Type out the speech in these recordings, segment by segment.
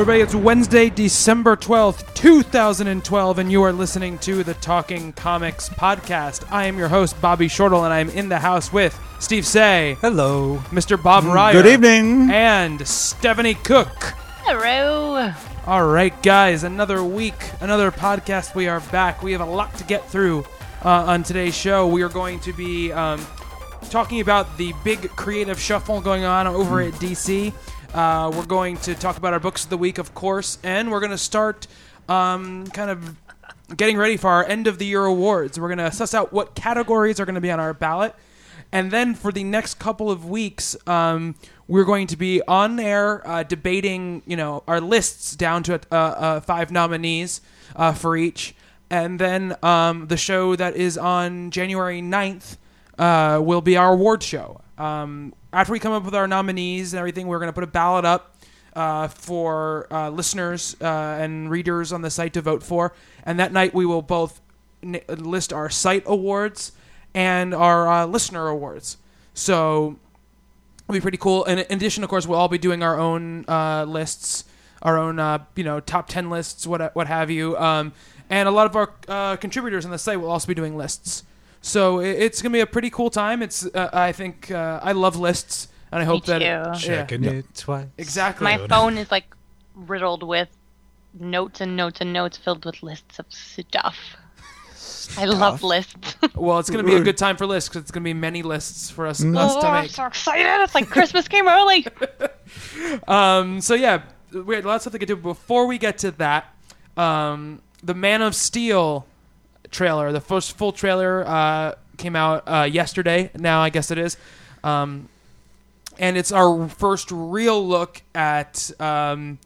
everybody. It's Wednesday, December 12th, 2012, and you are listening to the Talking Comics podcast. I am your host, Bobby Shortle, and I'm in the house with Steve Seigh, Hello. Mr. Bob Reyer, Good evening. and Stephanie Cook. Hello. All right, guys, another week, another podcast. We are back. We have a lot to get through uh, on today's show. We are going to be um, talking about the big creative shuffle going on over at DC. Uh, we're going to talk about our books of the week, of course, and we're going to start um, kind of getting ready for our end of the year awards. We're going to suss out what categories are going to be on our ballot. And then for the next couple of weeks, um, we're going to be on air uh, debating, you know, our lists down to uh, uh, five nominees uh, for each. And then um, the show that is on January 9th uh, will be our award show. Um, after we come up with our nominees and everything, we're going to put a ballot up uh, for uh, listeners uh, and readers on the site to vote for. And that night, we will both n- list our site awards and our uh, listener awards. So it'll be pretty cool. And in addition, of course, we'll all be doing our own uh, lists, our own uh, you know top ten lists, what what have you. Um, and a lot of our contributors on the site will also be doing lists. So it's gonna be a pretty cool time. It's uh, I think uh, I love lists, and I hope that too. yeah, it twice. exactly. My phone is like riddled with notes and notes and notes filled with lists of stuff. I love lists. Well, it's gonna be a good time for lists because it's gonna be many lists for us, us oh, to I'm so excited! It's like Christmas came early. Um, so yeah, we had lots of stuff to get to. Before we get to that, um, the Man of Steel trailer, the first full trailer, uh, came out uh, yesterday. Now I guess it is, um, and it's our first real look at. Um,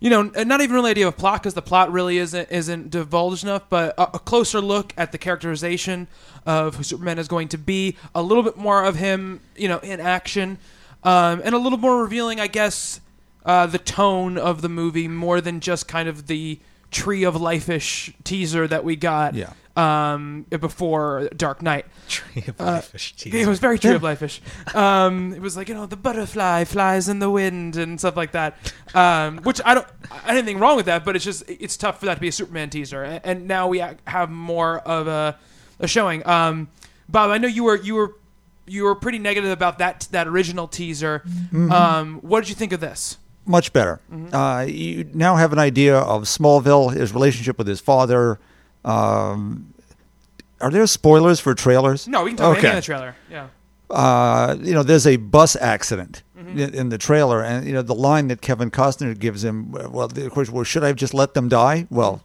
you know, not even really idea of plot because the plot really isn't isn't divulged enough, but a, a closer look at the characterization of who Superman is going to be, a little bit more of him, you know, in action, um, and a little more revealing, I guess, uh, the tone of the movie more than just kind of the Tree of Life-ish teaser that we got Yeah. um, before Dark Knight. Tree of Uh, life-ish teaser. It was very Tree of Life-ish. Um, it was like you know the butterfly flies in the wind and stuff like that. Um, which I don't, I anything wrong with that, but it's just it's tough for that to be a Superman teaser. And, and now we have more of a, a showing. Um, Bob, I know you were you were you were pretty negative about that that original teaser. Um, what did you think of this? Much better. Mm-hmm. Uh, you now have an idea of Smallville, his relationship with his father. Um, are there spoilers for trailers? No, we can talk about Okay. any of the trailer. Yeah. uh, you know, there's a bus accident Mm-hmm. in, in the trailer, and you know the line that Kevin Costner gives him. Well, of course, well, should I have just let them die? Well,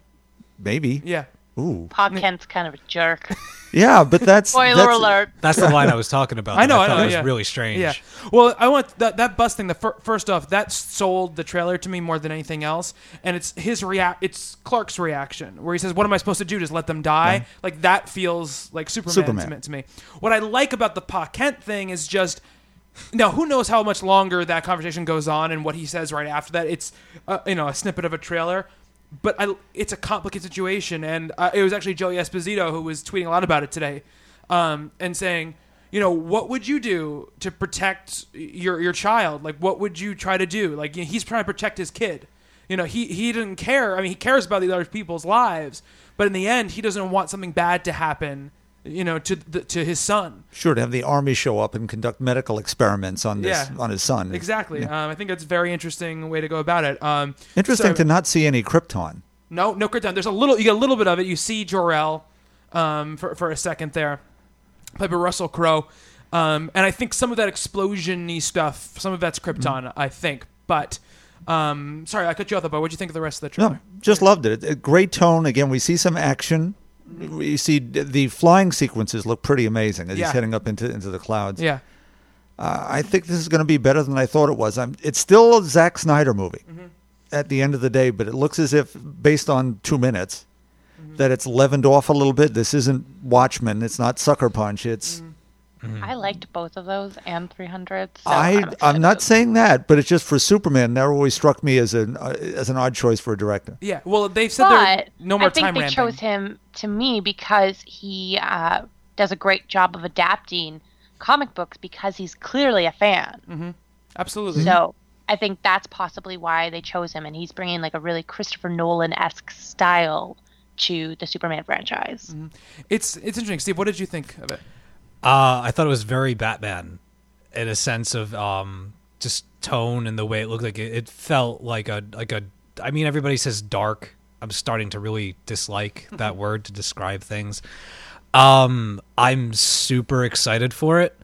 maybe. Yeah. Ooh, Pa Kent's kind of a jerk. yeah, but that's Spoiler that's- alert. That's the line I was talking about. I know, that I thought know, was yeah. really strange. Yeah. Well, I want that that bus thing. The fir- first off, that sold the trailer to me more than anything else, and it's his react. It's Clark's reaction where he says, "What am I supposed to do? Just let them die?" Like that feels like Superman, Superman. To, me, to me. What I like about the Pa Kent thing is just. Now, who knows how much longer that conversation goes on and what he says right after that? It's, uh, you know, a snippet of a trailer, but I, it's a complicated situation. And uh, it was actually Joey Esposito who was tweeting a lot about it today um, and saying, you know, what would you do to protect your your child? Like, what would you try to do? Like, you know, he's trying to protect his kid. You know, he he didn't care. I mean, he cares about these other people's lives, but in the end, he doesn't want something bad to happen. You know, to the, to his son. sure to have the army show up and conduct medical experiments on this Yeah. on his son. Exactly. Um, I think that's a very interesting way to go about it. Um, Interesting so- to not see any Krypton. No, no Krypton. There's a little. You get a little bit of it. You see Jor El um, for for a second there, played by Russell Crowe. Um, and I think some of that explosion-y stuff, some of that's Krypton, I think. But um, sorry, I cut you off, but what do you think of the rest of the No, just loved it. A great tone. Again, we see some action. We see the flying sequences look pretty amazing as Yeah. he's heading up into into the clouds. Yeah, Uh, I think this is going to be better than I thought it was. I'm, it's still a Zack Snyder movie Mm-hmm. at the end of the day, but it looks as if, based on two minutes, Mm-hmm. that it's leavened off a little bit. This isn't Watchmen. It's not Sucker Punch. It's Mm-hmm. I liked both of those and 300. So I. I'm, I'm not to- saying that, but it's just for Superman. That always struck me as an uh, as an odd choice for a director. yeah. Well, they've said there But no more I think time they ramping. chose him to me because he uh, does a great job of adapting comic books because he's clearly a fan. Absolutely. So I think that's possibly why they chose him, and he's bringing like a really Christopher Nolan esque style to the Superman franchise. It's it's interesting. Steve, what did you think of it? Uh, I thought it was very Batman in a sense of um, just tone and the way it looked like it, it felt like a like a. I mean, everybody says dark. I'm starting to really dislike that word to describe things. Um, I'm super excited for it.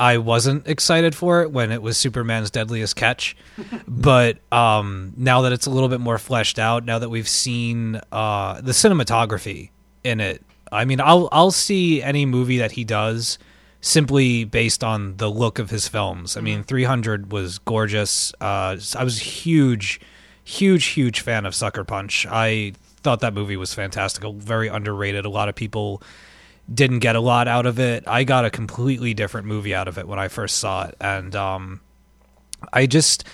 I wasn't excited for it when it was Superman's deadliest catch, but um, now that it's a little bit more fleshed out, now that we've seen uh, the cinematography in it, I mean, I'll I'll see any movie that he does simply based on the look of his films. I mean, 300 was gorgeous. Uh, I was huge, huge, huge fan of Sucker Punch. I thought that movie was fantastic. Very underrated. A lot of people didn't get a lot out of it. I got a completely different movie out of it when I first saw it, and um, I just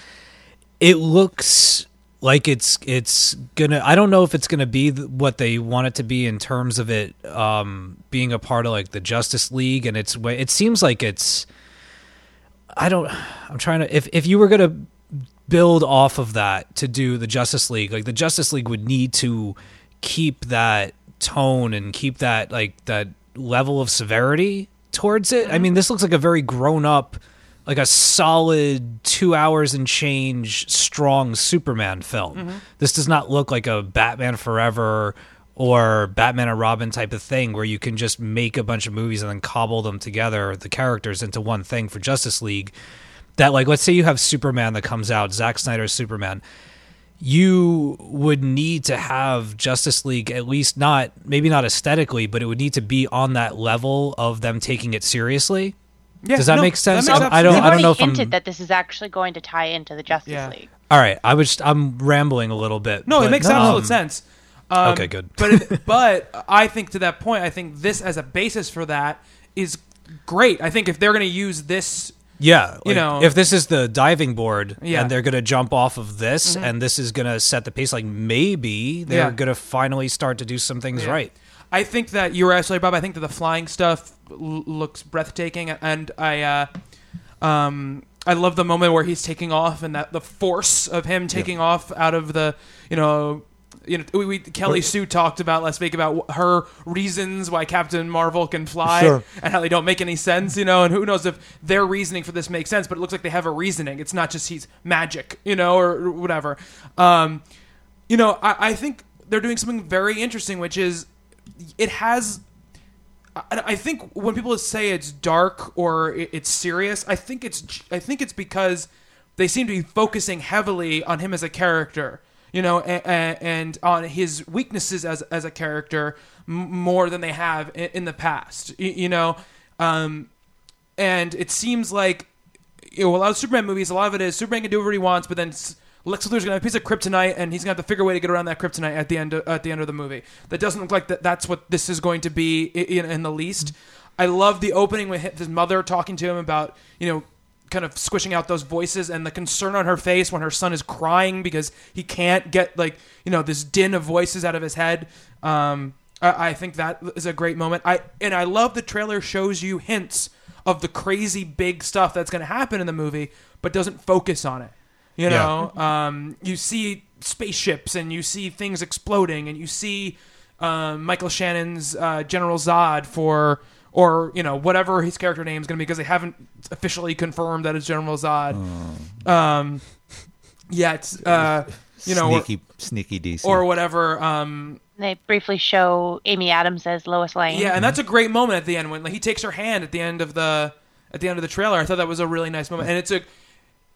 it looks like it's it's gonna. I don't know if it's gonna be th- what they want it to be in terms of it um, being a part of like the Justice League, and it's way. It seems like it's. I don't. I'm trying to. If if you were gonna build off of that to do the Justice League, like the Justice League would need to keep that tone and keep that like that level of severity towards it. I mean, this looks like a very grown up, like a solid two hours and change strong Superman film. Mm-hmm. This does not look like a Batman Forever or Batman and Robin type of thing where you can just make a bunch of movies and then cobble them together, the characters into one thing for Justice League. That like let's say you have Superman that comes out, Zack Snyder's Superman you would need to have Justice League at least not maybe not aesthetically, but it would need to be on that level of them taking it seriously. Yeah, Does that no, make sense? makes I- I don't- They've I don't know already if I'm- hinted that this is actually going to tie into the Justice Yeah. League. All right, I was I'm rambling a little bit. No, it makes um, absolute sense. Um, okay, good. but it, but I think to that point, I think this as a basis for that is great. I think if they're going to use this, Yeah, You know- if this is the diving board Yeah. Mm-hmm. and they're going to jump off of this and this is going to set the pace, like maybe they're Yeah. going to finally start to do some things Yeah. right. I think that you're absolutely Bob. I think that the flying stuff l- looks breathtaking, and I, uh, um, I love the moment where he's taking off and that the force of him taking off out of the, you know. You know, we, we Kelly Sue talked about last week about her reasons why Captain Marvel can fly Sure. and how they don't make any sense, you know, and who knows if their reasoning for this makes sense, but it looks like they have a reasoning. It's not just he's magic, you know, or, or whatever. Um, you know, I, I think they're doing something very interesting, which is it has. I, think when people say it's dark or it, it's serious, I think it's I think it's because they seem to be focusing heavily on him as a character, you know, and, and on his weaknesses as as a character more than they have in, the past, you, know. Um, and it seems like you know, a lot of Superman movies, a lot of it is Superman can do whatever he wants, but then Lex Luthor's gonna have a piece of kryptonite, and he's gonna have to figure a way to get around that kryptonite at the end of, at the end of the movie. That doesn't look like that. That's what this is going to be in, in the least. I love the opening with his mother talking to him about you know kind of squishing out those voices and the concern on her face when her son is crying because he can't get like you know this din of voices out of his head. Um, I, I think that is a great moment. I and I love the trailer shows you hints of the crazy big stuff that's going to happen in the movie, but doesn't focus on it. You know, um, you see spaceships and you see things exploding, and you see um, Michael Shannon's uh, General Zod for, or you know, whatever his character name is going to be, because they haven't officially confirmed that it's General Zod um, yet. Uh, you know, or, sneaky, sneaky DC. or whatever. Um, They briefly show Amy Adams as Lois Lane. Yeah, and that's a great moment at the end when like, he takes her hand at the end of the at the end of the trailer. I thought that was a really nice moment, and it took.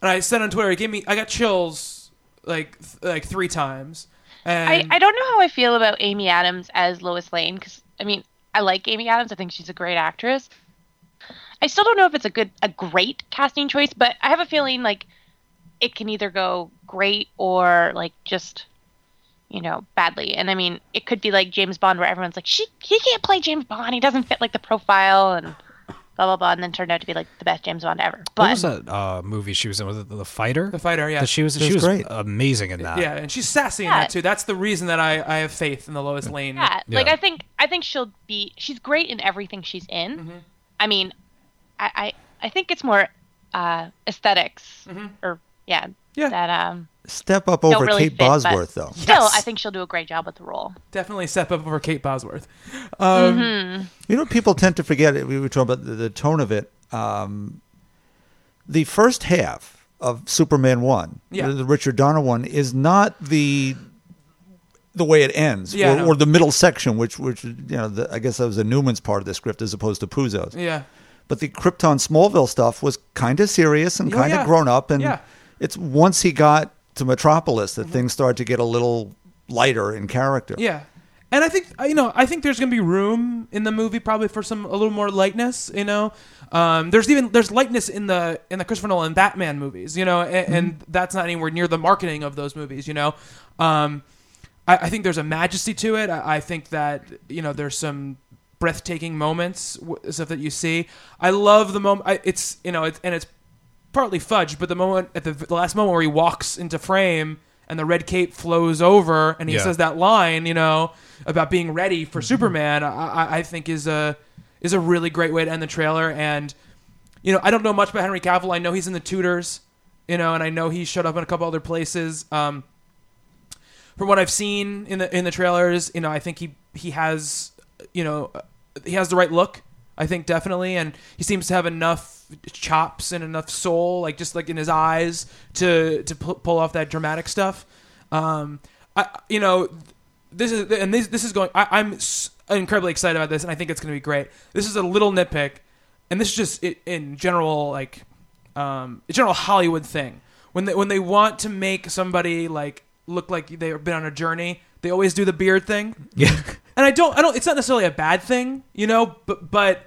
And I said on Twitter, it gave me. I got chills like th- like three times. And I, I don't know how I feel about Amy Adams as Lois Lane because I mean I like Amy Adams. I think she's a great actress. I still don't know if it's a good a great casting choice, but I have a feeling like it can either go great or like just you know badly. And I mean it could be like James Bond where everyone's like she he can't play James Bond. He doesn't fit like the profile and blah blah blah, and then turned out to be like the best James Bond ever. What But was that uh, movie she was in? Was it The Fighter? the fighter, yeah, That she was. She She was was great. amazing in that. yeah, and she's sassy in that too. That's the reason that I, I have faith in the Lois Lane. Yeah, like I think I think she'll be she's great in everything she's in. Mm-hmm. I mean, I, I I think it's more uh esthetics or yeah, Mm-hmm. Yeah. that um Step up over really Kate fit, Bosworth, though. Still, Yes. I think she'll do a great job with the role. Definitely step up over Kate Bosworth. Um, Mm-hmm. You know, people tend to forget. We were talking about the, the tone of it. Um, the first half of Superman one, Yeah. the, the Richard Donner one, is not the the way it ends, Yeah, or, no. or the middle section, which which you know, the, I guess that was a Newman's part of the script as opposed to Puzo's. Yeah, But the Krypton Smallville stuff was kind of serious and Oh, kind of yeah. grown up, and Yeah. Mm-hmm. it's once he got to Metropolis that things started to get a little lighter in character. yeah. And I think uh, you know, I think there's gonna be room in the movie probably for some a little more lightness. You know, um, there's even there's lightness in the in the Christopher Nolan Batman movies. You know, and, and that's not anywhere near the marketing of those movies. You know, um, I, I think there's a majesty to it. I, I think that you know there's some breathtaking moments stuff that you see. I love the moment. I, it's you know, it's and it's partly fudged, but the moment at the, the last moment where he walks into frame and the red cape flows over and he Yeah. says that line, you know, about being ready for Superman, I, I, I think is a is a really great way to end the trailer. And you know, I don't know much about Henry Cavill. I know he's in the Tudors, you know, and I know he showed up in a couple other places. Um, from what I've seen in the in the trailers, you know, I think he he has you know he has the right look. I think definitely, and he seems to have enough chops and enough soul, like just like in his eyes, to to pu- pull off that dramatic stuff. Um, I you know this is and this this is going. I, I'm s- incredibly excited about this, and I think it's going to be great. This is a little nitpick, and this is just i in general like um, a general Hollywood thing. When they when they want to make somebody like look like they've been on a journey, they always do the beard thing. Yeah. And I don't I don't it's not necessarily a bad thing, you know, but but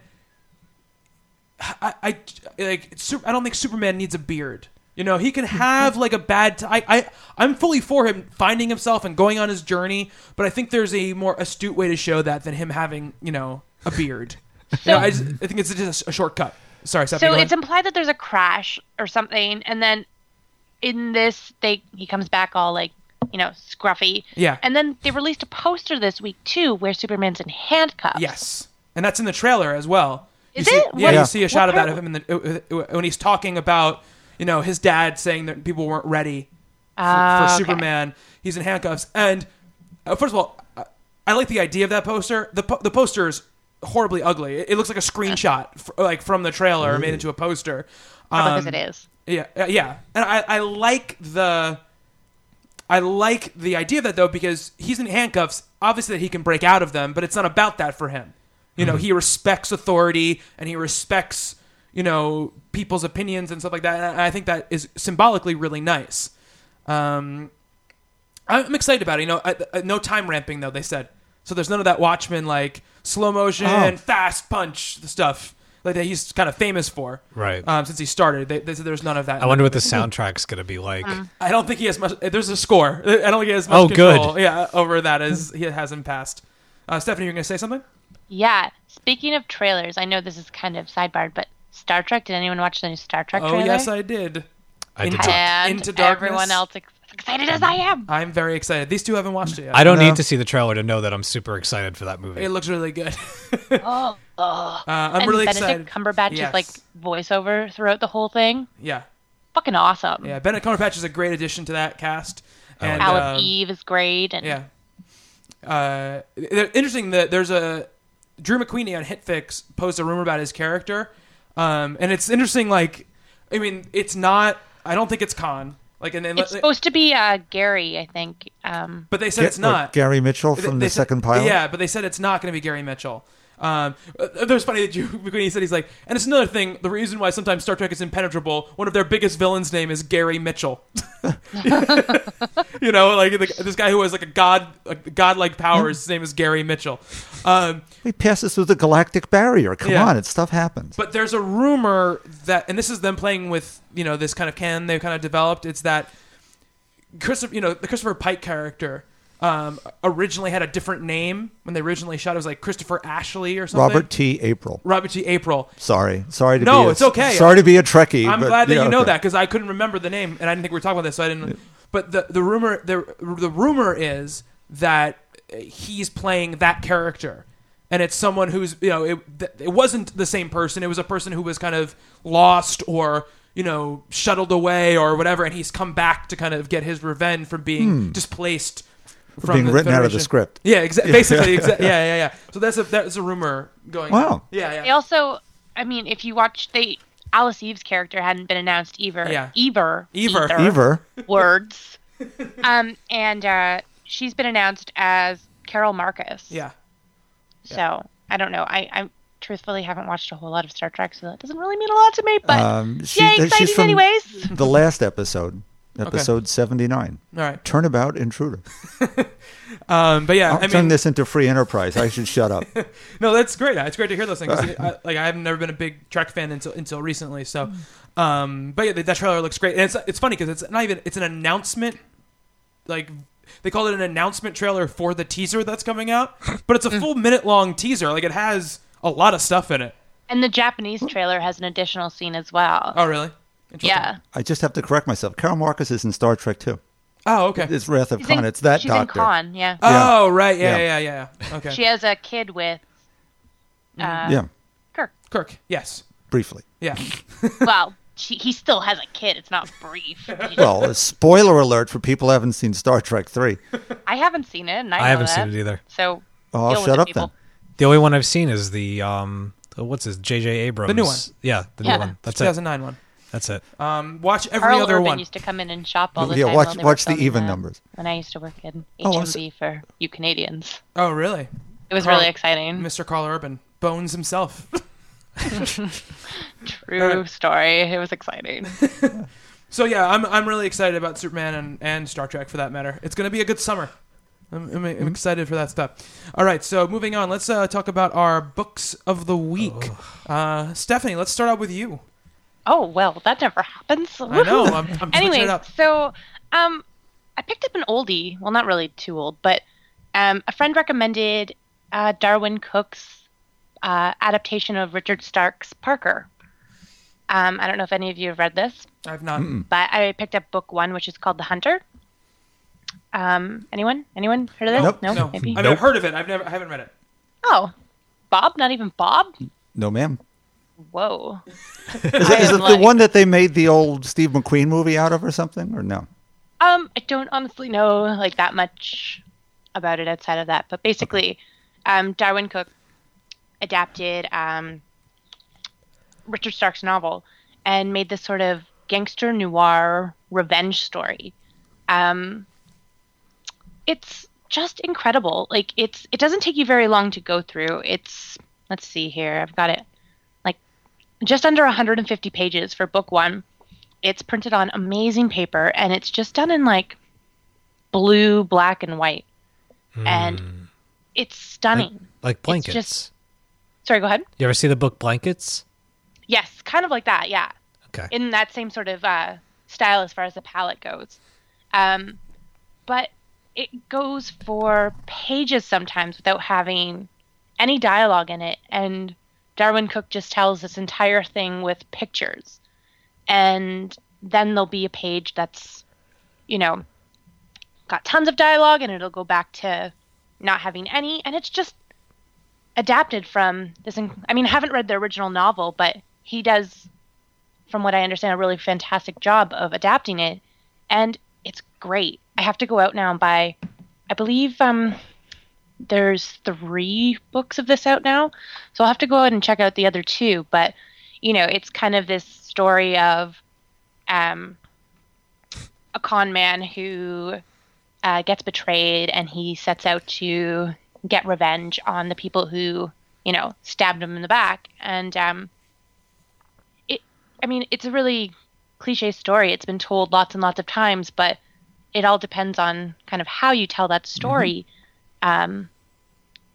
I, I like I don't think Superman needs a beard. You know, he can have like a bad t- I, I I'm fully for him finding himself and going on his journey, but I think there's a more astute way to show that than him having, you know, a beard. You know, I, just, I think it's just a shortcut. Sorry, Stephanie. So it's implied that there's a crash or something, and then in this, they he comes back all like you know scruffy. Yeah. And then they released a poster this week too, where Superman's in handcuffs. Yes, and that's in the trailer as well. You Is see, it? Yeah, What- you see a shot of that of him in the uh, when he's talking about you know his dad saying that people weren't ready for, Ah, for okay. Superman. He's in handcuffs, and uh, first of all, I, I like the idea of that poster. the po- The poster is horribly ugly. It, it looks like a screenshot, f- like from the trailer, made into a poster. Probably Um, because it is. yeah, uh, yeah, and I, I like the, I like the idea of that though because he's in handcuffs. Obviously, that he can break out of them, but it's not about that for him. You know, he respects authority and he respects you know people's opinions and stuff like that. And I think that is symbolically really nice. Um, I'm excited about it. You know, uh, uh, no time ramping though. They said so. There's none of that Watchmen like slow motion, Oh. fast punch stuff like that he's kind of famous for Right. um, since he started. They, they said there's none of that. I wonder what the soundtrack's going to be like. I don't think he has much. There's a score. I don't think he has much Oh, good. Yeah, over that as he has in past. Uh, Stephanie, you're going to say something? Yeah. Speaking of trailers, I know this is kind of sidebarred, but Star Trek. Did anyone watch the new Star Trek Oh trailer? yes, I did. I, did Into- not. and Into Darkness? everyone else ex- excited as I am. I'm very excited. These two haven't watched it yet. I don't No. need to see the trailer to know that I'm super excited for that movie. It looks really good. Oh, oh. Uh, I'm and really Benedict excited. Cumberbatch Yes. is like voiceover throughout the whole thing. Yeah, Fucking awesome. yeah. Benedict Cumberbatch is a great addition to that cast. And Alice um, Eve is great, and Yeah. Uh, interesting that there's a Drew McWeeny on HitFix posted a rumor about his character, um, and it's interesting. Like, I mean, it's not. I don't think it's Khan. Like, and then, it's supposed to be uh, Gary, I think. Um, but they said Ga- it's not. Gary Mitchell from They the said- second pilot. Yeah, but they said it's not going to be Gary Mitchell. Um, uh, there's funny that you when he said he's like, and it's another thing. The reason why sometimes Star Trek is impenetrable. One of their biggest villains' name is Gary Mitchell. you know, like the, this guy who has like a god, like godlike powers. His name is Gary Mitchell. Um, He passes through the galactic barrier. Come Yeah. on, it stuff happens. but there's a rumor that, and this is them playing with you know this kind of can they've kind of developed. It's that Christopher, you know, the Christopher Pike character um, originally had a different name when they originally shot. It was like Christopher Ashley or something. Robert T. April. Robert T. April. Sorry, sorry to No, be. a- it's okay. Sorry to be a Trekkie. I'm but, glad that yeah, you know okay. that because I couldn't remember the name and I didn't think we were talking about this, so I didn't. But the the rumor the the rumor is that he's playing that character, and it's someone who's you know it it wasn't the same person. It was a person who was kind of lost or you know shuttled away or whatever, and he's come back to kind of get his revenge from being displaced. From being the written out of the script. Yeah, exa- basically, exa- yeah, yeah, yeah. So that's a that's a rumor going. Wow. on. Yeah, yeah. They also, I mean, if you watch, they Alice Eve's character hadn't been announced either. Yeah. Either. Either. Ever. Words. um, and uh, she's been announced as Carol Marcus. yeah. So I don't know. I I truthfully haven't watched a whole lot of Star Trek, so that doesn't really mean a lot to me. But Um, she- yay, she's exciting from- anyways. The last episode, episode seventy nine. All right. Turnabout intruder. Um, but yeah, I'll I turn mean, this into free enterprise. I should shut up. No, that's great. It's great to hear those things. I, like I've never been a big Trek fan until until recently. So, um, but yeah, that trailer looks great, and it's it's funny because it's not even it's an announcement. Like they call it an announcement trailer for the teaser that's coming out, but it's a full minute long teaser. Like it has a lot of stuff in it. And the Japanese trailer has an additional scene as well. Oh, really? Interesting. yeah. I just have to correct myself. Carol Marcus is in Star Trek too. Oh, okay. It's Wrath of She's Khan. in- it's that she's doctor. in Khan, yeah. Oh, right. Yeah, Yeah. yeah, yeah, yeah. Okay. She has a kid with uh, Yeah, Kirk. Kirk. Yes. briefly. Yeah. well, she, he still has a kid. It's not brief. Well, a spoiler alert for people who haven't seen Star Trek three. I haven't seen it, and I, I haven't that. seen it either. So Oh, deal with shut up people. then. The only one I've seen is the um, what's his J.J. Abrams. The new one. Yeah, the Yeah. new one. That's it. 2009 one. That's it. Um, watch every Karl other Urban one. used to come in and shop all the Yeah, time. watch- while they were watch the even that numbers. When I used to work in Oh, HMV for you Canadians, Oh, really? it was Karl- really exciting. Mr. Karl Urban, Bones himself. True Alright. story. It was exciting. So yeah, I'm I'm really excited about Superman and, and Star Trek for that matter. It's gonna be a good summer. I'm, I'm, I'm excited for that stuff. All right, so moving on, let's uh, talk about our books of the week. Uh, Stephanie, let's start out with you. Oh well, that never happens. I know. I'm, I'm Anyway, so um, I picked up an oldie. Well, not really too old, but um, a friend recommended uh, Darwyn Cooke's uh, adaptation of Richard Stark's Parker. Um, I don't know if any of you have read this, I've not. but I picked up book one, which is called The Hunter. Um, anyone? Anyone heard of this? Nope. No, No, maybe. I mean, I've heard of it. I've never, I haven't read it. Oh, Bob? Not even Bob? No, ma'am. Whoa. Is it, is it am the one that they made the old Steve McQueen movie out of, or something, or no? Um, I don't honestly know like that much about it outside of that, but basically, um, Darwyn Cooke adapted um, Richard Stark's novel and made this sort of gangster noir revenge story. Um, it's just incredible. Like it's it doesn't take you very long to go through. It's let's see here. I've got it like just under 150 pages for book 1 it's printed on amazing paper and it's just done in like blue, black, and white. And it's stunning. Like blankets. just- Sorry, go ahead. You ever see the book Blankets? Yes, kind of like that, yeah. Okay. In that same sort of uh, style as far as the palette goes. Um, but it goes for pages sometimes without having any dialogue in it. And Darwyn Cooke just tells this entire thing with pictures. And then there'll be a page that's, you know, got tons of dialogue and it'll go back to not having any. And it's just adapted from this. In- I mean, I haven't read the original novel, but he does, from what I understand, a really fantastic job of adapting it. And it's great. I have to go out now and buy, I believe, um, there's three books of this out now. So I'll have to go out and check out the other two. But, you know, it's kind of this story of um, a con man who uh, gets betrayed and he sets out to get revenge on the people who you know, stabbed him in the back. And um, it, I mean, it's a really cliche story. It's been told lots and lots of times, but it all depends on kind of how you tell that story. Um,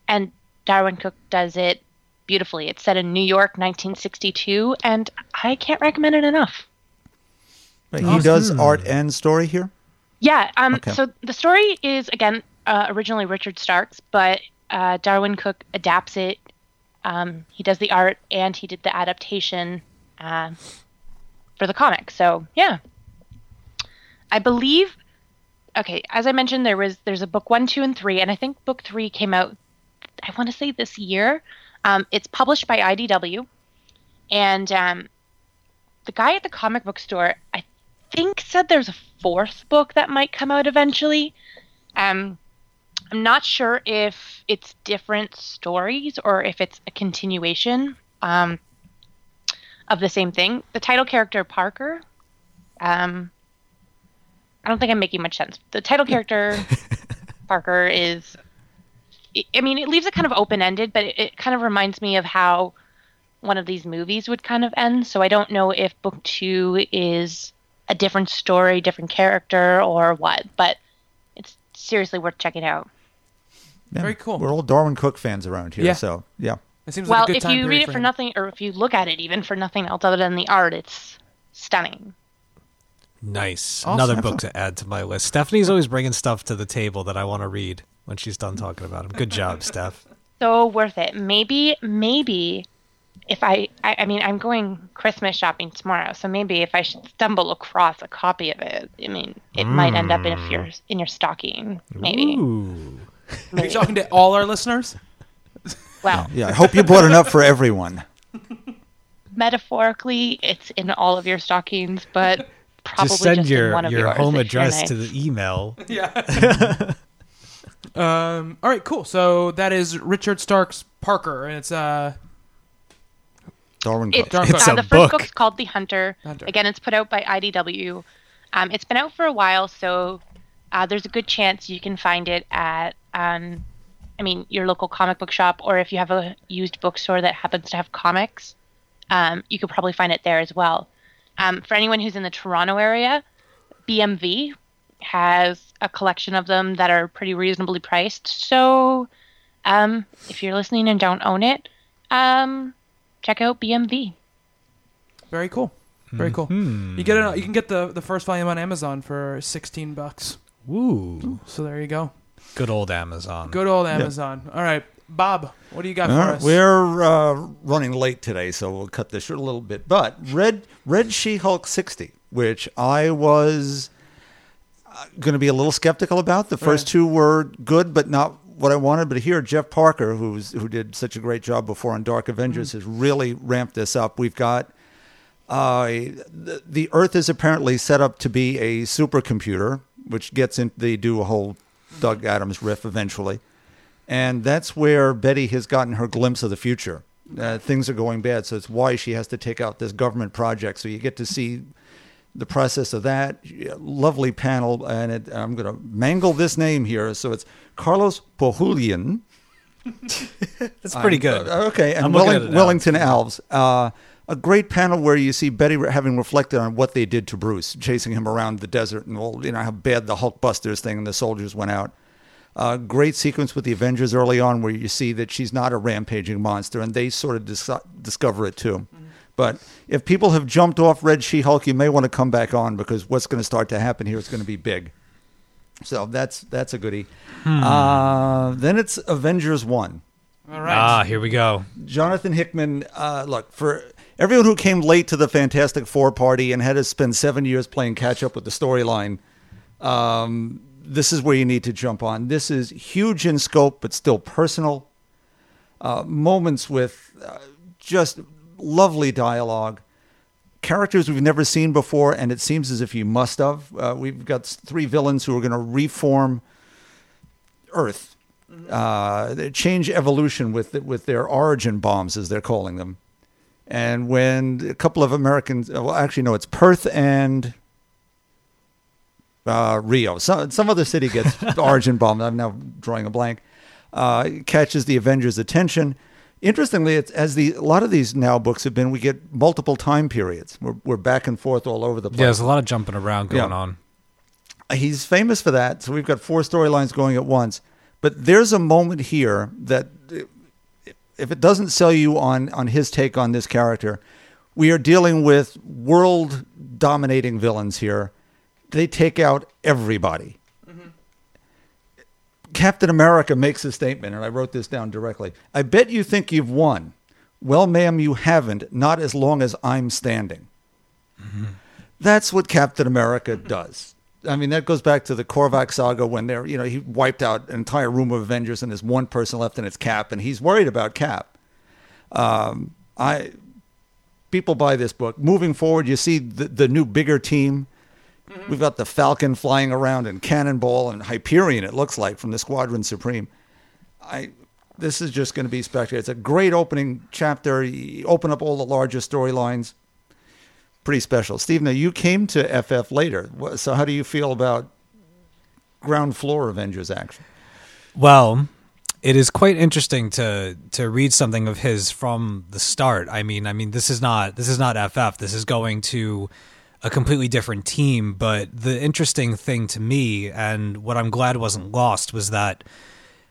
and Darwyn Cooke does it beautifully. It's set in New York, 1962, and I can't recommend it enough. Right, He does art and story here. Yeah. Um. Okay. So the story is again uh, originally Richard Stark's, but uh, Darwyn Cooke adapts it. Um, he does the art and he did the adaptation uh, for the comic. So yeah, I believe. Okay, as I mentioned, there was there's a book one, two, and three, and I think book three came out. I want to say this year. Um, it's published by IDW, and um, the guy at the comic book store, I think said there's a fourth book that might come out eventually. Um, I'm not sure if it's different stories or if it's a continuation um, of the same thing. The title character Parker. Um, I don't think I'm making much sense. The title character Parker is. I- I mean, it leaves it kind of open ended, but it, it kind of reminds me of how one of these movies would kind of end. So I don't know if book two is a different story, different character, or what. But it's seriously worth checking out. Yeah. Very cool. We're all Darwyn Cooke fans around here, Yeah. so yeah. It seems well, like a good if time you read it for him. nothing, or if you look at it even for nothing else other than the art, it's stunning. Nice. Awesome. Another book to add to my list. Stephanie's always bringing stuff to the table that I want to read when she's done talking about them. Good job, Steph. So worth it. Maybe, maybe if I, I, I mean, I'm going Christmas shopping tomorrow, so maybe if I should stumble across a copy of it, I mean, it might end up in a mm. your in your stocking, maybe. Ooh. Are you talking to all our listeners? Well, Yeah, I hope you bought enough for everyone. metaphorically, it's in all of your stockings, but probably Just send in your, one of your yours home address to the email. Yeah. um. All right. Cool. So that is Richard Stark's Parker, and it's uh. Darwyn Cooke. It's, Darwyn It's uh, a the first book. book's called The Hunter. Hunter. Again, it's put out by IDW. Um, it's been out for a while, so uh, there's a good chance you can find it at, um, I mean, your local comic book shop, or if you have a used bookstore that happens to have comics, um, you could probably find it there as well. Um, for anyone who's in the Toronto area, BMV has a collection of them that are pretty reasonably priced. So, um, if you're listening and don't own it, um, check out BMV. Very cool. Very cool. You get it. You can get the the first volume on Amazon for sixteen bucks. Ooh. So there you go. Good old Amazon. Good old Amazon. All right, Bob. What do you got for right, us? we're uh, running late today, so we'll cut this short a little bit. But Red Red She Hulk sixty, which I was going to be a little skeptical about. The first Right. two were good, but not what I wanted. But here, Jeff Parker, who's who did such a great job before on Dark Avengers, has really ramped this up. We've got uh, the, the Earth is apparently set up to be a supercomputer, which gets in. They do a whole Doug Adams riff eventually, and that's where Betty has gotten her glimpse of the future. Uh, things are going bad, so it's why she has to take out this government project. So you get to see the process of that. Lovely panel, and it, I'm going to mangle this name here. So it's Carlos Pohulian. That's pretty good. Uh, okay, and Welling- at it now. Wellington Alves. Uh, a great panel where you see Betty having reflected on what they did to Bruce, chasing him around the desert, and all, you know how bad the Hulkbusters thing and the soldiers went out. Uh, great sequence with the Avengers early on where you see that she's not a rampaging monster, and they sort of dis- discover it too. But if people have jumped off Red She-Hulk, you may want to come back on because what's going to start to happen here is going to be big. So that's that's a goodie. Uh, then it's Avengers One. All right. Ah, here we go. Jonathan Hickman, uh, look, for everyone who came late to the Fantastic Four party and had to spend seven years playing catch up with the storyline, um, this is where you need to jump on. This is huge in scope, but still personal. Uh, moments with uh, just lovely dialogue. Characters we've never seen before, and it seems as if you must have. Uh, we've got three villains who are going to reform Earth uh, change evolution with with their origin bombs, as they're calling them. And when a couple of Americans, well, actually, no, it's Perth and uh, Rio. Some some other city gets origin bomb. I'm now drawing a blank. Uh, catches the Avengers' attention. Interestingly, it's as the a lot of these now books have been, we get multiple time periods. We're we're back and forth all over the place. Yeah, there's a lot of jumping around going Yeah. on. he's famous for that. So we've got four storylines going at once. But there's a moment here that, if it doesn't sell you on on his take on this character, we are dealing with world dominating villains here. They take out everybody. Captain America makes a statement, and I wrote this down directly. I bet you think you've won. Well, ma'am, you haven't. Not as long as I'm standing. That's what Captain America does. I mean, that goes back to the Korvac saga when they're, you know, he wiped out an entire room of Avengers and there's one person left and it's Cap, and he's worried about Cap. Um, I people buy this book. Moving forward, you see the, the new bigger team. Mm-hmm. We've got the Falcon flying around and Cannonball and Hyperion. It looks like from the Squadron Supreme. I this is just going to be spectacular. It's a great opening chapter. You open up all the larger storylines. Pretty special. Steve, now you came to FF later. So how do you feel about ground floor Avengers action? Well, it is quite interesting to to read something of his from the start. I mean, I mean, this is not this is not FF. This is going to a completely different team. But the interesting thing to me, and what I'm glad wasn't lost, was that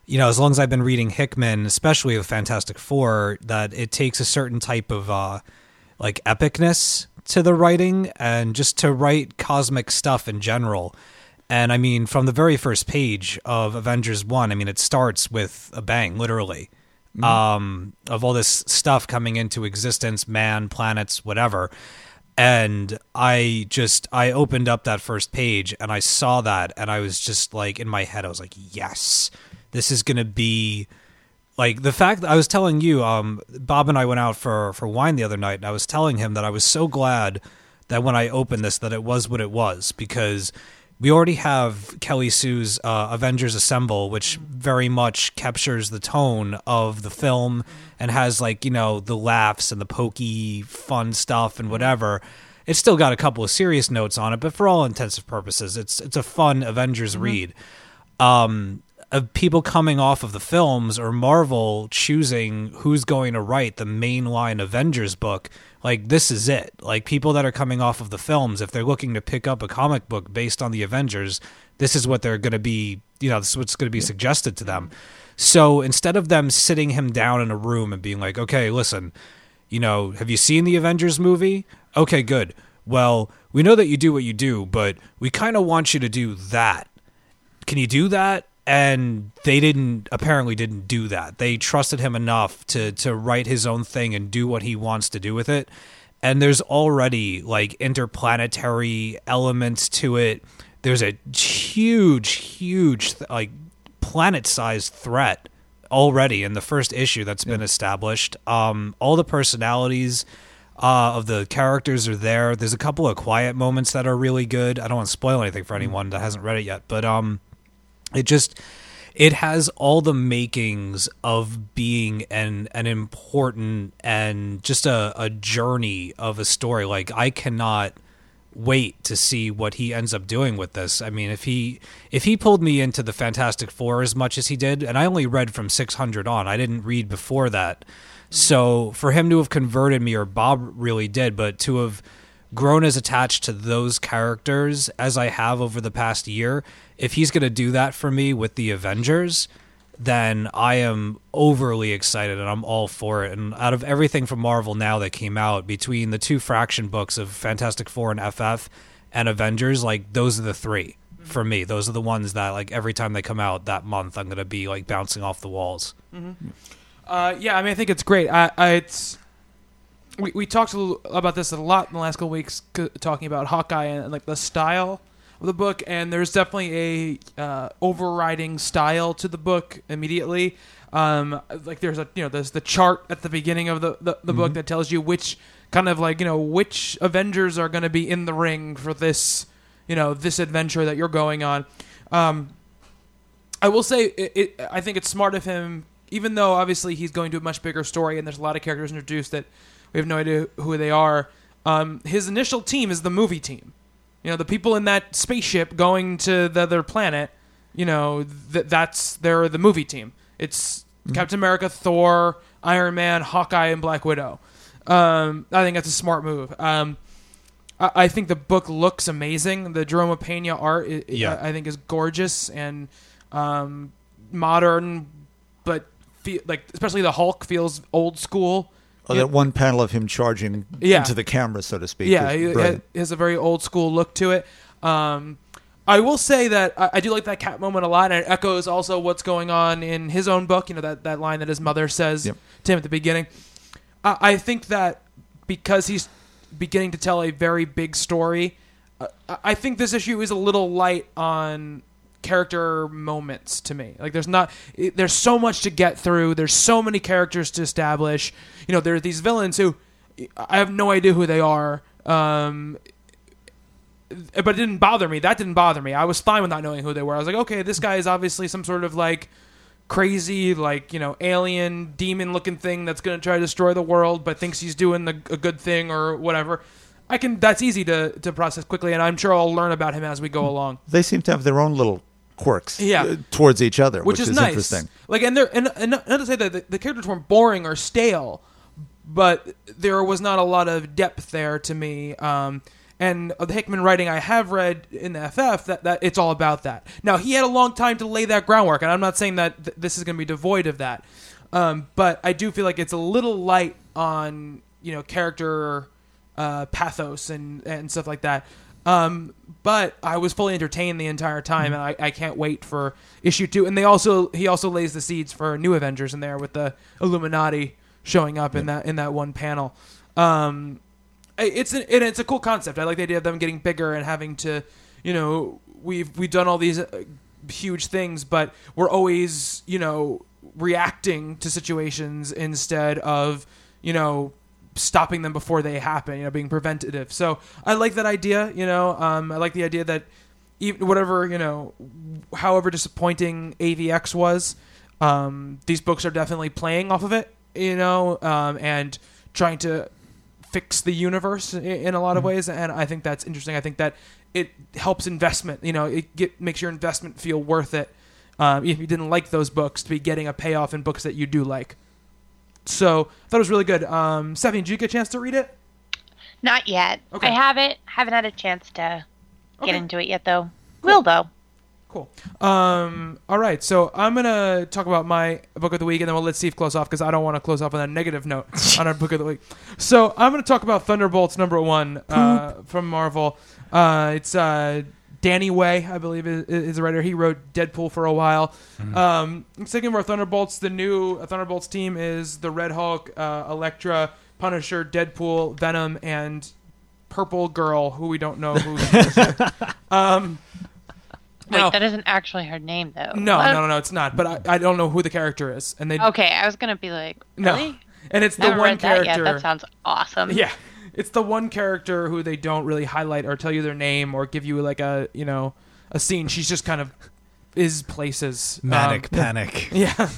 you know, as long as I've been reading Hickman, especially with Fantastic Four, that it takes a certain type of uh, like epicness to the writing and just to write cosmic stuff in general. And I mean, from the very first page of Avengers 1, I mean, it starts with a bang, literally, um, of all this stuff coming into existence man, planets, whatever. And I just, I opened up that first page and I saw that. And I was just like, in my head, I was like, yes, this is going to be like the fact that I was telling you, um, Bob and I went out for for wine the other night, and I was telling him that I was so glad that when I opened this, that it was what it was because we already have Kelly Sue's uh, Avengers Assemble, which very much captures the tone of the film and has like you know the laughs and the pokey, fun stuff and whatever. It's still got a couple of serious notes on it, but for all intensive purposes, it's it's a fun Avengers read um, of people coming off of the films or Marvel choosing who's going to write the mainline Avengers book, like this is it. Like people that are coming off of the films, if they're looking to pick up a comic book based on the Avengers, this is what they're going to be, you know, this is what's going to be suggested to them. So instead of them sitting him down in a room and being like, okay, listen, you know, have you seen the Avengers movie? Okay, good. Well, we know that you do what you do, but we kind of want you to do that can you do that and they didn't apparently didn't do that. They trusted him enough to to write his own thing and do what he wants to do with it. And there's already like interplanetary elements to it. There's a huge huge like planet-sized threat already in the first issue that's been established. Um all the personalities uh, of the characters are there. There's a couple of quiet moments that are really good. I don't want to spoil anything for anyone that hasn't read it yet, but um, it just it has all the makings of being an an important and just a, a journey of a story. Like I cannot wait to see what he ends up doing with this. I mean, if he if he pulled me into the Fantastic Four as much as he did, and I only read from 600 on, I didn't read before that. So for him to have converted me, or Bob really did, but to have grown as attached to those characters as I have over the past year, if he's going to do that for me with the Avengers, then I am overly excited and I'm all for it. And out of everything from Marvel now that came out, between the two Fraction books of Fantastic Four and FF and Avengers, like those are the three for me. Those are the ones that like every time they come out that month, I'm going to be like bouncing off the walls. Uh, yeah, I mean, I think it's great. I, I it's we, we talked a little about this a lot in the last couple weeks, c- talking about Hawkeye and, and, like the style of the book, and there's definitely a uh, overriding style to the book immediately. Um, like there's a you know there's the chart at the beginning of the the, the book that tells you which kind of like you know which Avengers are going to be in the ring for this you know this adventure that you're going on. Um, I will say, it, it, I think it's smart of him, even though obviously he's going to a much bigger story and there's a lot of characters introduced that we have no idea who they are. Um, his initial team is the movie team. You know, the people in that spaceship going to the other planet. You know, th- that's they're the movie team. It's Captain America, Thor, Iron Man, Hawkeye, and Black Widow. Um, I think that's a smart move. Um, I, I think the book looks amazing. The Jerome Pena art, i Yeah. I, I think, is gorgeous and um, modern, but fe- like especially the Hulk feels old school. Oh, that one panel of him charging Yeah. into the camera, so to speak. Yeah, is he, brilliant. he has a very old school look to it. Um, I will say that I, I do like that cat moment a lot, and it echoes also what's going on in his own book. You know that that line that his mother says Yep. to him at the beginning. I, I think that because he's beginning to tell a very big story, uh, I- I think this issue is a little light on character moments to me. Like there's not there's so much to get through. There's so many characters to establish. You know, there are these villains who I have no idea who they are. Um, but it didn't bother me. That didn't bother me. I was fine with not knowing who they were. I was like, okay, this guy is obviously some sort of like crazy, like you know, alien demon looking thing that's going to try to destroy the world, but thinks he's doing the, a good thing or whatever. I can. That's easy to to process quickly, and I'm sure I'll learn about him as we go along. They seem to have their own little quirks Yeah. uh, towards each other, which, which, is, nice. interesting. Like, and they're and, and not not to say that the, the characters weren't boring or stale, but there was not a lot of depth there to me. Um, and the Hickman writing I have read in the FF that, that it's all about that. Now he had a long time to lay that groundwork, and I'm not saying that th- this is going to be devoid of that, um, but I do feel like it's a little light on you know character uh, pathos and and stuff like that. Um, but I was fully entertained the entire time, and I, I can't wait for issue two. And they also he also lays the seeds for new Avengers in there with the Illuminati showing up in that in that one panel. Um, it's an, and it's a cool concept. I like the idea of them getting bigger and having to, you know, we've we've done all these uh, huge things, but we're always you know reacting to situations instead of you know stopping them before they happen. You know, being preventative. So I like that idea. You know, um, I like the idea that even whatever you know, however disappointing AVX was, um, these books are definitely playing off of it. You know, um, and trying to fix the universe i- in a lot of ways, and I think that's interesting. I think that it helps investment. You know, it get, makes your investment feel worth it. Um, if you didn't like those books, to be getting a payoff in books that you do like. So I thought it was really good. Um, Stephanie, did you get a chance to read it? Not yet. Okay. I have it. Haven't had a chance to Okay. get into it yet, though. Will though. Cool. Um, all right, so I'm gonna talk about my book of the week, and then we'll let Steve close off because I don't want to close off on a negative note on our book of the week. So I'm gonna talk about Thunderbolts number one uh, from Marvel. Uh, it's uh, Danny Way, I believe, is, is the writer. He wrote Deadpool for a while. Um, second of our Thunderbolts, the new Thunderbolts team is the Red Hulk, uh, Elektra, Punisher, Deadpool, Venom, and Purple Girl, who we don't know who. she is. um, Wait, now- that isn't actually her name, though. no, What? no, no, no, it's not. But I, I don't know who the character is, and they Okay, I was gonna be like, no, and it's the one read that character. yet. That sounds awesome. yeah, it's the one character who they don't really highlight or tell you their name or give you like a you know a scene. She's just kind of is places Manic Um, panic. yeah.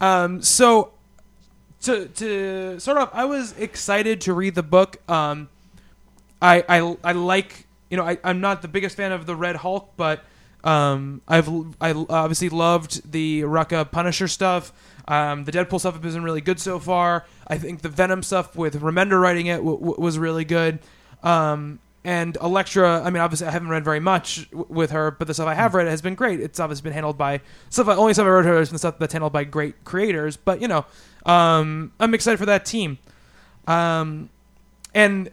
Um, so to to start off, I was excited to read the book. Um, I I I like you know I I'm not the biggest fan of the Red Hulk, but um I've I obviously loved the Rucka Punisher stuff. Um, the Deadpool stuff has been really good so far. I think the Venom stuff with Remender writing it w- w- was really good. Um, and Elektra, I mean, obviously, I haven't read very much w- with her, but the stuff I have read has been great. It's obviously been handled by stuff. Only stuff I read her has been stuff that's handled by great creators. But you know, um, I'm excited for that team. Um, and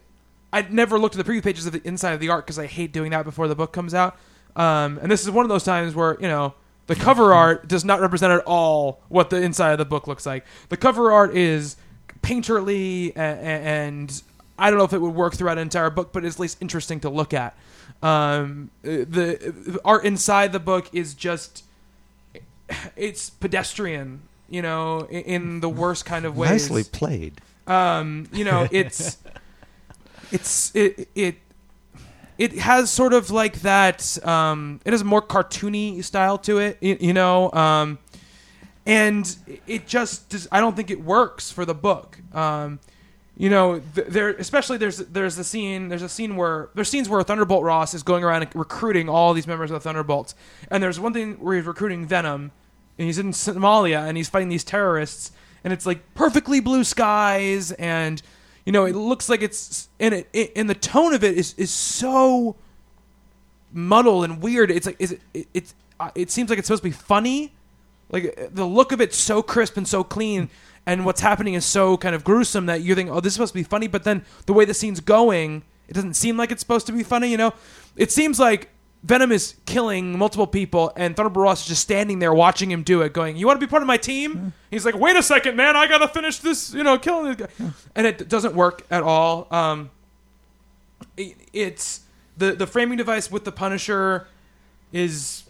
I'd never looked at the preview pages of the inside of the art because I hate doing that before the book comes out. Um, and this is one of those times where you know the cover art does not represent at all what the inside of the book looks like. The cover art is painterly a- a- and I don't know if it would work throughout an entire book, but it's at least interesting to look at. Um, the, the art inside the book is just it's pedestrian, you know, in, in the worst kind of ways Nicely played. um, you know, it's it's it it it has sort of like that. Um, it has a more cartoony style to it, you, you know, um, and it just does, I don't think it works for the book. Um, you know, th- there especially there's there's the scene there's a scene where there's scenes where Thunderbolt Ross is going around recruiting all these members of the Thunderbolts, and there's one thing where he's recruiting Venom, and he's in Somalia and he's fighting these terrorists and it's like perfectly blue skies and you know it looks like it's and it, it and the tone of it is is so muddled and weird. It's like is it, it it's uh, it seems like it's supposed to be funny. Like the look of it's so crisp and so clean, and what's happening is so kind of gruesome that you think, oh, this is supposed to be funny. But then the way the scene's going, it doesn't seem like it's supposed to be funny. You know, it seems like Venom is killing multiple people, and Thunderbolt Ross is just standing there watching him do it, going, "You want to be part of my team?" He's like, "Wait a second, man, I gotta finish this, you know, killing this guy," and it doesn't work at all. Um, it, it's the the framing device with the Punisher is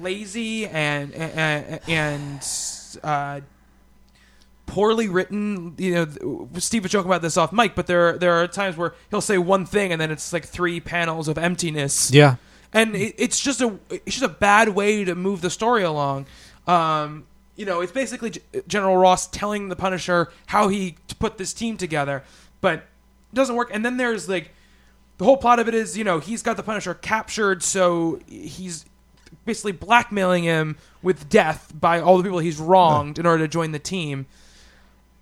lazy and and, and uh, poorly written. You know, Steve was joking about this off mic, but there there are times where he'll say one thing and then it's like three panels of emptiness. Yeah. And it, it's just a it's just a bad way to move the story along. Um, you know, it's basically G- General Ross telling the Punisher how he put this team together, but it doesn't work. And then there's like the whole plot of it is, you know, he's got the Punisher captured, so he's basically blackmailing him with death by all the people he's wronged in order to join the team.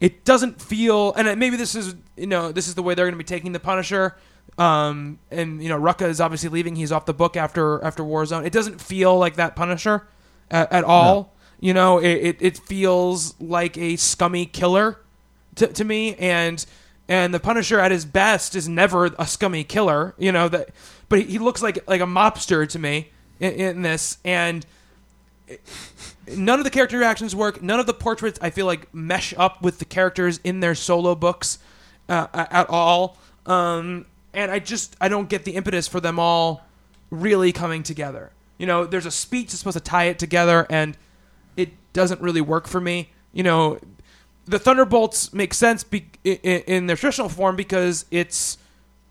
It doesn't feel, and uh, maybe this is, you know, this is the way they're going to be taking the Punisher. Um, and you know, Rucka is obviously leaving. He's off the book after after Warzone. It doesn't feel like that Punisher at, at all. You know, it, it it feels like a scummy killer to, to me and and the punisher at his best is never a scummy killer you know that but he, he looks like like a mobster to me in, in this and none of the character reactions work none of the portraits i feel like mesh up with the characters in their solo books uh, at all um, and i just i don't get the impetus for them all really coming together you know there's a speech that's supposed to tie it together and it doesn't really work for me you know the Thunderbolts make sense be- in, their traditional form because it's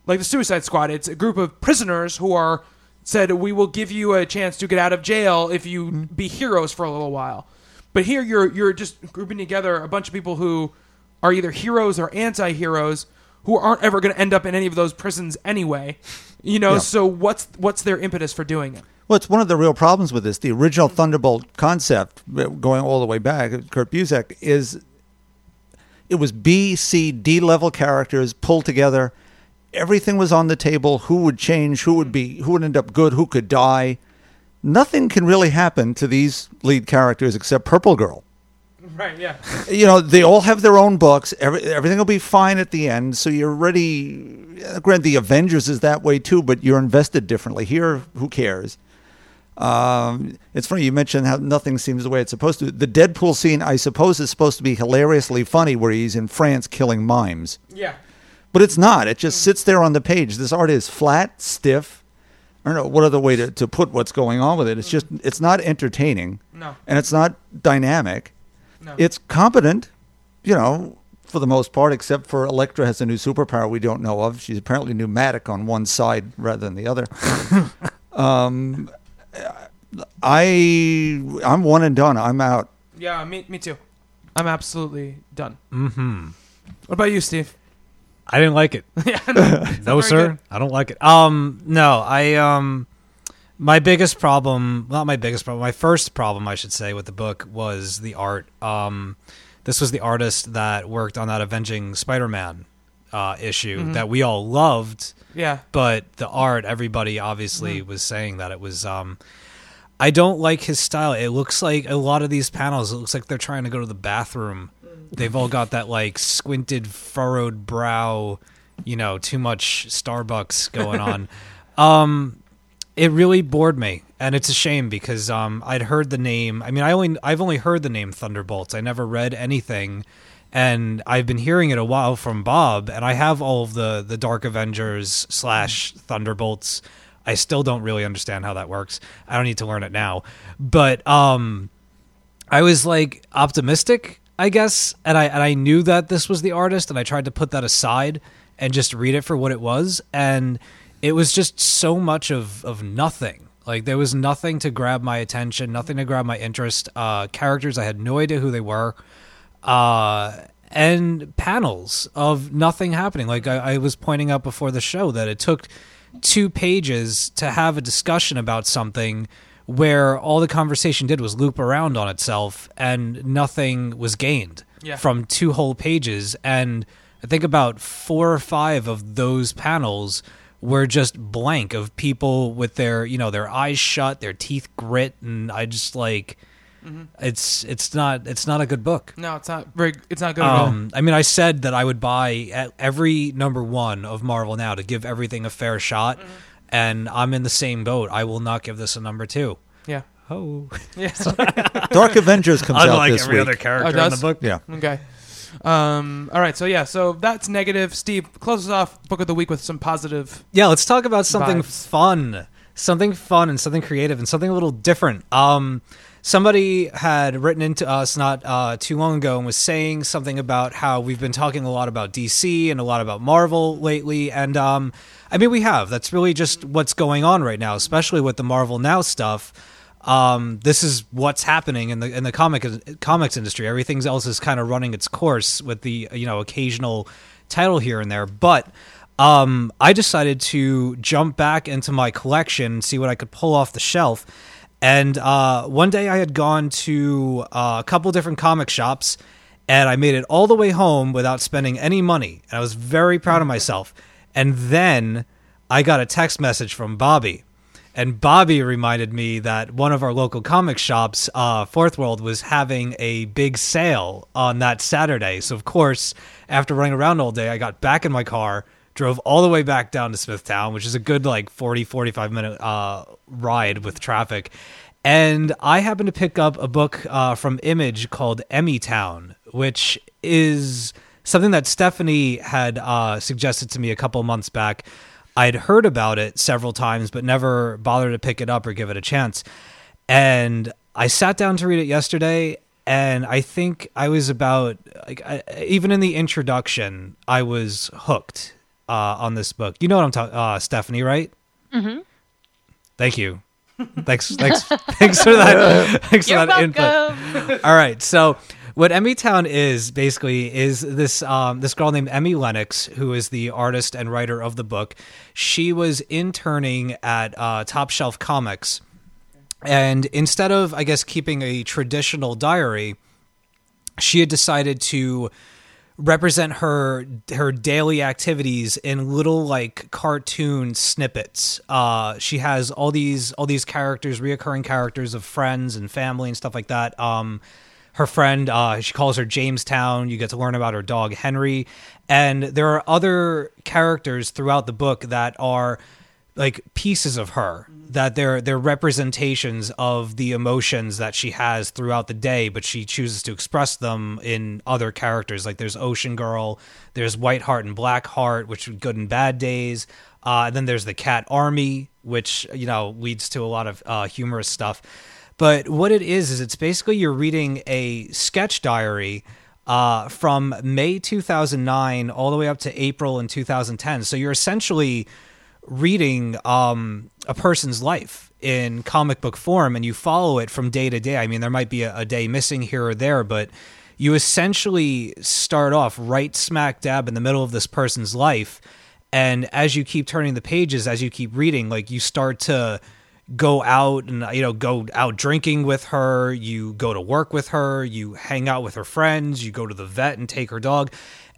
like the Suicide Squad. It's a group of prisoners who are said, "We will give you a chance to get out of jail if you mm-hmm. be heroes for a little while." But here, you're you're just grouping together a bunch of people who are either heroes or anti-heroes who aren't ever going to end up in any of those prisons anyway. You know, Yeah. so what's what's their impetus for doing it? Well, it's one of the real problems with this. The original Thunderbolt concept, going all the way back, Kurt Busiek, is it was B, C, D level characters pulled together. Everything was on the table. Who would change? Who would mm. be? Who would end up good? Who could die? Nothing can really happen to these lead characters except Purple Girl. Right. Yeah. You know, they all have their own books. Every, everything will be fine at the end. So you're ready. Granted, the Avengers is that way too, but you're invested differently. Here, who cares? Um, it's funny you mentioned how nothing seems the way it's supposed to. The Deadpool scene, I suppose, is supposed to be hilariously funny, where he's in France killing mimes, Yeah. but it's not. It just sits there on the page. This art is flat, stiff. I don't know what other way to, to put what's going on with it. It's just it's not entertaining, No. and it's not dynamic. No. It's competent, you know, for the most part, except for Elektra has a new superpower we don't know of. She's apparently pneumatic on one side rather than the other. um, I I'm one and done. I'm out. Yeah, me, me too. I'm absolutely done. Mm-hmm. What about you, Steve? I didn't like it. yeah, no, no, sir. I don't like it. Um, no, I um, my biggest problem, not my biggest problem, my first problem, I should say, with the book was the art. Um, this was the artist that worked on that Avenging Spider-Man uh, issue that we all loved, Yeah, but the art, everybody obviously was saying that it was. Um, I don't like his style. It looks like a lot of these panels. It looks like they're trying to go to the bathroom. They've all got that like squinted, furrowed brow. You know, too much Starbucks going on. um, it really bored me, and it's a shame because um, I'd heard the name. I mean, I only I've only heard the name Thunderbolts. I never read anything, and I've been hearing it a while from Bob, and I have all of the the Dark Avengers slash Thunderbolts. I still don't really understand how that works. I don't need to learn it now, but um, I was like optimistic, I guess, and I and I knew that this was the artist, and I tried to put that aside and just read it for what it was, and it was just so much of of nothing. Like there was nothing to grab my attention, nothing to grab my interest. Uh, characters I had no idea who they were, uh, and panels of nothing happening. Like I, I was pointing out before the show that it took two pages to have a discussion about something where all the conversation did was loop around on itself and nothing was gained Yeah. from two whole pages. And I think about four or five of those panels were just blank of people with their, you know, their eyes shut, their teeth grit, and I just like it's it's not it's not a good book. No, it's not very. It's not good at all. Um, I mean, I said that I would buy every number one of Marvel now to give everything a fair shot, Mm-hmm. and I'm in the same boat. I will not give this a number two. Yeah. Oh, Yeah. Dark Avengers comes out unlike this every week. other character Oh, in the book. Yeah. Okay. Um. All right. So yeah. So that's negative. Steve, close us off. Book of the week with some positive. Yeah, let's talk about something Vibes. fun, something fun, and something creative, and something a little different. Um, somebody had written into us not uh, too long ago and was saying something about how we've been talking a lot about DC and a lot about Marvel lately, and um, I mean we have. That's really just what's going on right now, especially with the Marvel Now stuff. Um, this is what's happening in the in the comic comics industry. Everything else is kind of running its course with the you know occasional title here and there, but um, I decided to jump back into my collection, and see what I could pull off the shelf. And uh, one day I had gone to uh, a couple different comic shops, and I made it all the way home without spending any money. And I was very proud of myself. And then I got a text message from Bobby. And Bobby reminded me that one of our local comic shops, uh, Fourth World, was having a big sale on that Saturday. So, of course, after running around all day, I got back in my car, drove all the way back down to Smithtown, which is a good like 40, 45 minute uh, ride with traffic. And I happened to pick up a book uh, from Image called EmiTown, which is something that Stephanie had uh, suggested to me a couple months back. I'd heard about it several times, but never bothered to pick it up or give it a chance. And I sat down to read it yesterday, and I think I was about like I, even in the introduction, I was hooked uh, on this book. You know what I'm talking, uh, Stephanie, right? Mm-hmm. Thank you. Thanks, thanks, thanks for that. Thanks You're for that input. All right. So what EmiTown is basically is this um, this girl named Emi Lenox, who is the artist and writer of the book. She was interning at uh, Top Shelf Comics, and instead of I guess keeping a traditional diary, she had decided to represent her her daily activities in little like cartoon snippets. Uh, she has all these all these characters, reoccurring characters of friends and family and stuff like that. Um, her friend, uh, she calls her Jamestown. You get to learn about her dog Henry, and there are other characters throughout the book that are like pieces of her that they're they're representations of the emotions that she has throughout the day but she chooses to express them in other characters. Like there's ocean girl there's white heart and black heart which are good and bad days. Uh, and then there's the cat army which you know leads to a lot of uh, humorous stuff but what it is is it's basically you're reading a sketch diary uh, from May 2009 all the way up to April in 2010. So you're essentially reading um, a person's life in comic book form and you follow it from day to day. I mean, there might be a, a day missing here or there, but you essentially start off right smack dab in the middle of this person's life. And as you keep turning the pages, as you keep reading, like you start to go out and you know go out drinking with her you go to work with her you hang out with her friends you go to the vet and take her dog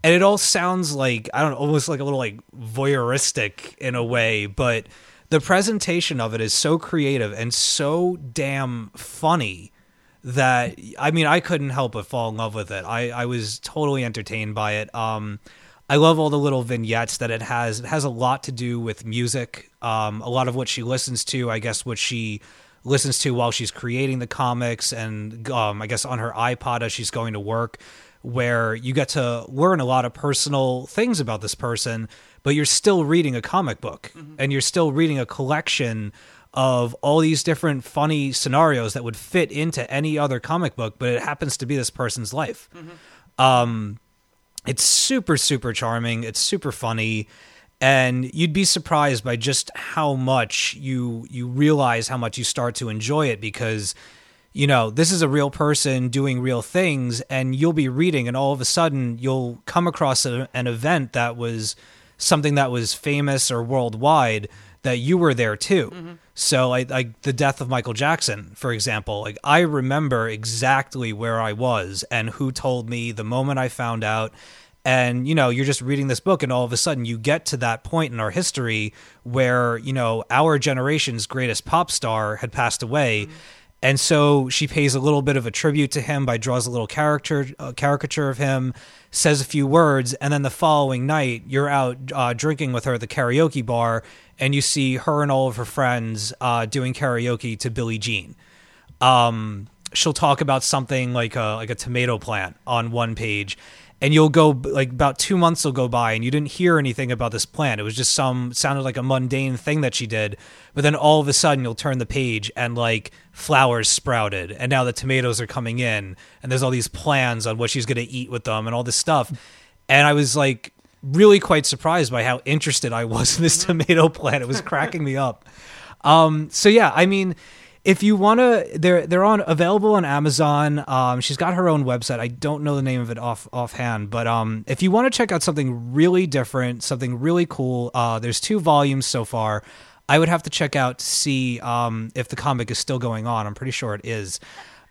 and it all sounds like i don't know almost like a little like voyeuristic in a way but the presentation of it is so creative and so damn funny that I mean I couldn't help but fall in love with it. I I was totally entertained by it. Um I love all the little vignettes that it has. It has a lot to do with music. Um a lot of what she listens to, I guess what she listens to while she's creating the comics and um I guess on her iPod as she's going to work where you get to learn a lot of personal things about this person, but you're still reading a comic book and you're still reading a collection of all these different funny scenarios that would fit into any other comic book, but it happens to be this person's life. Um, it's super, super charming. It's super funny. And you'd be surprised by just how much you you realize how much you start to enjoy it because you know, this is a real person doing real things, and you'll be reading, and all of a sudden you'll come across a, an event that was something that was famous or worldwide that you were there too. Mm-hmm. So like like the death of Michael Jackson, for example, like I remember exactly where I was and who told me the moment I found out. And you know, you're just reading this book and all of a sudden you get to that point in our history where, you know, our generation's greatest pop star had passed away. And so she pays a little bit of a tribute to him by draws a little character uh, caricature of him, says a few words, and then the following night you're out uh, drinking with her at the karaoke bar, and you see her and all of her friends uh, doing karaoke to Billie Jean. Um, she'll talk about something like a like a tomato plant on one page, and you'll go like about two months will go by, and you didn't hear anything about this plant. It was just some sounded like a mundane thing that she did, but then all of a sudden you'll turn the page and like flowers sprouted, and now the tomatoes are coming in, and there's all these plans on what she's gonna eat with them, and all this stuff, and I was like really quite surprised by how interested I was in this tomato plant. It was cracking me up. Um, so yeah, I mean, if you want to, they're they're on available on Amazon. Um, she's got her own website. I don't know the name of it off offhand, but um, if you want to check out something really different, something really cool, uh, there's two volumes so far. I would have to check out to see um, if the comic is still going on. I'm pretty sure it is.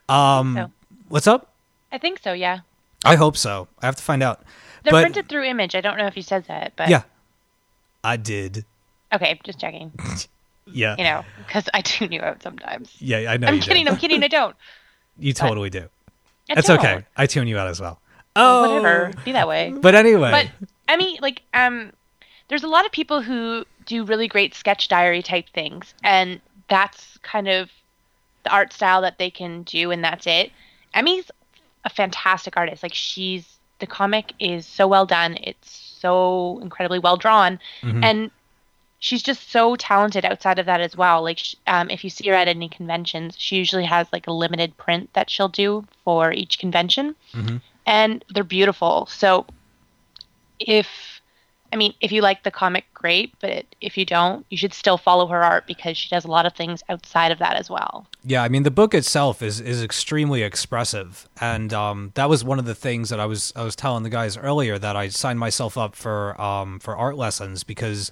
Um, so. What's up? I think so. Yeah. I hope so. I have to find out. They're But- printed through Image. I don't know if you said that, but Yeah, I did. Okay, just checking. Yeah, You know, because I tune you out sometimes. yeah, I know. I'm you kidding. Do. I'm kidding. I don't. You totally do. I It's don't. okay. I tune you out as well. Oh, Whatever. Be that way. But anyway, But I mean, like, um, there's a lot of people who do really great sketch diary type things, and that's kind of the art style that they can do, and that's it. Emi's a fantastic artist. Like, she's the comic is so well done. It's so incredibly well drawn, and she's just so talented outside of that as well. Like, um, if you see her at any conventions, she usually has like a limited print that she'll do for each convention, and they're beautiful. So, if I mean, if you like the comic, great. But if you don't, you should still follow her art because she does a lot of things outside of that as well. Yeah, I mean the book itself is is extremely expressive, and um, that was one of the things that I was I was telling the guys earlier that I signed myself up for um, for art lessons because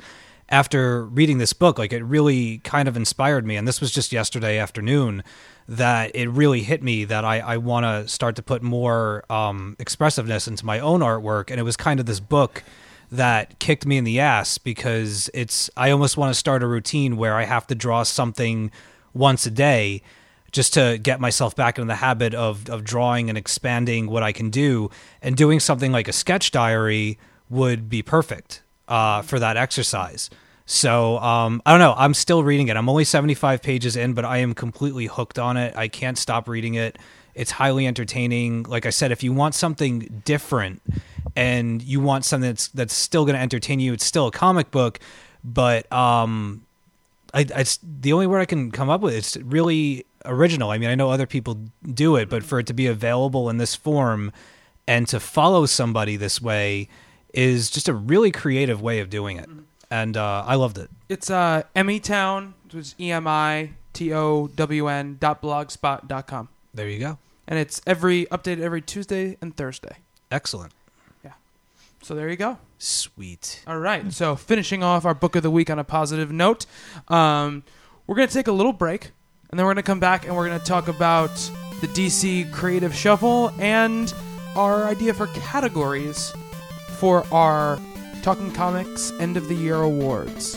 after reading this book, like it really kind of inspired me, and this was just yesterday afternoon that it really hit me that I I want to start to put more um, expressiveness into my own artwork, and it was kind of this book that kicked me in the ass because it's I almost want to start a routine where I have to draw something once a day just to get myself back into the habit of of drawing and expanding what I can do. And doing something like a sketch diary would be perfect uh, for that exercise. So um, I don't know. I'm still reading it. I'm only 75 pages in, but I am completely hooked on it. I can't stop reading it. It's highly entertaining. Like I said, if you want something different and you want something that's that's still going to entertain you, it's still a comic book, but um, I, it's the only word I can come up with. It's really original. I mean, I know other people do it, but for it to be available in this form and to follow somebody this way is just a really creative way of doing it. And uh, I loved it. It's uh, EmiTown, which is E M I T O W N dot blogspot dot com, There you go. and it's every updated every Tuesday and Thursday. Excellent. Yeah. So there you go. Sweet. All right. So finishing off our book of the week on a positive note, um, we're gonna take a little break, and then we're gonna come back and we're gonna talk about the DC Creative Shuffle and our idea for categories for our Talking Comics End of the Year awards.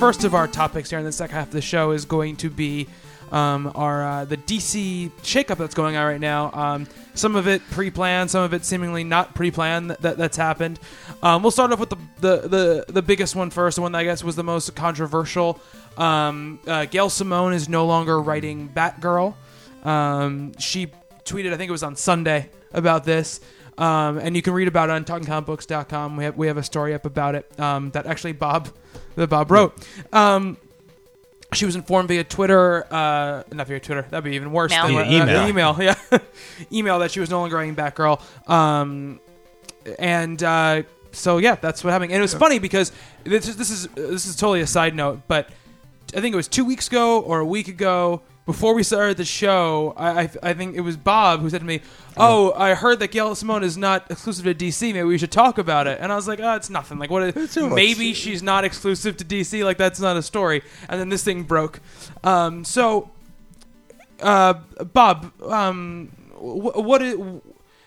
First of our topics here in the second half of the show is going to be um, our uh, the DC shakeup that's going on right now. Um, some of it pre-planned, some of it seemingly not pre-planned that, that that's happened. Um, we'll start off with the, the the the biggest one first, the one that I guess was the most controversial. Um, uh, Gail Simone is no longer writing Batgirl. Um, she tweeted, I think it was on Sunday, about this. Um, and you can read about it on talkingcomicbooks.com. We have we have a story up about it um, that actually Bob, that Bob wrote. Um, she was informed via Twitter, uh, not via Twitter. That'd be even worse. Mail. Than, Yeah, uh, email. email, yeah, email that she was no longer writing Batgirl. Um, and uh, so yeah, that's what happened. And it was funny because this is this is this is totally a side note, but I think it was two weeks ago or a week ago before we started the show. I I, I think it was Bob who said to me, "Oh, I heard that Gail Simone is not exclusive to DC. Maybe we should talk about it." And I was like, "Oh, it's nothing. Like what? Is, maybe she's not exclusive to DC. Like that's not a story." And then this thing broke. Um, so uh, Bob, um, wh- what is,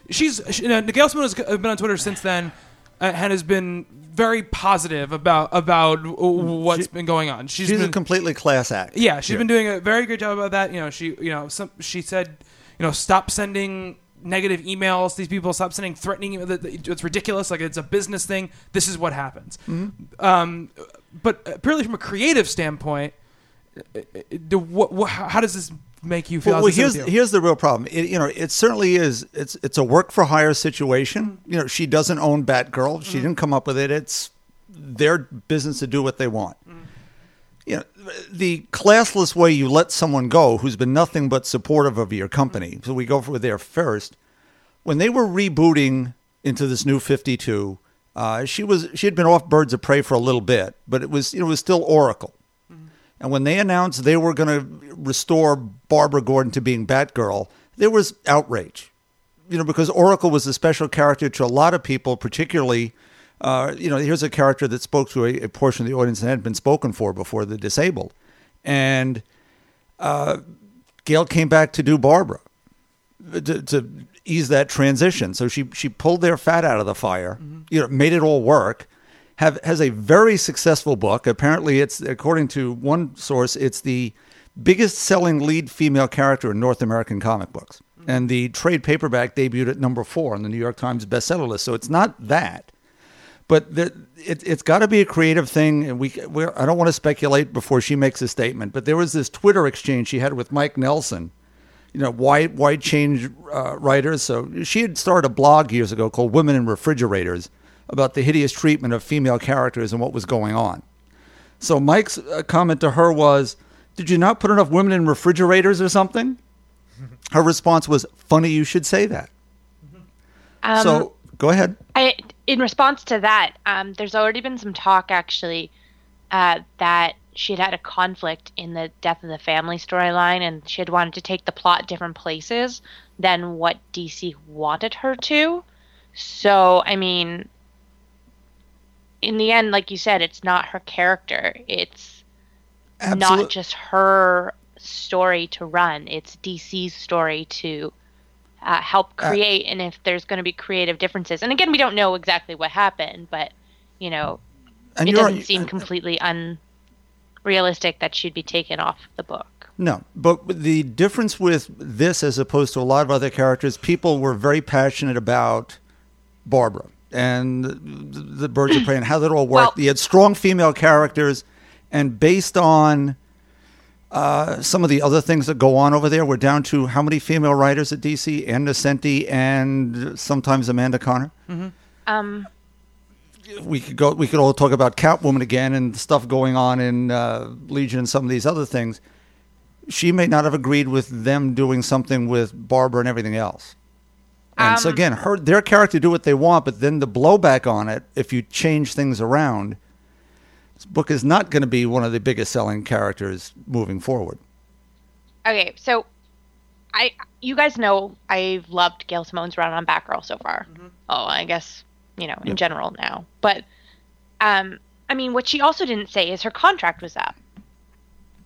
she's she, you know, Gail Simone has been on Twitter since then uh, and has been very positive about about what's She- been going on. She's, She's been a completely class act. yeah, she's here. been doing a very good job about that. You know, she you know some she said you know stop sending negative emails. These people stop sending threatening. email- that- that It's ridiculous. Like it's a business thing. This is what happens. Mm-hmm. Um, but uh, purely from a creative standpoint, uh, uh, the, what, what, how does this make you feel? Well, well, here's here's the real problem. It, you know, it certainly is. It's it's a work for hire situation. You know, she doesn't own Batgirl. She mm-hmm. didn't come up with it. It's their business to do what they want. Mm-hmm. You know, the classless way you let someone go who's been nothing but supportive of your company. Mm-hmm. So we go for there first. When they were rebooting into this new Fifty Two, uh, she was she had been off Birds of Prey for a little bit, but it was it was still Oracle. And when they announced they were going to restore Barbara Gordon to being Batgirl, there was outrage. You know, because Oracle was a special character to a lot of people, particularly, uh, you know, here's a character that spoke to a, a portion of the audience that hadn't been spoken for before, the disabled. And uh, Gail came back to do Barbara to, to ease that transition. So she she pulled their fat out of the fire, you know, made it all work. Have has a very successful book. Apparently, it's according to one source, it's the biggest selling lead female character in North American comic books. And the trade paperback debuted at number four on the New York Times bestseller list. So it's not that, but the, it, it's got to be a creative thing. And we, we're, I don't want to speculate before she makes a statement. But there was this Twitter exchange she had with Mike Nelson, you know, why why change uh, writers? So she had started a blog years ago called Women in Refrigerators about the hideous treatment of female characters and what was going on. So Mike's uh, comment to her was, "Did you not put enough women in refrigerators or something?" Her response was, "Funny you should say that." Um, so go ahead. I, in response to that, um, there's already been some talk actually uh, that she had had a conflict in the death of the family storyline, and she had wanted to take the plot different places than what DC wanted her to. So, I mean, in the end, like you said, it's not her character. It's Absolute- not just her story to run. It's DC's story to uh, help create. and if there's going to be creative differences, and again, we don't know exactly what happened, but you know, it doesn't seem completely unrealistic that she'd be taken off the book. No, but the difference with this, as opposed to a lot of other characters, people were very passionate about Barbara and the, the Birds of Prey and how that all worked. Well- you had strong female characters, and based on uh, some of the other things that go on over there, we're down to how many female writers at DC? Ann Nocenti and sometimes Amanda Conner. Um, we could go. We could all talk about Catwoman again and stuff going on in uh, Legion and some of these other things. She may not have agreed with them doing something with Barbara and everything else. And so Um, again, her their character do what they want, but then the blowback on it, if you change things around, this book is not going to be one of the biggest selling characters moving forward. okay, so I, you guys know I've loved Gail Simone's run on Batgirl so far. Oh, I guess you know in Yep. general now, but um, I mean, what she also didn't say is her contract was up.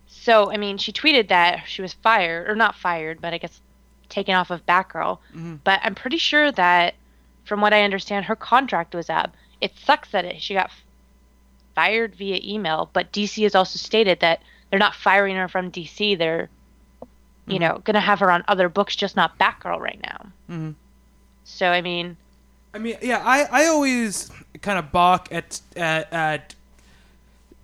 So, I mean, she tweeted that she was fired, or not fired, but I guess taken off of Batgirl. But I'm pretty sure that, from what I understand, her contract was up. It sucks that it, she got fired via email, but DC has also stated that they're not firing her from DC. They're, you know, going to have her on other books, just not Batgirl right now. Mhm. So, I mean, I mean, yeah, I, I always kind of balk at, at at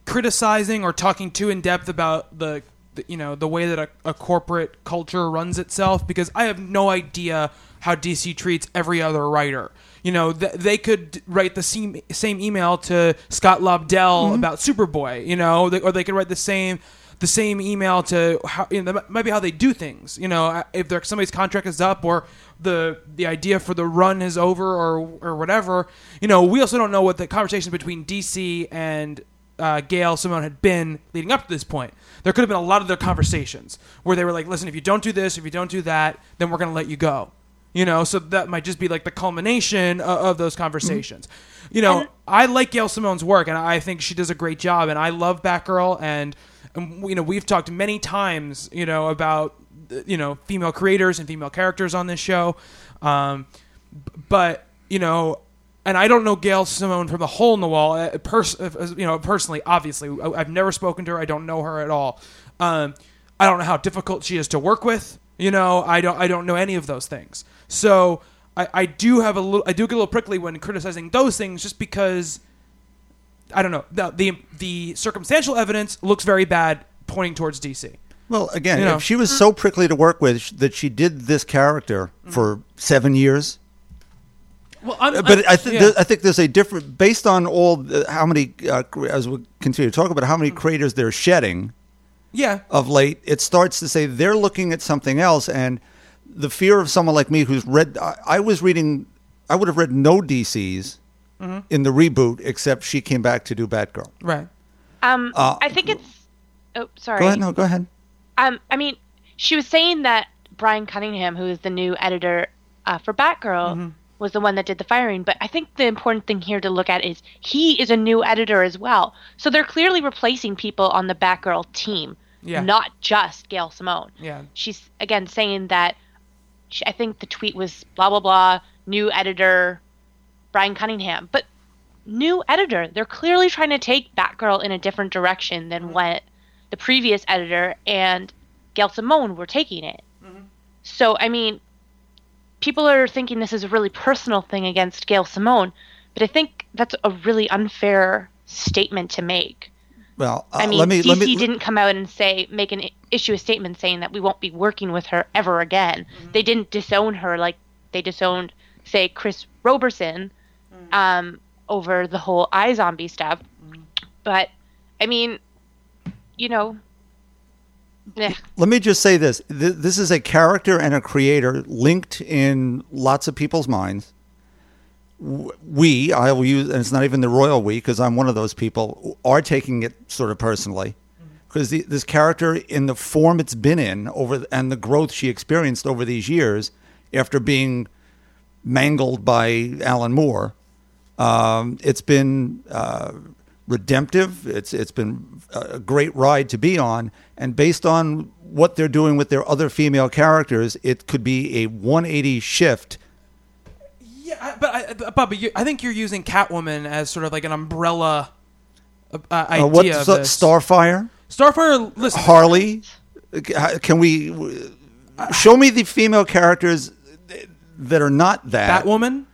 criticizing or talking too in depth about the you know the way that a, a corporate culture runs itself because I have no idea how DC treats every other writer. You know, th- they could write the same same email to Scott Lobdell mm-hmm. about Superboy. You know, they, or they could write the same. the same email to how you know that might be how they do things. You know, if there, somebody's contract is up or the the idea for the run is over or or whatever. You know, we also don't know what the conversations between DC and uh, Gail Simone had been leading up to this point. There could have been a lot of their conversations where they were like, "Listen, if you don't do this, if you don't do that, then we're going to let you go." You know, so that might just be like the culmination of, of those conversations. You know, I like Gail Simone's work, and I think she does a great job, and I love Batgirl, and, and you know, we've talked many times, you know, about you know female creators and female characters on this show, um, but you know, and I don't know Gail Simone from the hole in the wall. uh, Pers- uh, you know, personally, obviously, I- I've never spoken to her. I don't know her at all. Um, I don't know how difficult she is to work with. You know, I don't. I don't know any of those things. So I, I do have a little. I do get a little prickly when criticizing those things, just because I don't know. The the, the circumstantial evidence looks very bad, pointing towards DC. Well, again, You know. if she was so prickly to work with that she did this character for seven years, Well, I'm, but I, think yeah. there, I think there's a different based on all the, how many uh, as we continue to talk about how many creators they're shedding yeah. of late. It starts to say they're looking at something else, and the fear of someone like me who's read. I, I was reading. I would have read no DCs in the reboot except she came back to do Batgirl. Right. Um, Uh, I think it's. Oh, sorry. Go ahead. No, go ahead. Um, I mean, she was saying that Brian Cunningham, who is the new editor uh, for Batgirl, was the one that did the firing. But I think the important thing here to look at is he is a new editor as well. So they're clearly replacing people on the Batgirl team, Yeah. not just Gail Simone. Yeah. She's again saying that. She, I think the tweet was blah blah blah. New editor, Brian Cunningham, but new editor. They're clearly trying to take Batgirl in a different direction than mm-hmm. what the previous editor and Gail Simone were taking it. Mm-hmm. So, I mean, people are thinking this is a really personal thing against Gail Simone, but I think that's a really unfair statement to make. Well, uh, I mean, let me DC let me didn't come out and say make an issue a statement saying that we won't be working with her ever again. Mm-hmm. They didn't disown her like they disowned, say, Chris Roberson, Mm. um, over the whole iZombie stuff. Mm-hmm. But I mean, you know, eh, let me just say this: Th- this is a character and a creator linked in lots of people's minds. We, I will use, and it's not even the royal we, because I'm one of those people, are taking it sort of personally, because this character, in the form it's been in over, and the growth she experienced over these years, after being mangled by Alan Moore, um, it's been uh, redemptive. It's it's been a great ride to be on, and based on what they're doing with their other female characters, it could be a 180 shift. Yeah, but I, but Bobby, you, I think you're using Catwoman as sort of like an umbrella uh, uh, idea Uh, what of so- this. Starfire, Starfire, listen, Harley? Uh, Can we show me the female characters that are not that? Batwoman.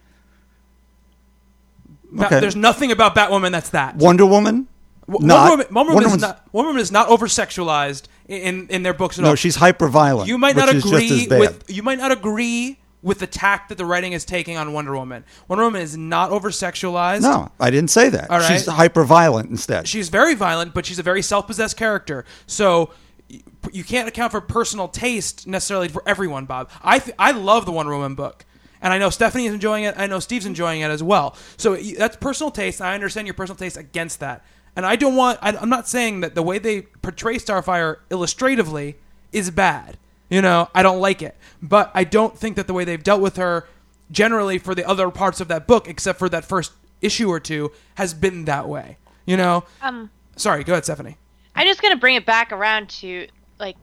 Okay. there's nothing about Batwoman that's that. Wonder Woman. W- Not. Wonder Woman, Wonder Woman is Woman's- not. Wonder Woman is not over sexualized in in their books at all. No, she's hyper violent. you might not which is just agree as bad. with you might not agree with the tact that the writing is taking on Wonder Woman. Wonder Woman is not over sexualized. No, I didn't say that. All right. She's hyper violent instead. she's very violent, but she's a very self-possessed character. So y- you can't account for personal taste necessarily for everyone, Bob. I th- I love the Wonder Woman book. And I know Stephanie is enjoying it. I know Steve's enjoying it as well. So that's personal taste. I understand your personal taste against that. And I don't want. I, I'm not saying that the way they portray Starfire illustratively is bad. You know, I don't like it. But I don't think that the way they've dealt with her, generally for the other parts of that book, except for that first issue or two, has been that way. You know. um, Sorry, go ahead, Stephanie. I'm just gonna bring it back around to like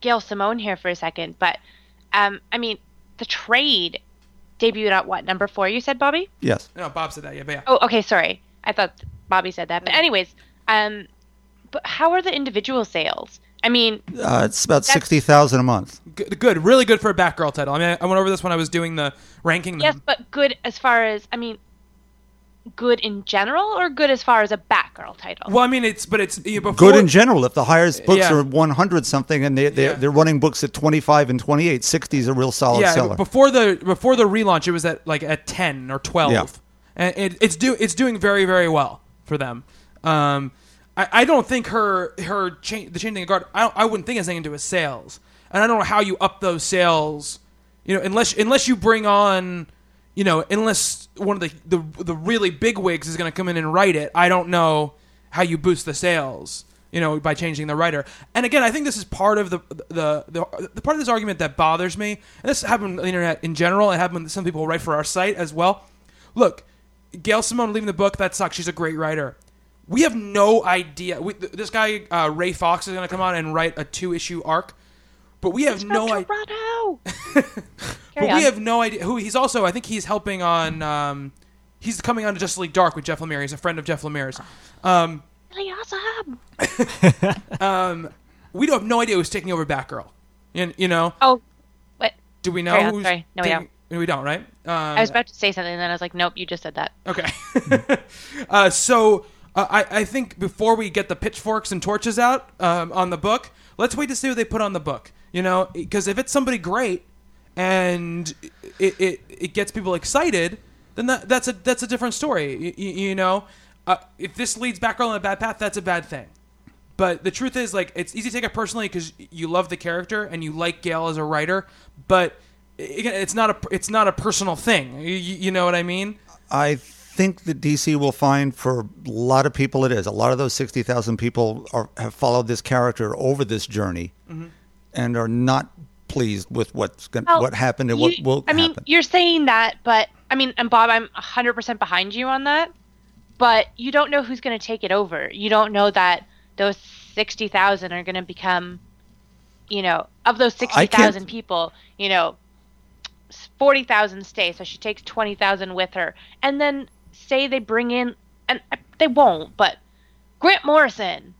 Gail Simone here for a second, but um, I mean, the trade debuted at what number four? You said, Bobby? yes. No, Bob said that. Yeah, but yeah. Oh, okay, sorry. I thought Bobby said that. But anyways, um, but how are the individual sales? I mean, Uh, it's about sixty thousand a month. Good, good, really good for a Batgirl title. I mean, I went over this when I was doing the ranking. yes, them. but good as far as I mean, good in general, or good as far as a Batgirl title? Well, I mean, it's but it's you know, Good in general. If the highest books Yeah. are one hundred something, and they they're, Yeah. they're running books at twenty five and twenty eight, 60 is a real solid Yeah, seller. before the before the relaunch, it was at like at ten or twelve, Yeah. and it, it's do it's doing very very well for them. Um, I, I don't think her her cha- the changing of guard. I don't, I wouldn't think it's anything to do with sales, and I don't know how you up those sales. You know, unless unless you bring on, you know, unless one of the the the really big wigs is going to come in and write it. I don't know how you boost the sales. You know, by changing the writer. And again, I think this is part of the the the, the part of this argument that bothers me. And this happened on the internet in general. It happened with some people who write for our site as well. Look, Gail Simone leaving the book that sucks. She's a great writer. We have no idea. We, th- this guy uh, Ray Fox is going to come on and write a two issue arc, but we have no idea. But we have no idea who he's also. I think he's helping on. Um, he's coming on to Justice League Dark with Jeff Lemire. He's a friend of Jeff Lemire's. Um, really awesome. we don't have no idea who's taking over Batgirl. You, you know? Oh, what? Do we know? Carry who's sorry. No, we taking- We don't, right? Um, I was about to say something, and then I was like, nope, you just said that. Okay. uh, so uh, I, I think before we get the pitchforks and torches out um, on the book, let's wait to see what they put on the book. You know, because if it's somebody great and it, it, it gets people excited, then that, that's a that's a different story. You, you know, uh, if this leads Batgirl on a bad path, that's a bad thing. But the truth is, like, it's easy to take it personally because you love the character and you like Gail as a writer. But again, it's not a it's not a personal thing. You, you know what I mean? I think that DC will find for a lot of people it is. A lot of those 60,000 people are, have followed this character over this journey Mm-hmm. And are not pleased with what's going Well, what happened and what you- will I mean, happen. you're saying that, but I mean, and Bob, I'm 100% behind you on that. But you don't know who's going to take it over. You don't know that those 60,000 are going to become, you know, of those 60,000 people, you know, 40,000 stay. So she takes 20,000 with her. And then say they bring in, and uh, they won't, but Grant Morrison,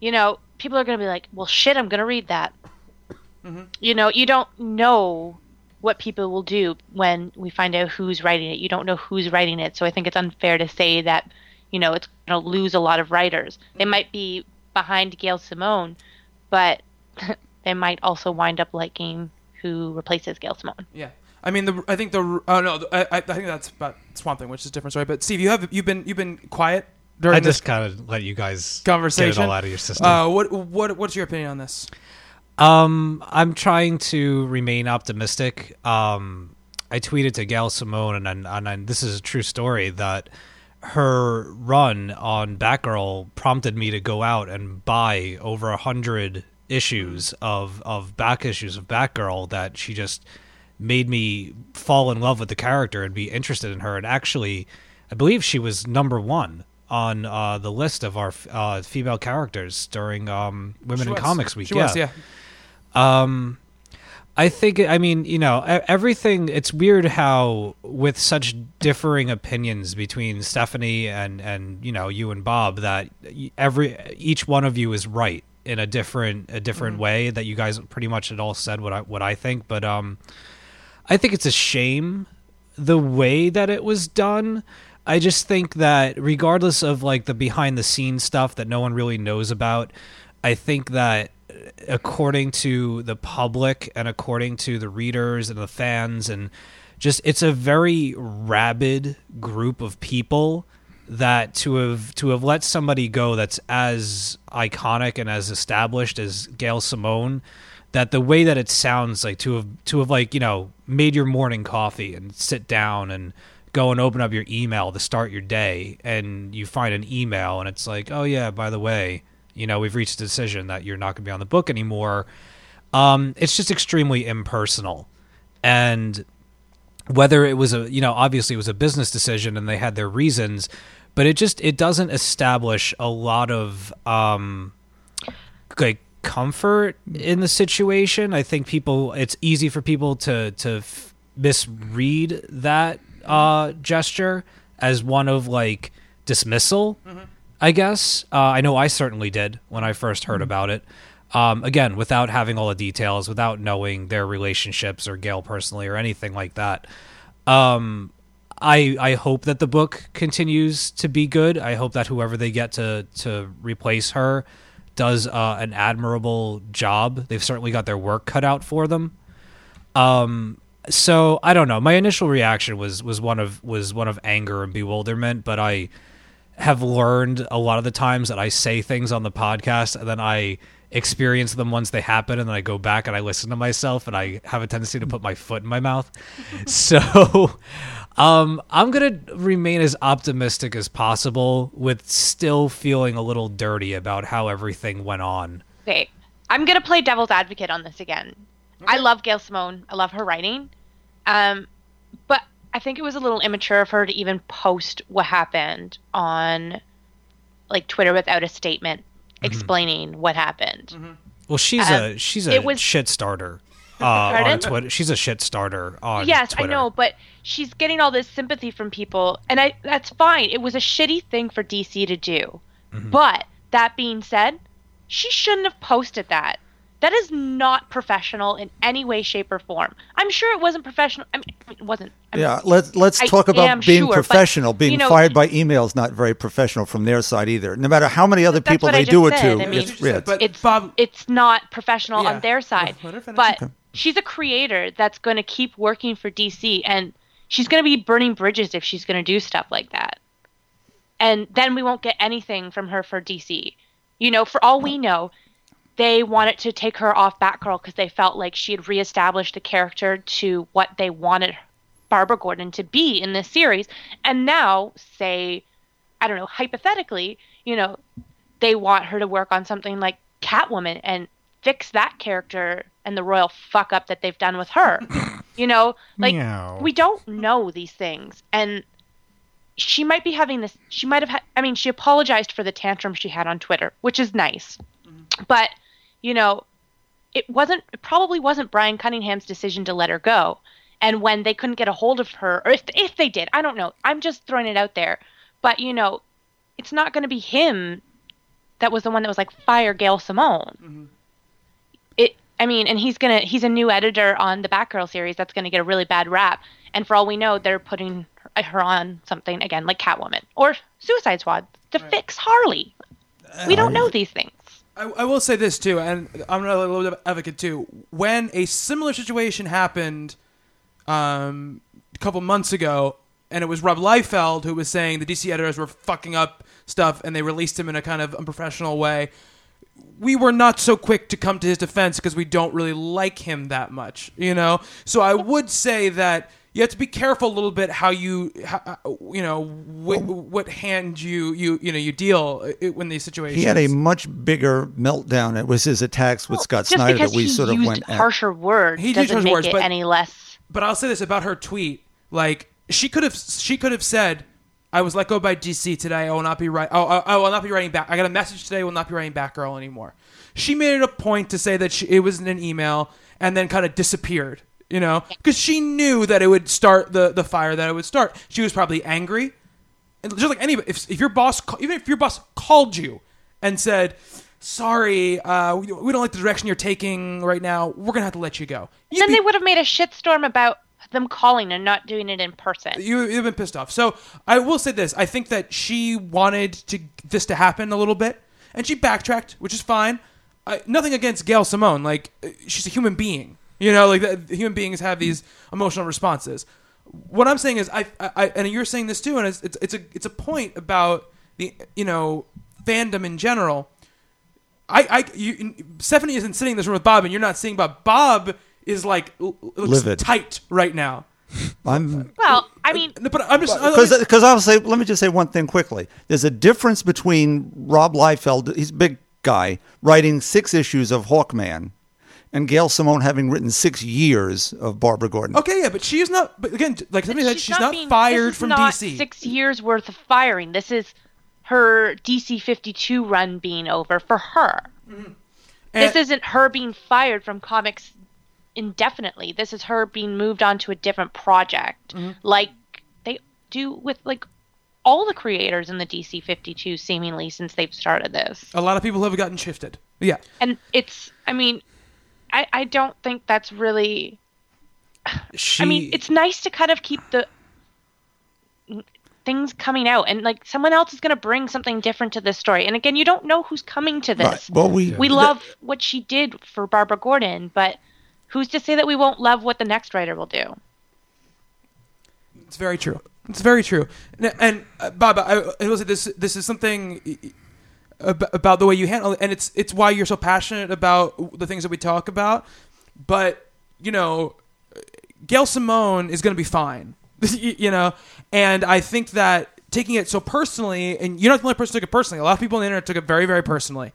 you know, people are going to be like, well, shit, I'm going to read that. You know, you don't know what people will do when we find out who's writing it. You don't know who's writing it. So I think it's unfair to say that, you know, it's going to lose a lot of writers. They might be behind Gail Simone, but they might also wind up liking who replaces Gail Simone. Yeah, I mean, the I think the oh no, I, I I think that's about Swamp Thing, which is a different story. But Steve, you have you've been you've been quiet during I just kind of let you guys conversation. get it all out of your system. Uh, what what what's your opinion on this? Um, I'm trying to remain optimistic. Um, I tweeted to Gail Simone, and, and, and, and this is a true story that her run on Batgirl prompted me to go out and buy over a hundred issues of of back issues of Batgirl that she just made me fall in love with the character and be interested in her. And actually, I believe she was number one on uh, the list of our uh, female characters during um, Women She in was. Comics Week. She was, yeah. Um, I think I mean you know everything. It's weird how with such differing opinions between Stephanie and and you know you and Bob that every each one of you is right in a different a different way that you guys pretty much had all said what I what I think. But um, I think it's a shame the way that it was done. I just think that regardless of like the behind the scenes stuff that no one really knows about, I think that according to the public and according to the readers and the fans and just it's a very rabid group of people that to have to have let somebody go that's as iconic and as established as Gail Simone that the way that it sounds like to have to have like you know made your morning coffee and sit down and go and open up your email to start your day and you find an email and it's like oh yeah by the way you know we've reached a decision that you're not going to be on the book anymore. Um it's just extremely impersonal. And whether it was a you know obviously it was a business decision and they had their reasons but it just it doesn't establish a lot of um like comfort in the situation. I think people it's easy for people to to f- misread that uh gesture as one of like dismissal i guess uh, i know i certainly did when i first heard about it um, again without having all the details without knowing their relationships or gail personally or anything like that um, I I hope that the book continues to be good. I hope that whoever they get to to replace her does uh, an admirable job. They've certainly got their work cut out for them. Um, so I don't know. My initial reaction was was one of was one of anger and bewilderment, but I have learned a lot of the times that I say things on the podcast and then I experience them once they happen and then I go back and I listen to myself and I have a tendency to put my foot in my mouth. so um I'm going to remain as optimistic as possible with still feeling a little dirty about how everything went on. Okay, I'm gonna play devil's advocate on this again. I love Gail Simone. I love her writing, um, but I think it was a little immature of her to even post what happened on like Twitter without a statement explaining what happened. Well, she's Um, a she's a it was- shit starter uh, on Twitter. She's a shit starter on yes, Twitter. I know, but she's getting all this sympathy from people, and I that's fine. It was a shitty thing for DC to do, Mm-hmm. but that being said, she shouldn't have posted that. That is not professional in any way, shape, or form. I'm sure it wasn't professional. I mean, it wasn't. I mean, Yeah, let's let's I talk am about being sure, but, professional. being you know- fired by email is not very professional from their side either. No matter how many other people they just do it to, I mean- it's, Just said, but it's Bob, it's not professional Yeah. on their side. Let her finish. But Okay. she's a creator that's going to keep working for DC, and she's going to be burning bridges if she's going to do stuff like that. And then we won't get anything from her for DC. You know, for all we know, they wanted to take her off Batgirl because they felt like she had reestablished the character to what they wanted Barbara Gordon to be in this series. And now, say, I don't know, hypothetically, you know, they want her to work on something like Catwoman and fix that character and the royal fuck up that they've done with her. you know, like Meow. we don't know these things and she might be having this she might have had I mean she apologized for the tantrum she had on Twitter, which is nice. Mm-hmm. But, you know, it wasn't it probably wasn't Brian Cunningham's decision to let her go. And when they couldn't get a hold of her or if if they did, I don't know. I'm just throwing it out there. But, you know, it's not going to be him that was the one that was like fire Gail Simone. Mm-hmm. It I mean, and he's going to he's a new editor on the Batgirl series that's going to get a really bad rap. And for all we know, they're putting her- her on something again like Catwoman or Suicide Squad to fix Harley. We don't know these things. I, I will say this too, and I'm a little bit of advocate too. When a similar situation happened um, a couple months ago, and it was Rob Liefeld who was saying the DC editors were fucking up stuff, and they released him in a kind of unprofessional way. We were not so quick to come to his defense because we don't really like him that much, you know. So I would say that you have to be careful a little bit how you, how, you know, wh- what hand you you you know you deal uh, when these situations. he had a much bigger meltdown. It was his attacks with Scott Snyder that we he sort of used went at. harsher words He used doesn't harsher make words, it but- any less. But I'll say this about her tweet: like she could have, she could have said, "I was let go by DC today. I will not be right. Oh, I, I will not be writing back. I got a message today. I will not be writing back, girl, anymore." She made it a point to say that she, it was in an email, and then kind of disappeared. You know, because she knew that it would start the the fire that it would start. She was probably angry, and just like anybody, if, if your boss, even if your boss called you and said, "Sorry, uh, we, we don't like the direction you're taking right now. We're gonna have to let you go," You'd then be- they would have made a shitstorm about them calling and not doing it in person. you, you've been pissed off. So I will say this: I think that she wanted to this to happen a little bit, and she backtracked, which is fine. I, nothing against Gail Simone; like uh, she's a human being. You know, like the, human beings have these emotional responses. What I'm saying is, I, I, and you're saying this too, and it's, it's, it's a, it's a point about the, you know, fandom in general. I, I, you, Stephanie isn't sitting in this room with Bob, and you're not seeing Bob. Bob is like l- looks Livid. tight right now. I'm Well, I mean, uh, But I'm just uh, because because I'll say let me just say one thing quickly. There's a difference between Rob Liefeld, he's a big guy, writing six issues of Hawkman, and Gail Simone having written six years of Barbara Gordon. Okay, yeah, but she is not. But again, like somebody said, she's not, being- fired this is from not DC. Six years worth of firing. This is her DC 52 run being over for her. And- this isn't her being fired from comics indefinitely. This is her being moved on to a different project, Mm-hmm. like they do with like all the creators in the DC 52 seemingly since they've started this. a lot of people have gotten shifted. Yeah, And it's, I mean, I I don't think that's really. She, I mean, it's nice to kind of keep the things coming out and like someone else is going to bring something different to this story. And again, you don't know who's coming to this. Right. Well, we we love what she did for Barbara Gordon, but who's to say that we won't love what the next writer will do? It's very true. It's very true. And, and uh, Bob, I, I will say this: this is something ab- about the way you handle it, and it's it's why you're so passionate about the things that we talk about. But you know, Gail Simone is going to be fine. you you know, and I think that taking it so personally, and you're not the only person who took it personally. A lot of people on the internet took it very, very personally.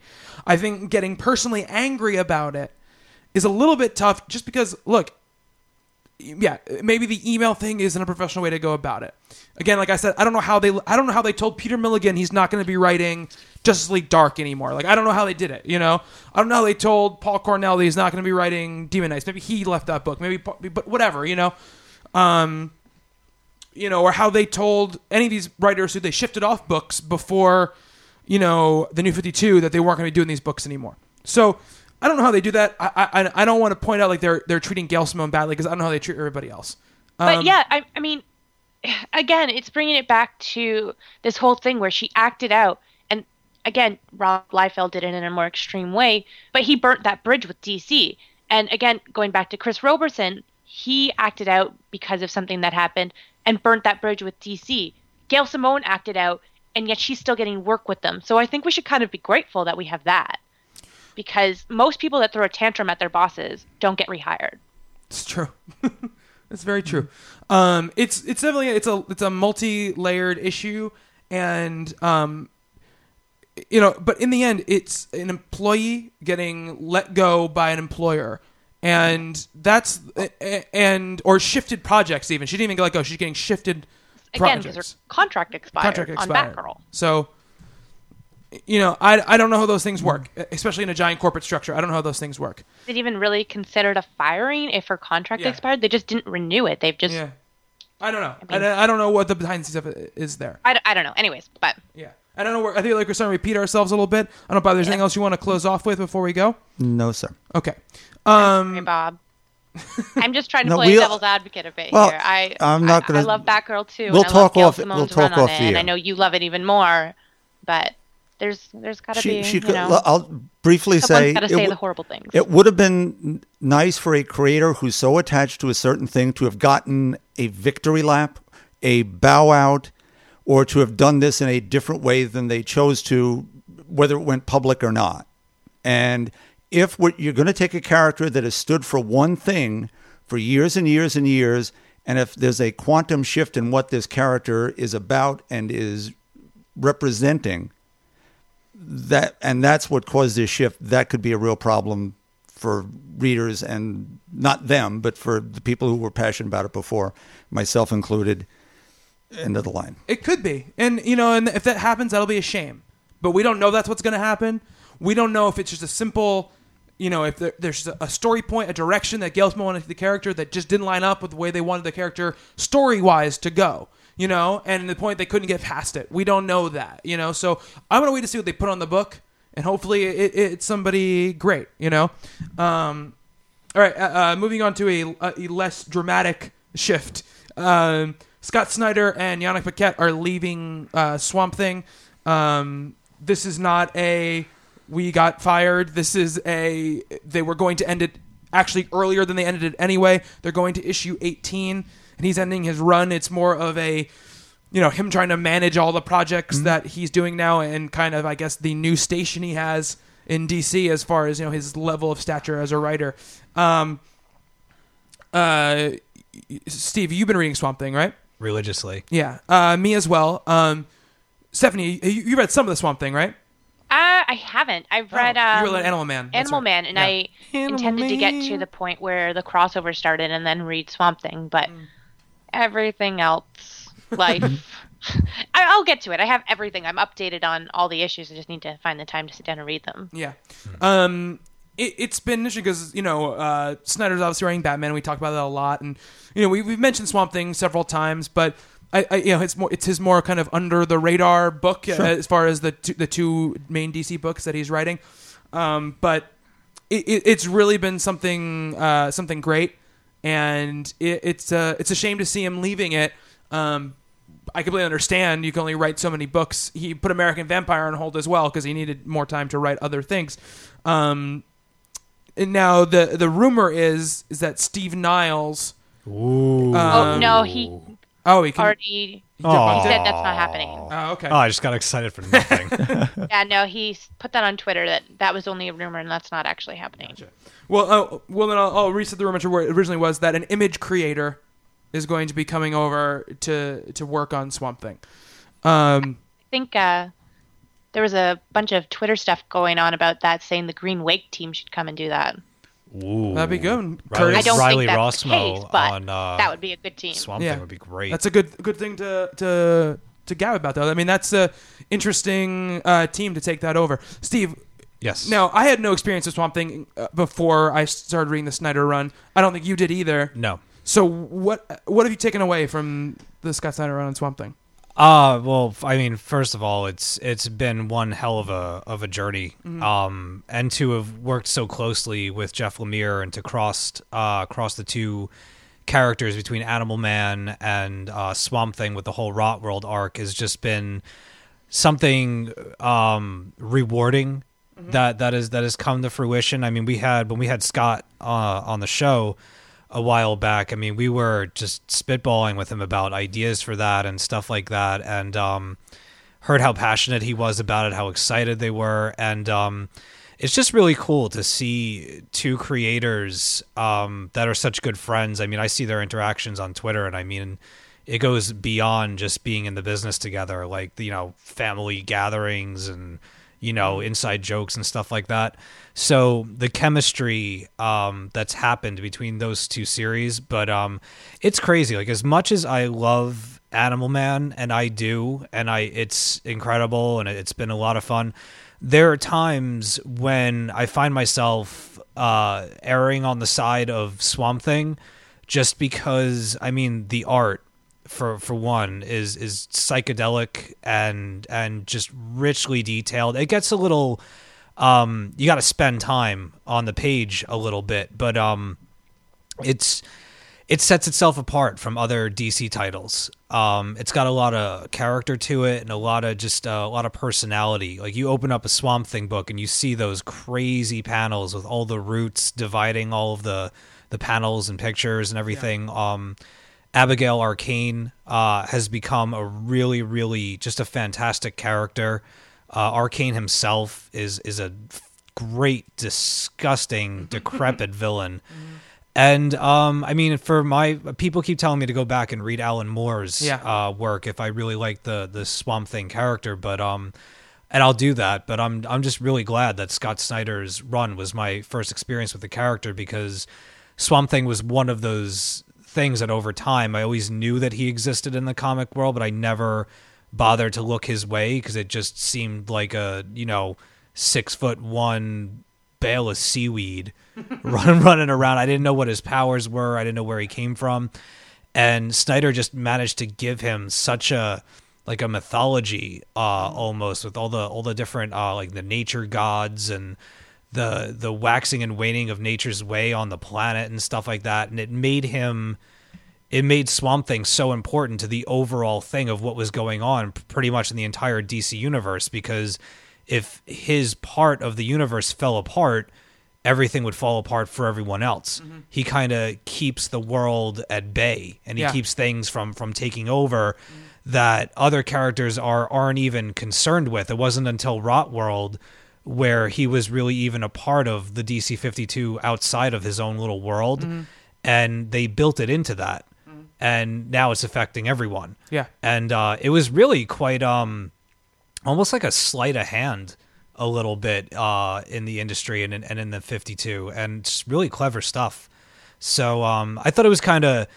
I think getting personally angry about it is a little bit tough, just because look, yeah, maybe the email thing isn't a professional way to go about it. Again, like I said, I don't know how they I don't know how they told Peter Milligan he's not going to be writing Justice League Dark anymore. Like I don't know how they did it, you know? I don't know how they told Paul Cornell that he's not going to be writing Demon Knights. Maybe he left that book. Maybe but whatever, you know. Um you know, or how they told any of these writers who they shifted off books before, you know, the New Fifty Two that they weren't going to be doing these books anymore. So I don't know how they do that. I I, I don't want to point out like they're they're treating Gail Simone badly because I don't know how they treat everybody else. But Um, yeah, I, I mean, again, it's bringing it back to this whole thing where she acted out, again, Rob Liefeld did it in a more extreme way, but he burnt that bridge with DC. And again, going back to Chris Roberson, he acted out because of something that happened and burnt that bridge with DC. Gail Simone acted out, and yet she's still getting work with them. So I think we should kind of be grateful that we have that. Because most people that throw a tantrum at their bosses don't get rehired. It's true. It's very true. Um, it's it's definitely it's a it's a multi-layered issue, and um, you know, but in the end, it's an employee getting let go by an employer, and that's and or shifted projects. Even she didn't even get let go. She's getting shifted Again, because her contract expired, Contract expired on. Batgirl. So, you know, I, I don't know how those things work, especially in a giant corporate structure. I don't know how those things work. Is it even really considered a firing if her contract Yeah. expired? They just didn't renew it. They've just Yeah, I don't know. I, mean- I don't know what the behind the scenes of it is there. I, I don't know. Anyways, but Yeah. I don't know. Where, I think like we're starting to repeat ourselves a little bit. I don't know, Bob. There's anything else you want to close off with before we go? No, sir. Okay. Um, hey, Bob. I'm just trying to No, play we- devil's advocate a bit Well, here. I I'm not gonna- I, love Batgirl too. We'll I love talk Gail off- Simone's we'll talk on off it, and I know you love it even more. But there's there's got to She, be she you could. know I'll briefly say got to it say w- the horrible things. It would have been nice for a creator who's so attached to a certain thing to have gotten a victory lap, a bow out, or to have done this in a different way than they chose to, whether it went public or not. And if you're going to take a character that has stood for one thing for years and years and years, and if there's a quantum shift in what this character is about and is representing, that and that's what caused this shift that could be a real problem for readers and not them but for the people who were passionate about it before myself included end of the line it could be, and you know, and if that happens, that'll be a shame. But we don't know that's what's going to happen. We don't know if it's just a simple, you know, if there, there's a story point, a direction that Gail Simone wanted the character that just didn't line up with the way they wanted the character story wise to go. You know, and the point they couldn't get past it. We don't know that. You know, so I'm gonna wait to see what they put on the book, and hopefully it, it's somebody great. You know. Um, all right, uh, uh, moving on to a, a less dramatic shift. Um, Scott Snyder and Yanick Paquette are leaving uh, Swamp Thing. Um, this is not a we got fired. This is a they were going to end it actually earlier than they ended it anyway. They're going to issue 18, and he's ending his run. It's more of a you know him trying to manage all the projects that he's doing now and kind of I guess the new station he has in DC as far as you know his level of stature as a writer. Um, uh, Steve, you've been reading Swamp Thing, right? Religiously. Yeah, uh, me as well. Um, Stephanie, you, you read some of the Swamp Thing, right? Uh, I haven't. I've read Oh, um, you read Animal Man. That's Animal right. Man, and Yeah. I Animal intended to get to the point where the crossover started and then read Swamp Thing, but Mm. everything else, life. I, I'll get to it. I have everything. I'm updated on all the issues. I just need to find the time to sit down and read them. Yeah. Um, it, it's been interesting because you know uh, Snyder's obviously writing Batman. We talk about that a lot, and you know we, we've mentioned Swamp Thing several times, but I, I you know it's more it's his more kind of under the radar book uh, as far as the two, the two main DC books that he's writing. Um, but it, it, it's really been something uh, something great, and it, it's uh, it's a shame to see him leaving it. Um, I completely understand. You can only write so many books. He put American Vampire on hold as well because he needed more time to write other things. Um, and now the the rumor is is that Steve Niles. Ooh. oh no, he Oh, he can. already he said that's not happening. Oh, okay. Oh, I just got excited for nothing. Yeah, no, he put that on Twitter that that was only a rumor and that's not actually happening. Well, uh, well, then I'll, I'll reset the rumor to where it originally was that an image creator is going to be coming over to to work on Swamp Thing. Um, I think uh, there was a bunch of Twitter stuff going on about that, saying the Green Wake team should come and do that. Ooh. That'd be good. Riley, Kurtis- I don't Riley think that's the Rossmo case, but on uh, that would be a good team. Swamp Yeah. Thing would be great. That's a good good thing to to to gab about, though. I mean, that's a interesting uh, team to take that over. Steve, yes. now I had no experience with Swamp Thing uh, before I started reading the Snyder run. I don't think you did either. No. So what what have you taken away from the Scott Snyder run on Swamp Thing? Uh well, I mean, first of all, it's it's been one hell of a of a journey. Um, and to have worked so closely with Jeff Lemire and to cross uh cross the two characters between Animal Man and uh, Swamp Thing with the whole Rot World arc has just been something um rewarding that that is that has come to fruition. I mean, we had when we had Scott uh, on the show a while back. I mean, we were just spitballing with him about ideas for that and stuff like that, and um, heard how passionate he was about it, how excited they were, and um, it's just really cool to see two creators um, that are such good friends. I mean, I see their interactions on Twitter, and I mean, it goes beyond just being in the business together, like you know, family gatherings and you know, inside jokes and stuff like that. So the chemistry um, that's happened between those two series, but um, it's crazy. Like as much as I love Animal Man, and I do, and I, it's incredible, and it's been a lot of fun. There are times when I find myself uh, erring on the side of Swamp Thing, just because I mean the art for for one is is psychedelic and and just richly detailed. It gets a little um you got to spend time on the page a little bit, but um it's it sets itself apart from other DC titles. Um, it's got a lot of character to it and a lot of just uh, a lot of personality. Like you open up a Swamp Thing book and you see those crazy panels with all the roots dividing all of the the panels and pictures and everything. Um, Abigail Arcane uh, has become a really, really just a fantastic character. Uh, Arcane himself is is a great, disgusting, decrepit villain. And um, I mean, for my people keep telling me to go back and read Alan Moore's Yeah. uh, work if I really like the the Swamp Thing character, but um, and I'll do that. But I'm I'm just really glad that Scott Snyder's run was my first experience with the character because Swamp Thing was one of those things that over time I always knew that he existed in the comic world, but I never bothered to look his way because it just seemed like a you know six foot one bale of seaweed running running around. I didn't know what his powers were. I didn't know where he came from, and Snyder just managed to give him such a like a mythology uh almost with all the all the different uh like the nature gods and the the waxing and waning of nature's way on the planet and stuff like that and it made him it made Swamp Thing so important to the overall thing of what was going on pretty much in the entire DC universe because if his part of the universe fell apart everything would fall apart for everyone else. Mm-hmm. He kind of keeps the world at bay and he Yeah. keeps things from from taking over mm-hmm. that other characters are aren't even concerned with. It wasn't until Rot World where he was really even a part of the DC 52 outside of his own little world mm-hmm. and they built it into that. And now it's affecting everyone. Yeah. And uh, it was really quite um almost like a sleight of hand a little bit uh, in the industry and in, and in the 52 and just really clever stuff so um, i thought it was kind of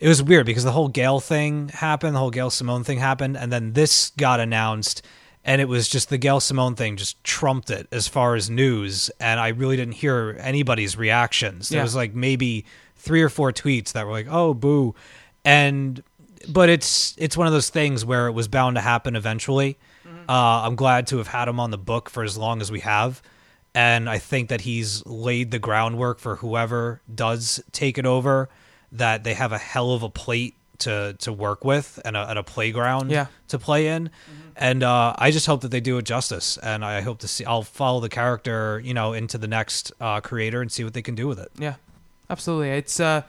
it was weird because the whole Gail thing happened the whole Gail simone thing happened and then this got announced and it was just the Gail simone thing just trumped it as far as news and i really didn't hear anybody's reactions there Yeah. was like maybe three or four tweets that were like oh boo and but it's it's one of those things where it was bound to happen eventually. Uh, I'm glad to have had him on the book for as long as we have, and I think that he's laid the groundwork for whoever does take it over. That they have a hell of a plate to to work with and a, and a playground Yeah. to play in, and uh, I just hope that they do it justice. And I hope to see. I'll follow the character, you know, into the next uh, creator and see what they can do with it. Yeah. Absolutely. It's. uh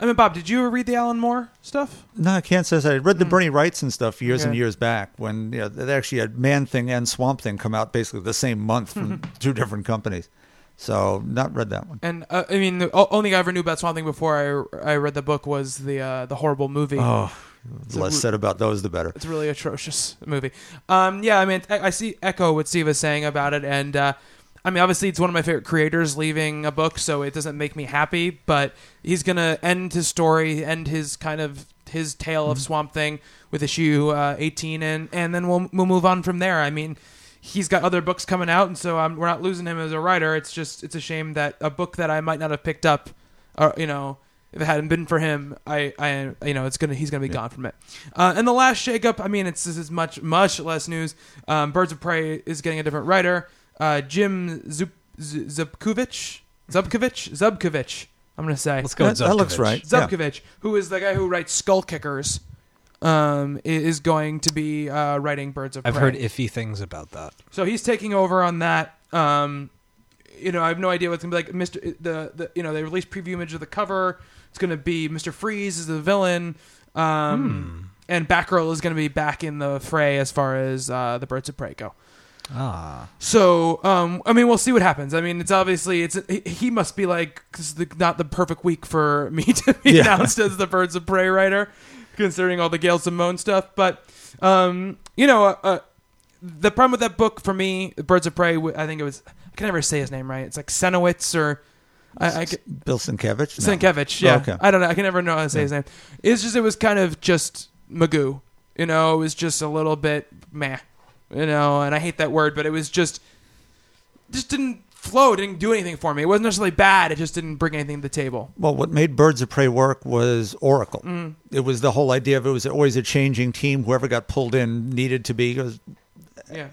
I mean, Bob, did you ever read the Alan Moore stuff? No, I can't say that. I read the Bernie Wrightson stuff years and Hmm. Years back when you know, they actually had Man Thing and Swamp Thing come out basically the same month from two different companies. So not read that one. And uh, I mean, the only thing I ever knew about Swamp Thing before I I read the book was the uh, the horrible movie. Oh, the less said about those, the better. It's a really atrocious movie. Um, yeah, I mean, I, I see echo what Steve is saying about it, and uh, I mean, obviously, it's one of my favorite creators leaving a book, so it doesn't make me happy. But he's gonna end his story, end his kind of his tale of Swamp Thing with issue uh, 18, and and then we'll we'll move on from there. I mean. He's got other books coming out, and so um, we're not losing him as a writer. It's just it's a shame that a book that I might not have picked up, or you know, if it hadn't been for him, I, I, you know, it's gonna he's gonna be gone from it. Uh, and the last shakeup, I mean, it's this is much much less news. Um, Birds of Prey is getting a different writer, uh, Jim Zub, Z- Zubkovich, Zubkovich, Zubkovich. I'm gonna say Let's go. That, that looks Zubkovich. right. Yeah. Zubkovich, who is the guy who writes Skull Kickers, um, is going to be uh, writing Birds of Prey. I've heard iffy things about that. So he's taking over on that. Um, you know, I have no idea what's gonna be like. Mister, the, the you know they released preview image of the cover. It's gonna be Mister Freeze is the villain, um, and Batgirl is gonna be back in the fray as far as uh, the Birds of Prey go. Ah, So, um, I mean, we'll see what happens. I mean, it's obviously it's he, must be like the, not the perfect week for me to be Yeah. announced as the Birds of Prey writer, considering all the Gail Simone stuff. But um, you know, uh, uh, the problem with that book for me, Birds of Prey, I think it was I can never say his name right. It's like Senowitz or I, I Bill Sienkiewicz? No. Sienkiewicz. Yeah, Okay. I don't know. I can never know how to say his name. It's just it was kind of just Magoo. You know, it was just a little bit meh. You know, and I hate that word, but it was just just didn't flow. Didn't do anything for me. It wasn't necessarily bad. It just didn't bring anything to the table. Well, what made Birds of Prey work was Oracle. Mm. It was the whole idea of it was always a changing team. Whoever got pulled in needed to be was Yeah.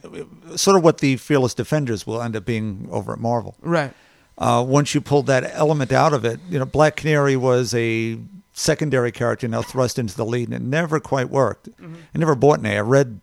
sort of what the Fearless Defenders will end up being over at Marvel. Right. Uh, once you pulled that element out of it, you know, Black Canary was a secondary character now thrust into the lead, and it never quite worked. I never bought any. I read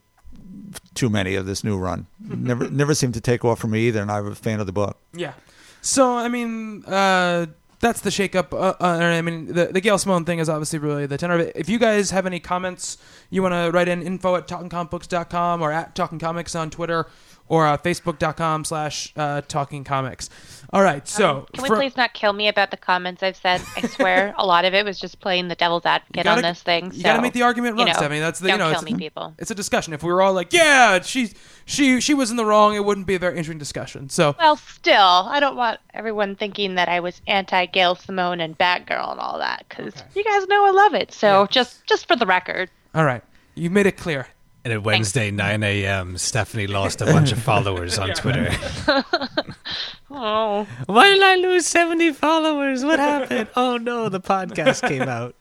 too many of this new run. never, never seemed to take off for me either, and I'm a fan of the book. Yeah. So I mean, uh, that's the shakeup. Uh, uh, I mean, the the Gail Simone thing is obviously really the tenor of it. If you guys have any comments, you want to write in info at talkingcomicbooks.com or at Talking Comics on Twitter or uh, facebook.com slash uh, Talking Comics. All right. So Um, Can we for- please not kill me about the comments I've said? I swear, a lot of it was just playing the devil's advocate gotta- on this thing. You got to make the argument you run, know, Stephanie. That's the don't you know kill it's, me, people. it's a discussion. If we were all like, yeah, she she she was in the wrong, it wouldn't be a very interesting discussion. So Well, still, I don't want everyone thinking that I was anti Gail Simone and Batgirl and all that because you guys know I love it. So just just for the record, all right, you made it clear. And at Wednesday 9 a.m., Stephanie lost a bunch of followers on Twitter. oh, Why did I lose 70 followers? What happened? Oh no, the podcast came out.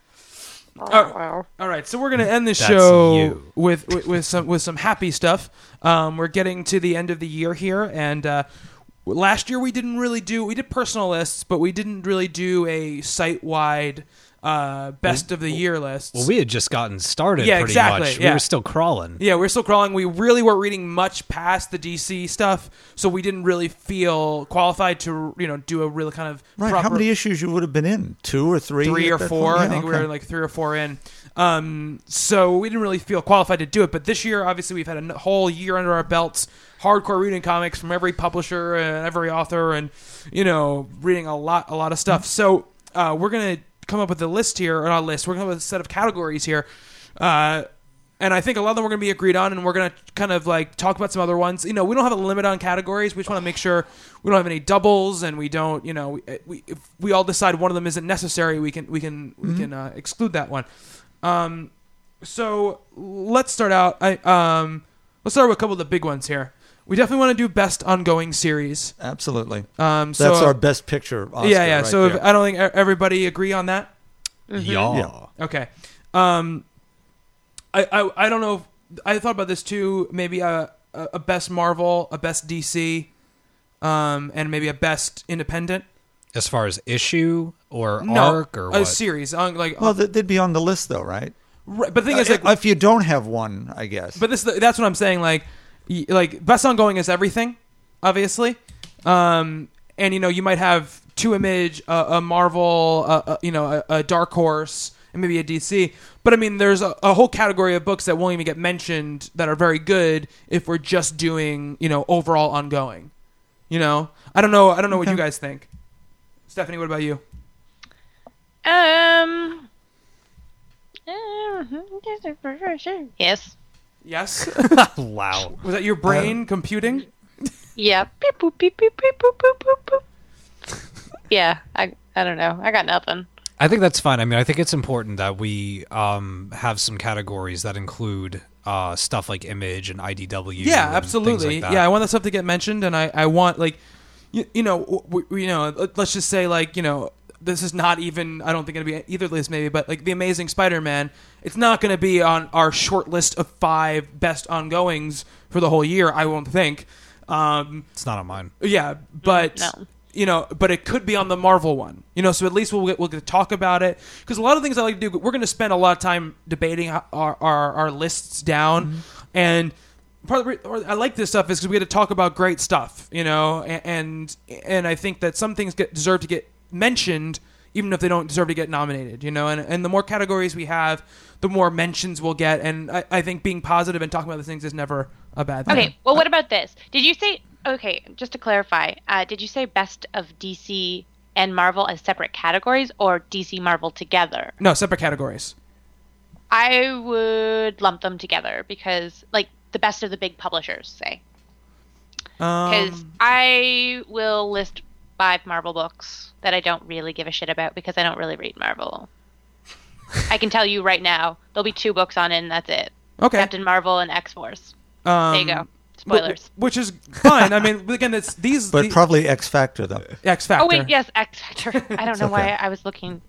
oh, well. All right, so we're gonna end the show with, with with some with some happy stuff. Um, we're getting to the end of the year here, and uh, last year we didn't really do we did personal lists, but we didn't really do a site wide uh, best of the year list. Well, we had just gotten started Yeah, pretty exactly, much. yeah. We were still crawling. yeah, we're still crawling. We really weren't reading much past the DC stuff, so we didn't really feel qualified to you know do a really kind of Right. proper How many issues you would have been in? Two or three? three or four. point? I Yeah, think we okay. were like three or four in. Um, so we didn't really feel qualified to do it. But this year, obviously, we've had a whole year under our belts, hardcore reading comics from every publisher and every author, and you know, reading a lot, a lot of stuff. So uh, we're gonna come up with a list here, or not a list. We're come up with a set of categories here. Uh, and I think a lot of them we're going to be agreed on, and we're going to kind of like talk about some other ones. You know, we don't have a limit on categories. We just want to make sure we don't have any doubles, and we don't, you know, we, we if we all decide one of them isn't necessary, we can we can we can uh, exclude that one. Um, so let's start out. I um, let's start with a couple of the big ones here. We definitely want to do best ongoing series. Absolutely. Um, so That's our best picture. Oscar yeah, yeah. right so if, there. I don't think everybody agree on that. Yeah. Yeah. Okay. Um, I, I I don't know. If, I thought about this too. Maybe a a a best Marvel, a best DC, um, and maybe a best independent. As far as issue or No, arc or a what? series. On like, well, th- they'd be on the list though, right? right, but the thing is, Uh, like, if you don't have one, I guess. but this that's what I'm saying. Like, y- like best ongoing is everything, obviously. Um, and you know, you might have two Image, uh, a Marvel, uh, uh, you know, a, a Dark Horse, and maybe a DC. But I mean, there's a, a whole category of books that won't even get mentioned that are very good if we're just doing, you know, overall ongoing. You know, I don't know. I don't know what you guys think. Stephanie, what about you? Um. Yes. Yes. wow. Was that your brain computing? Yeah. Beep, boop, beep, beep, beep, boop, boop, boop, boop. Yeah. I I don't know. I got nothing. I think that's fine. I mean, I think it's important that we um, have some categories that include uh, stuff like image and IDW. Yeah, and absolutely. like that. yeah, I want that stuff to get mentioned, and I, I want like, you, you know, w- w- you know, let- let's just say like, you know, this is not even. I don't think going to be either list maybe, but like the Amazing Spider-Man, it's not going to be on our short list of five best ongoings for the whole year. I won't think. Um, it's not on mine. yeah, but No. you know, but it could be on the Marvel one. You know, so at least we'll get, we'll get to talk about it because a lot of things I like to do. We're going to spend a lot of time debating our our, our lists down, and part of the re- I like this stuff is because we get to talk about great stuff. You know, and and, and I think that some things get deserve to get mentioned. Even if they don't deserve to get nominated, you know, and, and the more categories we have, the more mentions we'll get. And I, I think being positive and talking about these things is never a bad thing. Okay. Well, what about this? Did you say? Okay, just to clarify, uh, did you say best of DC and Marvel as separate categories, or DC Marvel together? No, separate categories. I would lump them together because, like, the best of the big publishers, say. Because Um, I will list five Marvel books that I don't really give a shit about because I don't really read Marvel. I can tell you right now, there'll be two books on it, and that's it. okay. Captain Marvel and X Force. Um, There you go. Wh- Spoilers. which is fine. I mean, again, it's these. But the- probably X Factor though. X Factor. Oh wait, yes, X Factor. I don't know why. I was looking.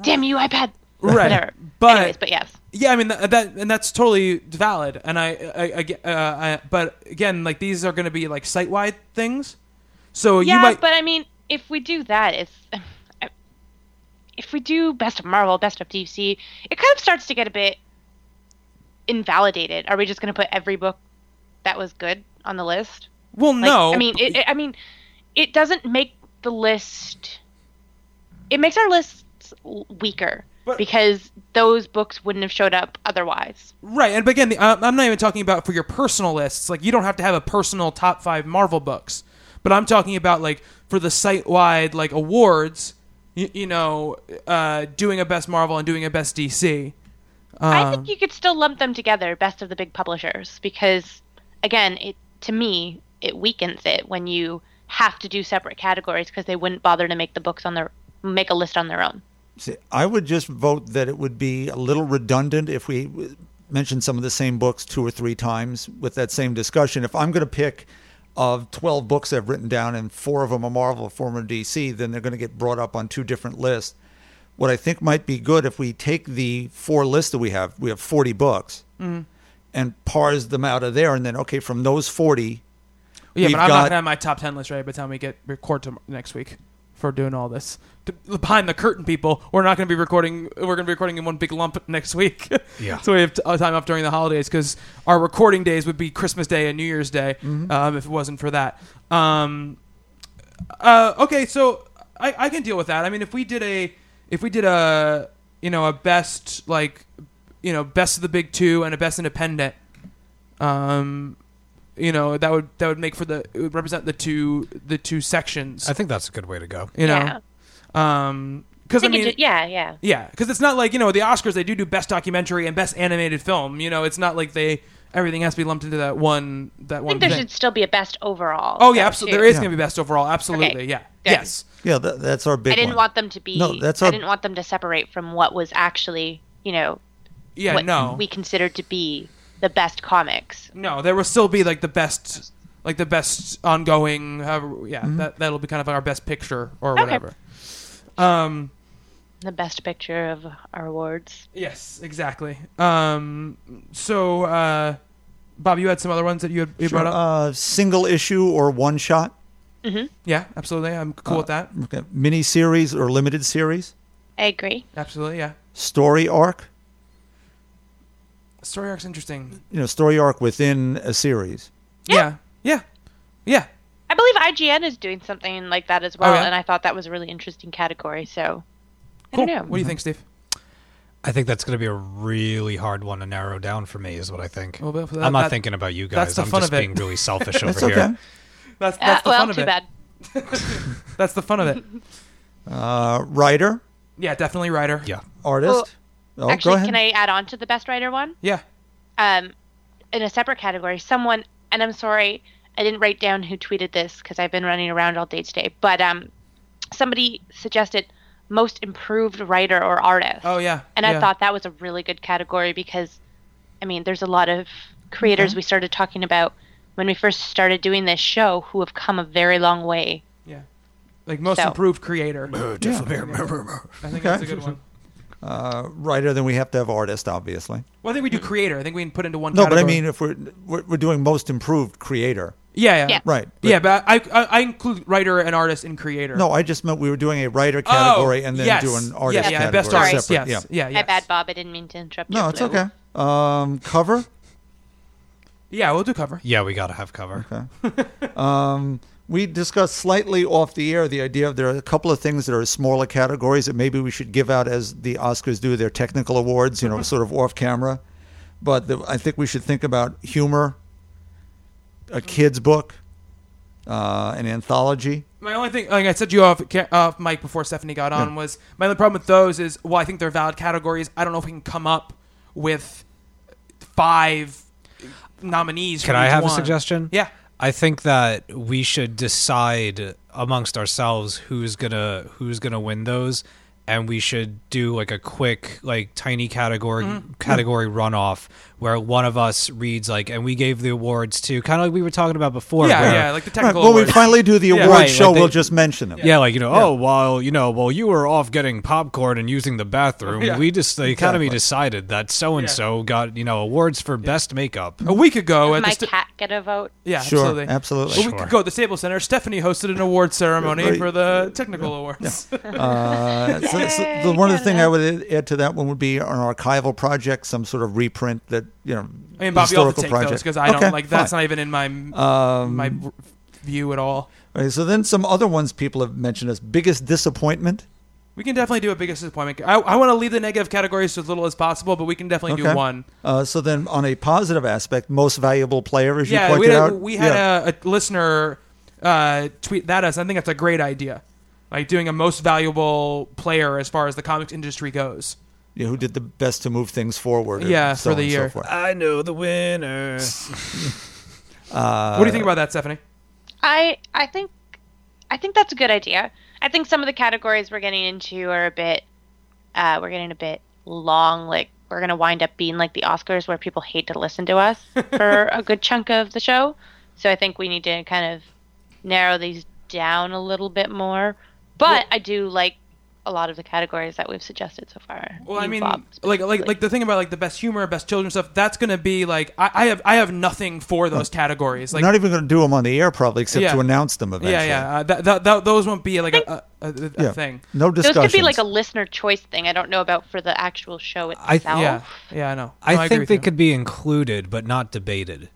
Damn you, iPad. Right. Whatever. But- Anyways, but yes. Yeah, I mean that, that and that's totally valid. And I, I, I uh, I but again, like these are going to be like site wide things. So Yeah, you might. but I mean, if we do that, it's if we do best of Marvel, best of DC, it kind of starts to get a bit invalidated. Are we just going to put every book that was good on the list? well, Like, no. I mean, it, it- I mean, it doesn't make the list. It makes our lists weaker But- because those books wouldn't have showed up otherwise. right. And again, the, I'm not even talking about for your personal lists. Like you don't have to have a personal top five Marvel books. But I'm talking about like for the site wide like awards. You, you know, uh, doing a best Marvel and doing a best DC. I Um, think you could still lump them together, best of the big publishers, because again, it to me it weakens it when you have to do separate categories because they wouldn't bother to make the books on their make a list on their own. See, I would just vote that it would be a little redundant if we mentioned some of the same books two or three times with that same discussion. If I'm going to pick of 12 books I've written down and four of them are Marvel, four of them are DC, then they're going to get brought up on two different lists. What I think might be good if we take the four lists that we have, we have 40 books, mm-hmm. and parse them out of there, and then, okay, from those 40, Yeah, but I'm not got- gonna have my top ten list ready by the time we get record to next week for doing all this. To, behind the curtain, people, we're not gonna be recording. We're gonna be recording in one big lump next week. Yeah. so we have t- uh, time off during the holidays because our recording days would be Christmas Day and New Year's Day um, if it wasn't for that. Um, uh, okay, so I, I can deal with that. I mean, if we did a if we did a you know a best like you know best of the big two and a best independent, um, you know that would that would make for the it would represent the two the two sections. I think that's a good way to go. you know, Yeah. um, because I, think it mean, ju- yeah, yeah. yeah, because it's not like you know the Oscars they do do best documentary and best animated film. You know, it's not like they everything has to be lumped into that one that I one think there thing. should still be a best overall. Oh yeah, though, absolutely. too. There is Yeah. going to be best overall. Absolutely, Okay. yeah. Good. Yes. yeah, that, that's our big I didn't one. want them to be. No, that's our- I didn't want them to separate from what was actually, you know, Yeah. what no. we considered to be the best comics. No, there will still be like the best, like the best ongoing. However, yeah, that that'll be kind of our best picture or Okay. whatever. Um. The best picture of our awards. Yes, exactly. Um. So, uh, Bob, you had some other ones that you had you Sure. brought up. Uh, single issue or one shot, Mm-hmm. yeah, absolutely. I'm cool with that. okay. mini series or limited series, I agree. Absolutely, yeah. story arc, Story arc's interesting. you know, story arc within a series. Yeah, yeah, yeah. I believe IGN is doing something like that as well, Oh, yeah? and I thought that was a really interesting category. So I Cool. don't know. What do you think, Steve? I think that's going to be a really hard one to narrow down for me. Is what I think. Well, that- I'm not that- thinking about you that's guys. the I'm fun just of it. being really selfish over That's here. okay. That's Uh, the well, fun of too it. bad. That's the fun of it. Uh, writer, Yeah, definitely writer. Yeah. artist. Oh, go Actually, ahead. can I add on to the best writer one? Yeah. um, in a separate category, someone, and I'm sorry, I didn't write down who tweeted this because I've been running around all day today, but um, somebody suggested most improved writer or artist. Oh yeah. And yeah. I thought that was a really good category because, I mean, there's a lot of creators we started talking about when we first started doing this show who have come a very long way. Yeah. Like most So- improved creator. I think that's a good one. Uh, writer, then we have to have artist, obviously. Well, I think we do creator. I think we can put into one. Category. No, but I mean, if we're, we're we're doing most improved creator, Yeah, yeah. Yeah. right? Yeah, but I, I I include writer and artist in creator. No, I just meant we were doing a writer Oh, category and then yes. do an artist yeah, yeah, category best artist. separate. Yes. Yeah. Yeah. My bad, Bob. I didn't mean to interrupt you. No, it's Blue. okay. Um, cover. Yeah, we'll do cover. Yeah, we got to have cover. Um, we discussed slightly off the air the idea of there are a couple of things that are smaller categories that maybe we should give out as the Oscars do their technical awards, you know, sort of off camera. But the, I think we should think about humor, a kid's book, uh, an anthology. My only thing, like I said, to you off ca- off mic before Stephanie got on, Yeah. was my only problem with those is, well, I think they're valid categories. I don't know if we can come up with five nominees. Can for I each have a suggestion? Yeah. I think that we should decide amongst ourselves who's gonna who's gonna win those, and we should do like a quick like tiny category Mm-hmm. category runoff where one of us reads like, and we gave the awards to kind of like we were talking about before. Yeah, where- yeah, like the Right, technical. when we finally do the Yeah. award Right, show, like they- we'll just mention them. Yeah, like you know, oh, while you know, while you were off getting popcorn and using the bathroom, Yeah. we just the Academy Exactly. decided that so and so got you know awards for best makeup. a week ago at My the sta- cat get a vote? yeah, Sure, absolutely, absolutely. A week Sure. ago at the Staples Center, Stephanie hosted an award ceremony Right. for the technical awards. Uh, so, so the one of the thing I would add to that one would be an archival project, some sort of reprint that you know. I mean, Bobby, I'll historical take project. those because I don't like that's fine. not even in my Um, my view at all. Okay, so then some other ones people have mentioned as biggest disappointment. We can definitely do a biggest disappointment. I, I want to leave the negative categories as little as possible, but we can definitely Okay. do one. Uh, so then on a positive aspect, most valuable player, as you Yeah, pointed we had, out. we had yeah. a, a listener uh, tweet that us. I think that's a great idea. Like doing a most valuable player as far as the comics industry goes. Yeah, who did the best to move things forward. Yeah, so for the on and year. So. I know the winner. Uh, what do you think about that, Stephanie? I I think I think that's a good idea. I think some of the categories we're getting into are a bit uh, we're getting a bit long. Like we're gonna wind up being like the Oscars, where people hate to listen to us for a good chunk of the show. So I think we need to kind of narrow these down a little bit more. But I do like a lot of the categories that we've suggested so far. Well, I mean, Bob, like, like, like the thing about like the best humor, best children stuff. That's gonna be like I, I have, I have nothing for those categories. Like, We're not even going to do them on the air, probably, except Yeah. to announce them eventually. yeah, yeah. Uh, that, that, that, those won't be like a, a, a, a Yeah. thing. No discussion. those could be like a listener choice thing. I don't know about for the actual show I- itself. Yeah, yeah, I know. No, I agree think they you. could be included, but not debated.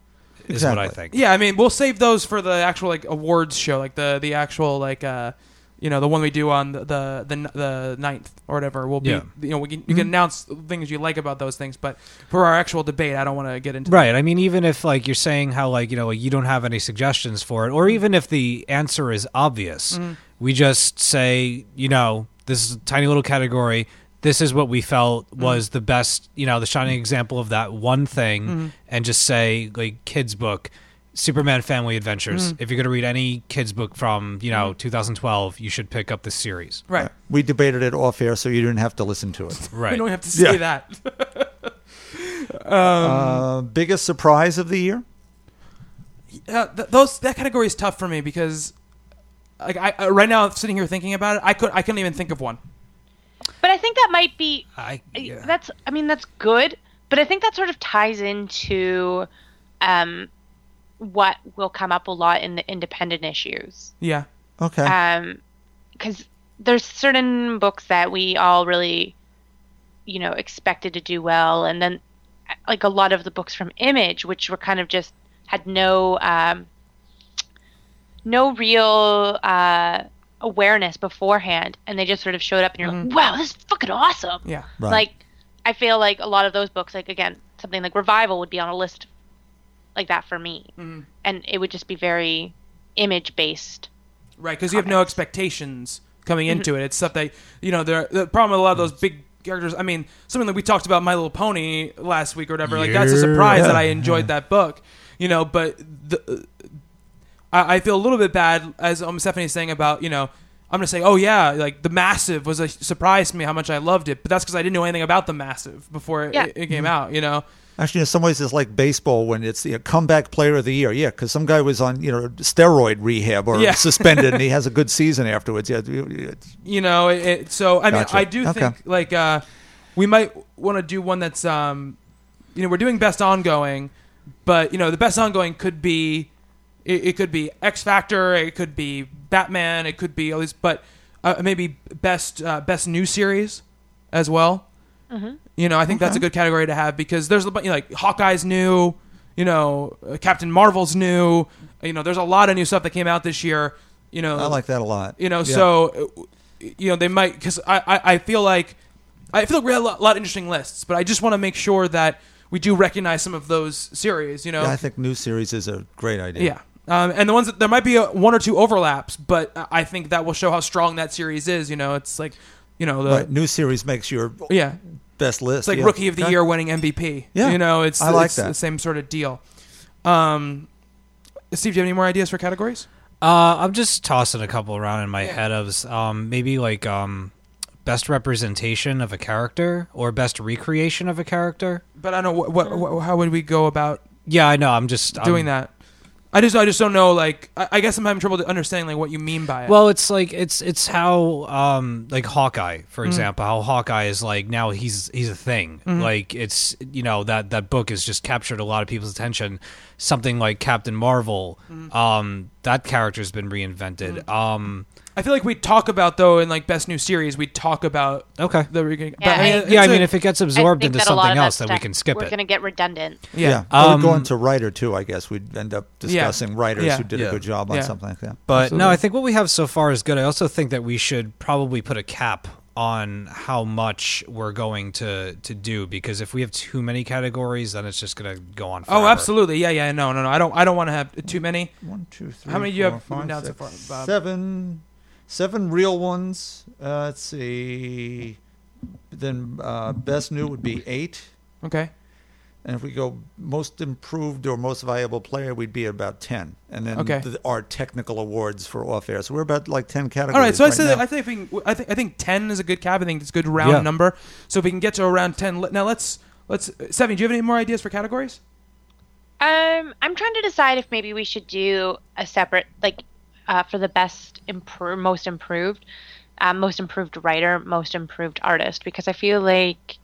Is what I think. Yeah, I mean, we'll save those for the actual like awards show, like the the actual like uh, you know, the one we do on the the the, the ninth or whatever. We'll be, Yeah. you know, we can you can hmm? announce things you like about those things, but for our actual debate, I don't want to get into. Right. I mean, even if like you're saying how like you know you don't have any suggestions for it, or even if the answer is obvious, hmm. we just say you know this is a tiny little category. This is what we felt hmm. was the best, you know, the shining example of that one thing, and just say like kids book, Superman Family Adventures. If you're gonna read any kids book from you know 2012, you should pick up this series. Right. We debated it off air, so you didn't have to listen to it. right. We don't have to say Yeah. that. uh, biggest surprise of the year? uh, th- those that category is tough for me because like I uh, right now sitting here thinking about it, I could I couldn't even think of one. But I think that might be I, yeah. that's I mean that's good, but I think that sort of ties into um what will come up a lot in the independent issues. Yeah. Okay. Um cuz there's certain books that we all really you know expected to do well and then like a lot of the books from Image which were kind of just had no um no real uh, awareness beforehand, and they just sort of showed up, and you're like, wow, this is fucking awesome. Yeah. Right. Like, I feel like a lot of those books, like again, something like Revival would be on a list like that for me, mm-hmm. and it would just be very image based. Right, because you have no expectations coming into mm-hmm. it. It's stuff that you know. The the problem with a lot of those mm. big characters. I mean, something that we talked about My Little Pony last week or whatever. Like that's a surprise Yeah. that I enjoyed that book. You know, but the I, I feel a little bit bad as um, Stephanie's saying about you know. I'm gonna say, oh yeah, like the Massive was a surprise to me how much I loved it, but that's because I didn't know anything about the Massive before it, Yeah. it came out. You know, Actually, in some ways, it's like baseball when it's the comeback player of the year. Yeah, because some guy was on you know steroid rehab or Yeah. suspended, and he has a good season afterwards. Yeah, it's- you know it, it, so i mean Gotcha. i do Okay. think like uh we might want to do one that's um you know we're doing best ongoing but you know the best ongoing could be it, it could be x factor it could be batman it could be all these but uh, maybe best uh, best new series as well you know i think that's a good category to have because there's a bu- you know, like hawkeye's new you know uh, captain marvel's new you know there's a lot of new stuff that came out this year you know I like that a lot. you know Yeah. so uh, you know they might because I, I i feel like i feel like we had a lot, lot of interesting lists but i just want to make sure that we do recognize some of those series you know Yeah, I think new series is a great idea. yeah um, and the ones that there might be a, one or two overlaps but i I think that will show how strong that series is you know it's like you know the Right, new series makes your yeah best list. it's like yeah. rookie of the year winning mvp Yeah, you know it's I like it's that. the same sort of deal um steve do you have any more ideas for categories Uh, I'm just tossing a couple around in my head of um, maybe like um, best representation of a character or best recreation of a character. but i don't know what, what, what how would we go about Yeah, I know. I'm just doing I'm- that. I just I just don't know. Like I, I guess I'm having trouble understanding like what you mean by it. Well, it's like it's it's how um like Hawkeye, for Mm. example, how Hawkeye is like now he's he's a thing. Mm-hmm. Like it's you know that that book has just captured a lot of people's attention. Something like Captain Marvel, Mm-hmm. um, that character's been reinvented. Um, I feel like we talk about though in like best new series, we talk about okay. the re- but, Yeah, I- it's Yeah, I a- mean, if it gets absorbed into that a lot something of that else, then we can skip We're it. going to get redundant. yeah, Yeah, I would go Um, into writer too. I guess we'd end up Yeah. discussing writers Yeah. who did Yeah. a good job on Yeah. something like that. But Absolutely. no, I think what we have so far is good. I also think that we should probably put a cap on how much we're going to to do because if we have too many categories, then it's just going to go on. Forever. oh, absolutely, yeah, yeah. No, no, no. I don't I don't want to have too many. One, two, three. How many do you have five, down so far, Bob? Seven, seven real ones. Uh, let's see. Then uh, best new would be eight, Okay, and if we go most improved or most valuable player, we'd be about ten. And then Okay. the, our technical awards for off air. So we're about like ten categories. all right. So I right say now. I think if we can, I think I think ten is a good cap. I think it's a good round Yeah. number. So if we can get to around ten, now let's let's Seven. Do you have any more ideas for categories? Um, I'm trying to decide if maybe we should do a separate, like, uh, for the best improve, most improved, um, most improved writer, most improved artist, because I feel like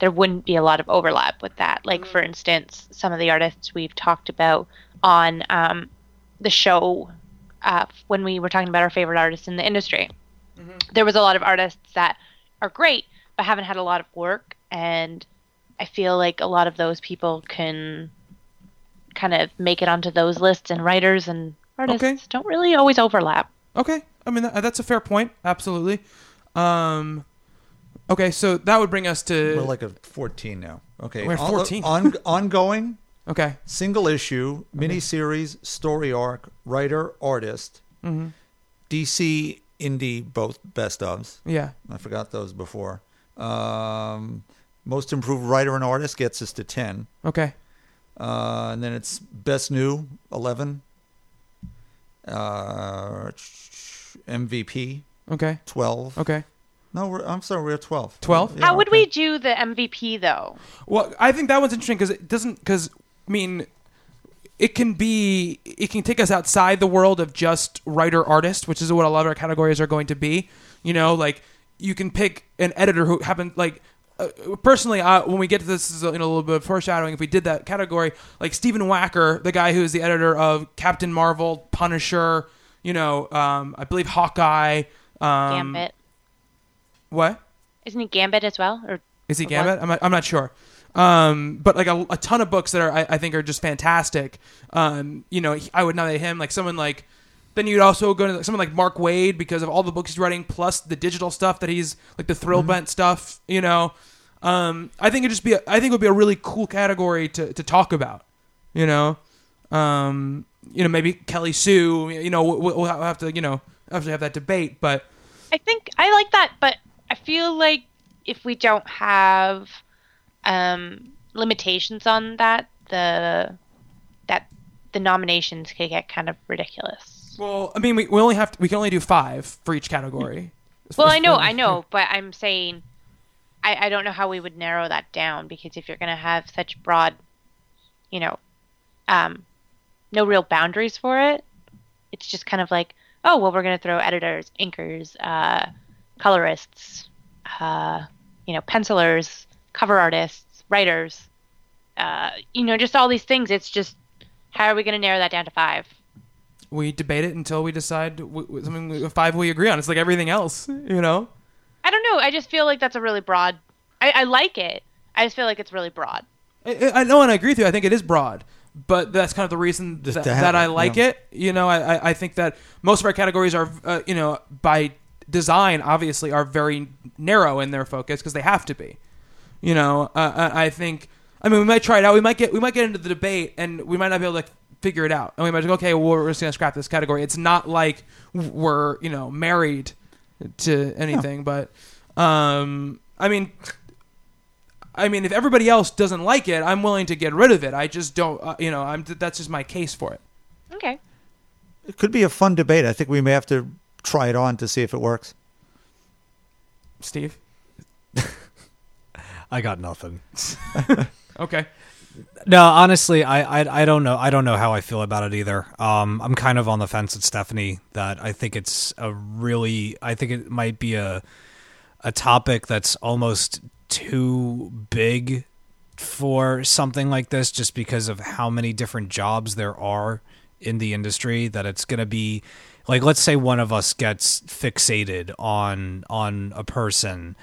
there wouldn't be a lot of overlap with that. Like, for instance, some of the artists we've talked about on um, the show uh, when we were talking about our favorite artists in the industry. There was a lot of artists that are great, but haven't had a lot of work, and I feel like a lot of those people can kind of make it onto those lists and writers and artists Okay. don't really always overlap. Okay, I mean that, that's a fair point. Absolutely. Um, okay, so that would bring us to we're like a fourteen now. Okay, We're at On- 14. On, ongoing, okay. single issue, miniseries, story arc, writer, artist, Mm-hmm. DC indie, both best ofs. Yeah. I forgot those before. Um, most improved writer and artist gets us to 10. Okay. Uh, and then it's best new, 11. Uh, MVP, Okay. 12. Okay. No, we're, I'm sorry, we're at 12. 12? Yeah, How would okay. we do the MVP though? Well, I think that one's interesting because it doesn't. Because I mean, it can be. It can take us outside the world of just writer artist, which is what a lot of our categories are going to be. You know, like you can pick an editor who happened like. Uh, personally, uh, when we get to this, this is a, you know, a little bit of foreshadowing. If we did that category, like Stephen Wacker, the guy who is the editor of Captain Marvel, Punisher, you know, um, I believe Hawkeye. Um, Gambit. What? Isn't he Gambit as well? Or Is he Gambit? what? I'm not, I'm not sure. Um, but like a, a ton of books that are I, I think are just fantastic. Um, you know, I would nominate him like someone like Then you'd also go to someone like Mark Waid because of all the books he's writing, plus the digital stuff that he's like the Thrillbent stuff. You know, um, I think it'd just be a, I think it would be a really cool category to to talk about. You know, um, you know maybe Kelly Sue. You know, we'll, we'll have to you know have to have that debate, but I think I like that, but I feel like if we don't have um, limitations on that, the that the nominations could get kind of ridiculous. well, I mean we, we only have to, we can only do five for each category. Well, I know, I know, but I'm saying I, I don't know how we would narrow that down because if you're going to have such broad, you know, um, no real boundaries for it, it's just kind of like, oh, well, we're going to throw editors, inkers, uh, colorists, uh, you know, pencilers, cover artists, writers, uh, you know, just all these things. It's just, how are we going to narrow that down to five? we debate it until we decide w- something five we agree on. It's like everything else, you know. I don't know. I just feel like that's a really broad. I, I like it. I just feel like it's really broad. I, I know, and I agree with you. I think it is broad, but that's kind of the reason Just that, that I like yeah. it. You know, I, I- I think that most of our categories are, uh, you know, by design, obviously, are very narrow in their focus because they have to be. You know, uh, I I think. I mean, we might try it out. We might get we might get into the debate, and we might not be able to like, figure it out. And we might go, okay, well, we're just gonna scrap this category. It's not like we're you know married to anything, but um, I mean, I mean, if everybody else doesn't like it, I'm willing to get rid of it. I just don't, uh, you know, I'm that's just my case for it. Okay. It could be a fun debate. I think we may have to try it on to see if it works. Steve, I got nothing. okay, No, honestly, I, I I don't know. I don't know how I feel about it either. Um, I'm kind of on the fence with Stephanie that I think it's a really. I think it might be a a topic that's almost too big for something like this, just because of how many different jobs there are in the industry. That it's going to be like, let's say one of us gets fixated on on a person,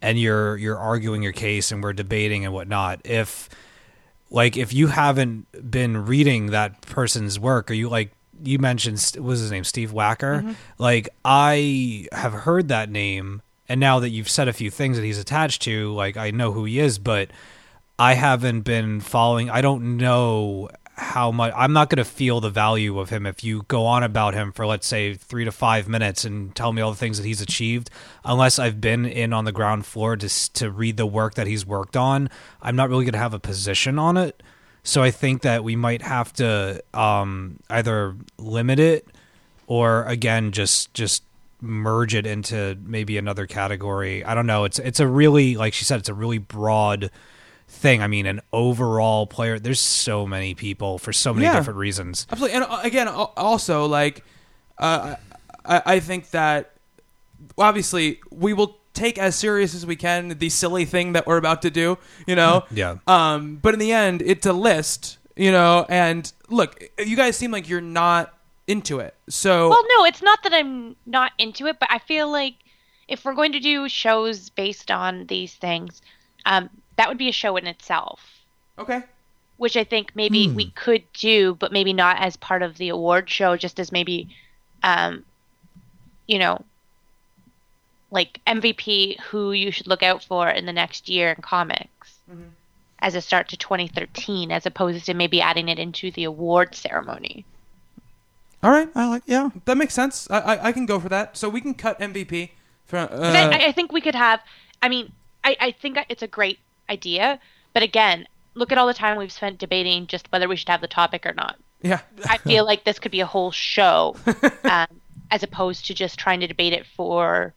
and you're you're arguing your case, and we're debating and whatnot. If like if you haven't been reading that person's work or you like you mentioned what was his name? Steve wacker? Mm-hmm. Like i have heard that name and now that you've said a few things that he's attached to like i know who he is but i haven't been following i don't know how much i'm not going to feel the value of him if you go on about him for let's say three to five minutes and tell me all the things that he's achieved. Unless i've been in on the ground floor to, to read the work that he's worked on i'm not really going to have a position on it. So i think that we might have to um, either limit it or again just just merge it into maybe another category. I don't know. It's it's a really like she said it's a really broad thing i mean an overall player there's so many people for so many Yeah. different reasons absolutely. And uh, again, al- also like, uh, I, I think that obviously we will take as serious as we can the silly thing that we're about to do. You know, Yeah. Um, but in the end, it's a list. You know, and look, you guys seem like you're not into it. So Well, no, it's not that I'm not into it, but I feel like if we're going to do shows based on these things, um, that would be a show in itself, okay. which I think maybe we could do, but maybe not as part of the award show, just as maybe, um, you know, like MVP who you should look out for in the next year in comics as a start to 2013, as opposed to maybe adding it into the award ceremony. All right. I like, yeah. That makes sense. I, I, I can go for that. So we can cut MVP from. 'Cause Uh, I, I think we could have. I mean, I, I think it's a great idea, but again, look at all the time we've spent debating just whether we should have the topic or not. yeah. I feel like this could be a whole show, um, as opposed to just trying to debate it for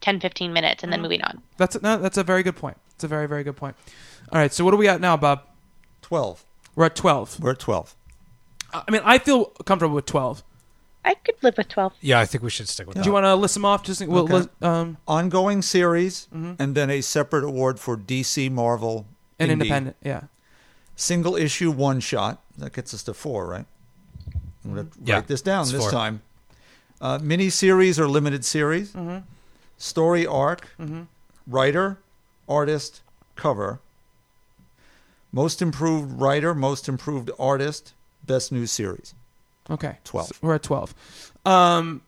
10, 15 minutes and then moving on. That's no, that's a very good point. It's a very very good point. All right. So what are we at now, Bob? 12. We're at twelve. We're at 12. I mean, I feel comfortable with twelve. I could live with 12. yeah i think we should stick with that. Do that you want to list them off? Just we'll, Okay. list, um, Ongoing series, Mm-hmm. and then a separate award for DC, Marvel, an Indie. independent. Yeah. Single issue one shot. That gets us to four, right? I'm going to Yeah, write this down it's this four. time. Uh, mini series or limited series. Mm-hmm. Story arc. Writer, artist, cover. Most improved writer, most improved artist, best new series. Okay, 12. So we're at twelve. Um,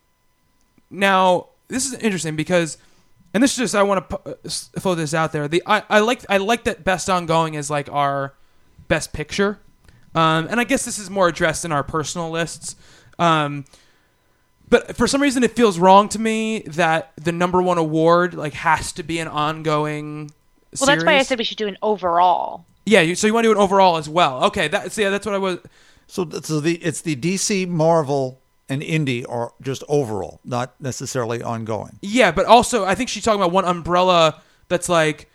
now this is interesting because, and this is just I want to throw this out there. The I, I like I like that best ongoing is like our best picture, um, and I guess this is more addressed in our personal lists. Um, but for some reason, it feels wrong to me that the number one award like has to be an ongoing. Well, that's why I said we should do an overall. Yeah, you, so you want to do an overall as well? Okay, that's yeah, that's what I was. So, so the it's the DC, Marvel, and Indie are just overall, not necessarily ongoing. Yeah, but also I think she's talking about one umbrella that's like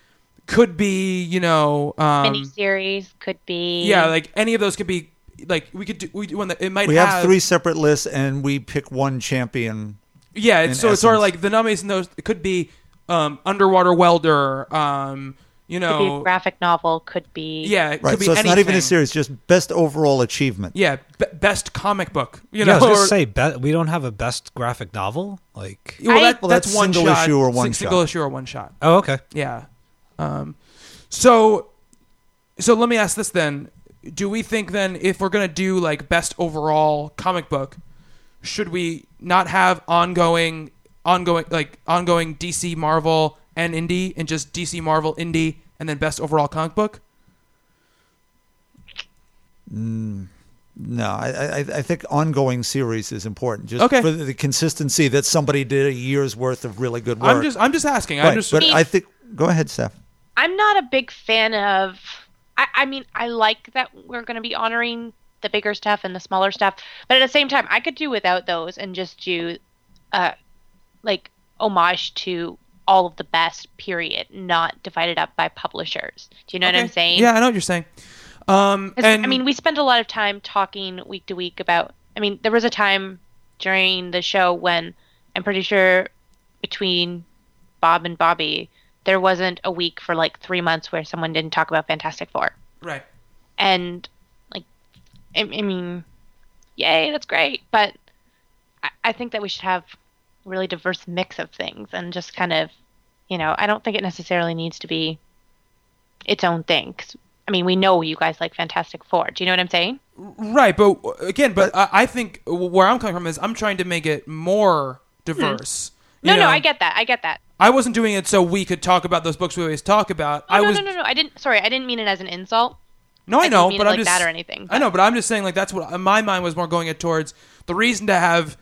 could be you know um, Miniseries could be. yeah like any of those could be like we could do we do one that it might We have three separate lists, and we pick one champion. yeah it's, in so it's sort of like the nominees in those it could be um, underwater welder um, you Could be a graphic novel. Could be. yeah it Right. could be So it's not even a series, just best overall achievement. yeah be- best comic book you Yeah, know I was or- say be- we don't have a best graphic novel. Like, well, I- that, Well, that's, that's one single shot, issue or sing- one single shot. issue or one shot oh, okay. Yeah. Um, so, so let me ask this then: Do we think then, if we're gonna do like best overall comic book, should we not have ongoing, ongoing like ongoing DC, Marvel, and indie, and just DC, Marvel, indie, and then best overall comic book? No, I, I, I think ongoing series is important, just Okay. for the consistency that somebody did a year's worth of really good work. I'm just, I'm just asking. I'm just, but I think. Go ahead, Steph. I'm not a big fan of. I, I mean, I like that we're going to be honoring the bigger stuff and the smaller stuff, but at the same time, I could do without those and just do, uh, like homage to all of the best. Period, not divided up by publishers. Do you know what I'm saying? Yeah, I know what you're saying. Um, and I mean, we spend a lot of time talking week to week about. I mean, there was a time during the show when I'm pretty sure between Bob and Bobby, there wasn't a week for like three months where someone didn't talk about Fantastic Four. right. And like, I, I mean, yay, that's great. But I, I think that we should have really diverse mix of things and just kind of, you know, I don't think it necessarily needs to be its own thing. I mean, we know you guys like Fantastic Four. Do you know what I'm saying? Right, but again, but I, I think where I'm coming from is I'm trying to make it more diverse. Hmm. No, you no. I get that. I get that. I wasn't doing it so we could talk about those books we always talk about. Oh, I no, was no, no, no. I didn't. Sorry, I didn't mean it as an insult. no, I I know, but I'm like just that or anything, I know, but- but I'm just saying like that's what my mind was more going it towards the reason to have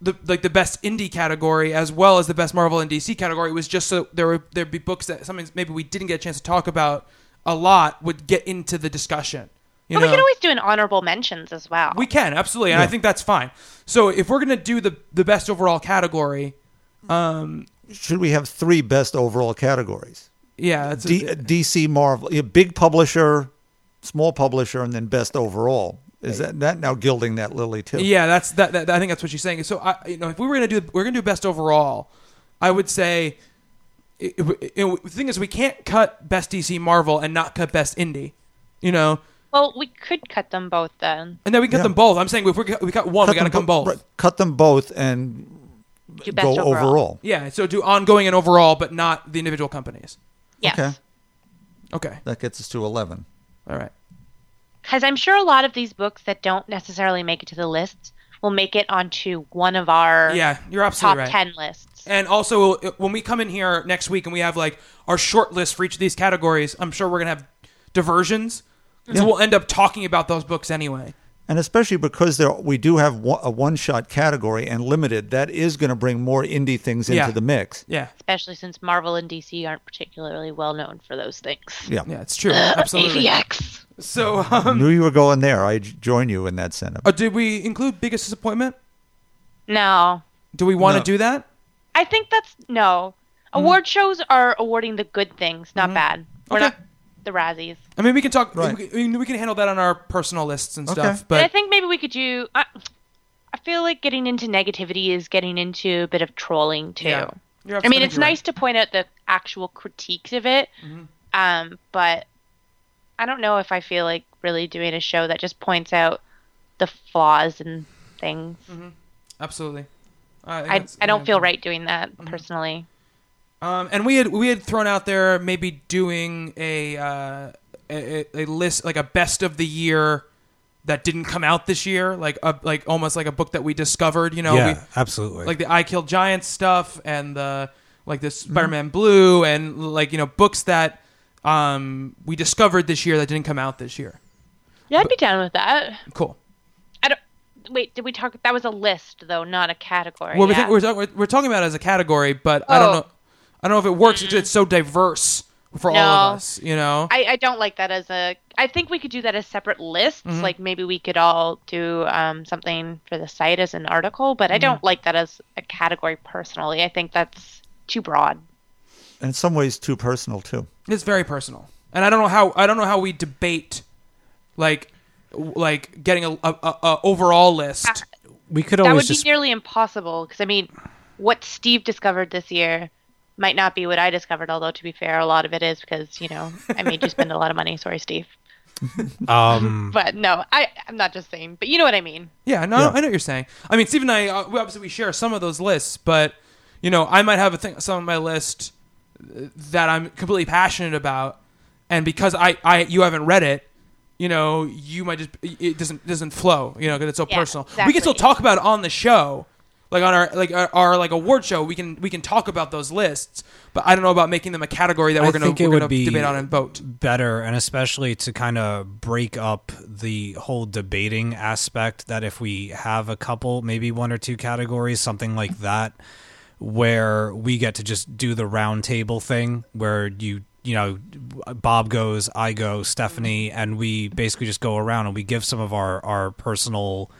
the like the best indie category as well as the best Marvel and DC category was just so there would there'd be books that sometimes maybe we didn't get a chance to talk about a lot would get into the discussion. You But know? we can always do an honorable mentions as well. We can absolutely, and I think that's fine. So if we're gonna do the the best overall category, um, Should we have three best overall categories? yeah, that's D- DC, Marvel, big publisher, small publisher, and then best overall. Is that that now gilding that lily too? yeah, that's that, that. I think that's what she's saying. So I, you know, if we were gonna do, we're gonna do best overall. I would say, it, it, it- the thing is, we can't cut best DC Marvel and not cut best indie. You know, well, we could cut them both then. and then we cut Yeah. them both. I'm saying if we cut, we cut one, Cut we gotta them come bo- both. right, cut them both and Do best go overall. overall. Yeah, so do ongoing and overall, but not the individual companies. Yes. Okay. Okay, That gets us to eleven. all right. Because I'm sure a lot of these books that don't necessarily make it to the list will make it onto one of our Yeah, you're top absolutely right. 10 lists. And also, when we come in here next week and we have like our short list for each of these categories, I'm sure we're gonna have diversions. So we'll end up talking about those books anyway. And especially because there we do have a one-shot category and limited, that is going to bring more indie things into Yeah. the mix. Yeah, Especially since Marvel and DC aren't particularly well known for those things. Yeah. yeah, it's true. Absolutely. AVX. So, um, Knew you were going there. I join you in that sentiment. uh, did we include biggest disappointment? No. Do we want to No. do that? I think that's no. Award shows are awarding the good things, not bad. We're Okay. not the Razzies. I mean, we can talk. Right. We, can, we can handle that on our personal lists and Okay. stuff. But I think maybe we could do. I, I feel like getting into negativity is getting into a bit of trolling too. Yeah. I mean, absolutely it's right. nice to point out the actual critiques of it, Mm-hmm. um, but I don't know if I feel like really doing a show that just points out the flaws and things. absolutely. I, I, I don't yeah. feel right doing that Mm-hmm. personally. Um, and we had we had thrown out there maybe doing a, uh, a a list like a best of the year that didn't come out this year, like a, like almost like a book that we discovered. You know, yeah, we, absolutely. like the I Killed Giants stuff and the like this Mm-hmm. Spider-Man Blue and like you know books that um we discovered this year that didn't come out this year. Yeah, I'd be down with that. Cool. I don't. Wait, did we talk? That was a list, though, not a category. Well, we yeah. think, we're, talk- we're we're talking about it as a category, but I don't Oh. know. I don't know if it works. It's, it's so diverse for all of us. You know. I, I don't like that as a. I think we could do that as separate lists. Mm-hmm. Like maybe we could all do um, something for the site as an article, but I Mm-hmm. don't like that as a category personally. I think that's too broad. And in some ways, too personal too. It's very personal, and I don't know how I don't know how we debate, like, like getting a, a, a, a overall list. we could always That always would just be nearly impossible because I mean, what Steve discovered this year might not be what I discovered. Although to be fair, a lot of it is because you know I made you spend a lot of money. Sorry, Steve. um But no, I I'm not just saying. But you know what I mean. Yeah, no, I know what you're saying. I mean, Steve and I, uh, we obviously we share some of those lists, but you know, I might have a thing, some on my list uh, that I'm completely passionate about, and because I, I, you haven't read it, you know, you might just it doesn't doesn't flow, you know, because it's so Yeah, personal. We can still talk about it on the show, like on our like our, our like award show. We can we can talk about those lists, but I don't know about making them a category that we're gonna be debate on and vote. better and especially to kind of break up the whole debating aspect that if we have a couple maybe one or two categories something like that where we get to just do the round table thing where you you know bob goes i go stephanie and we basically just go around and we give some of our our personal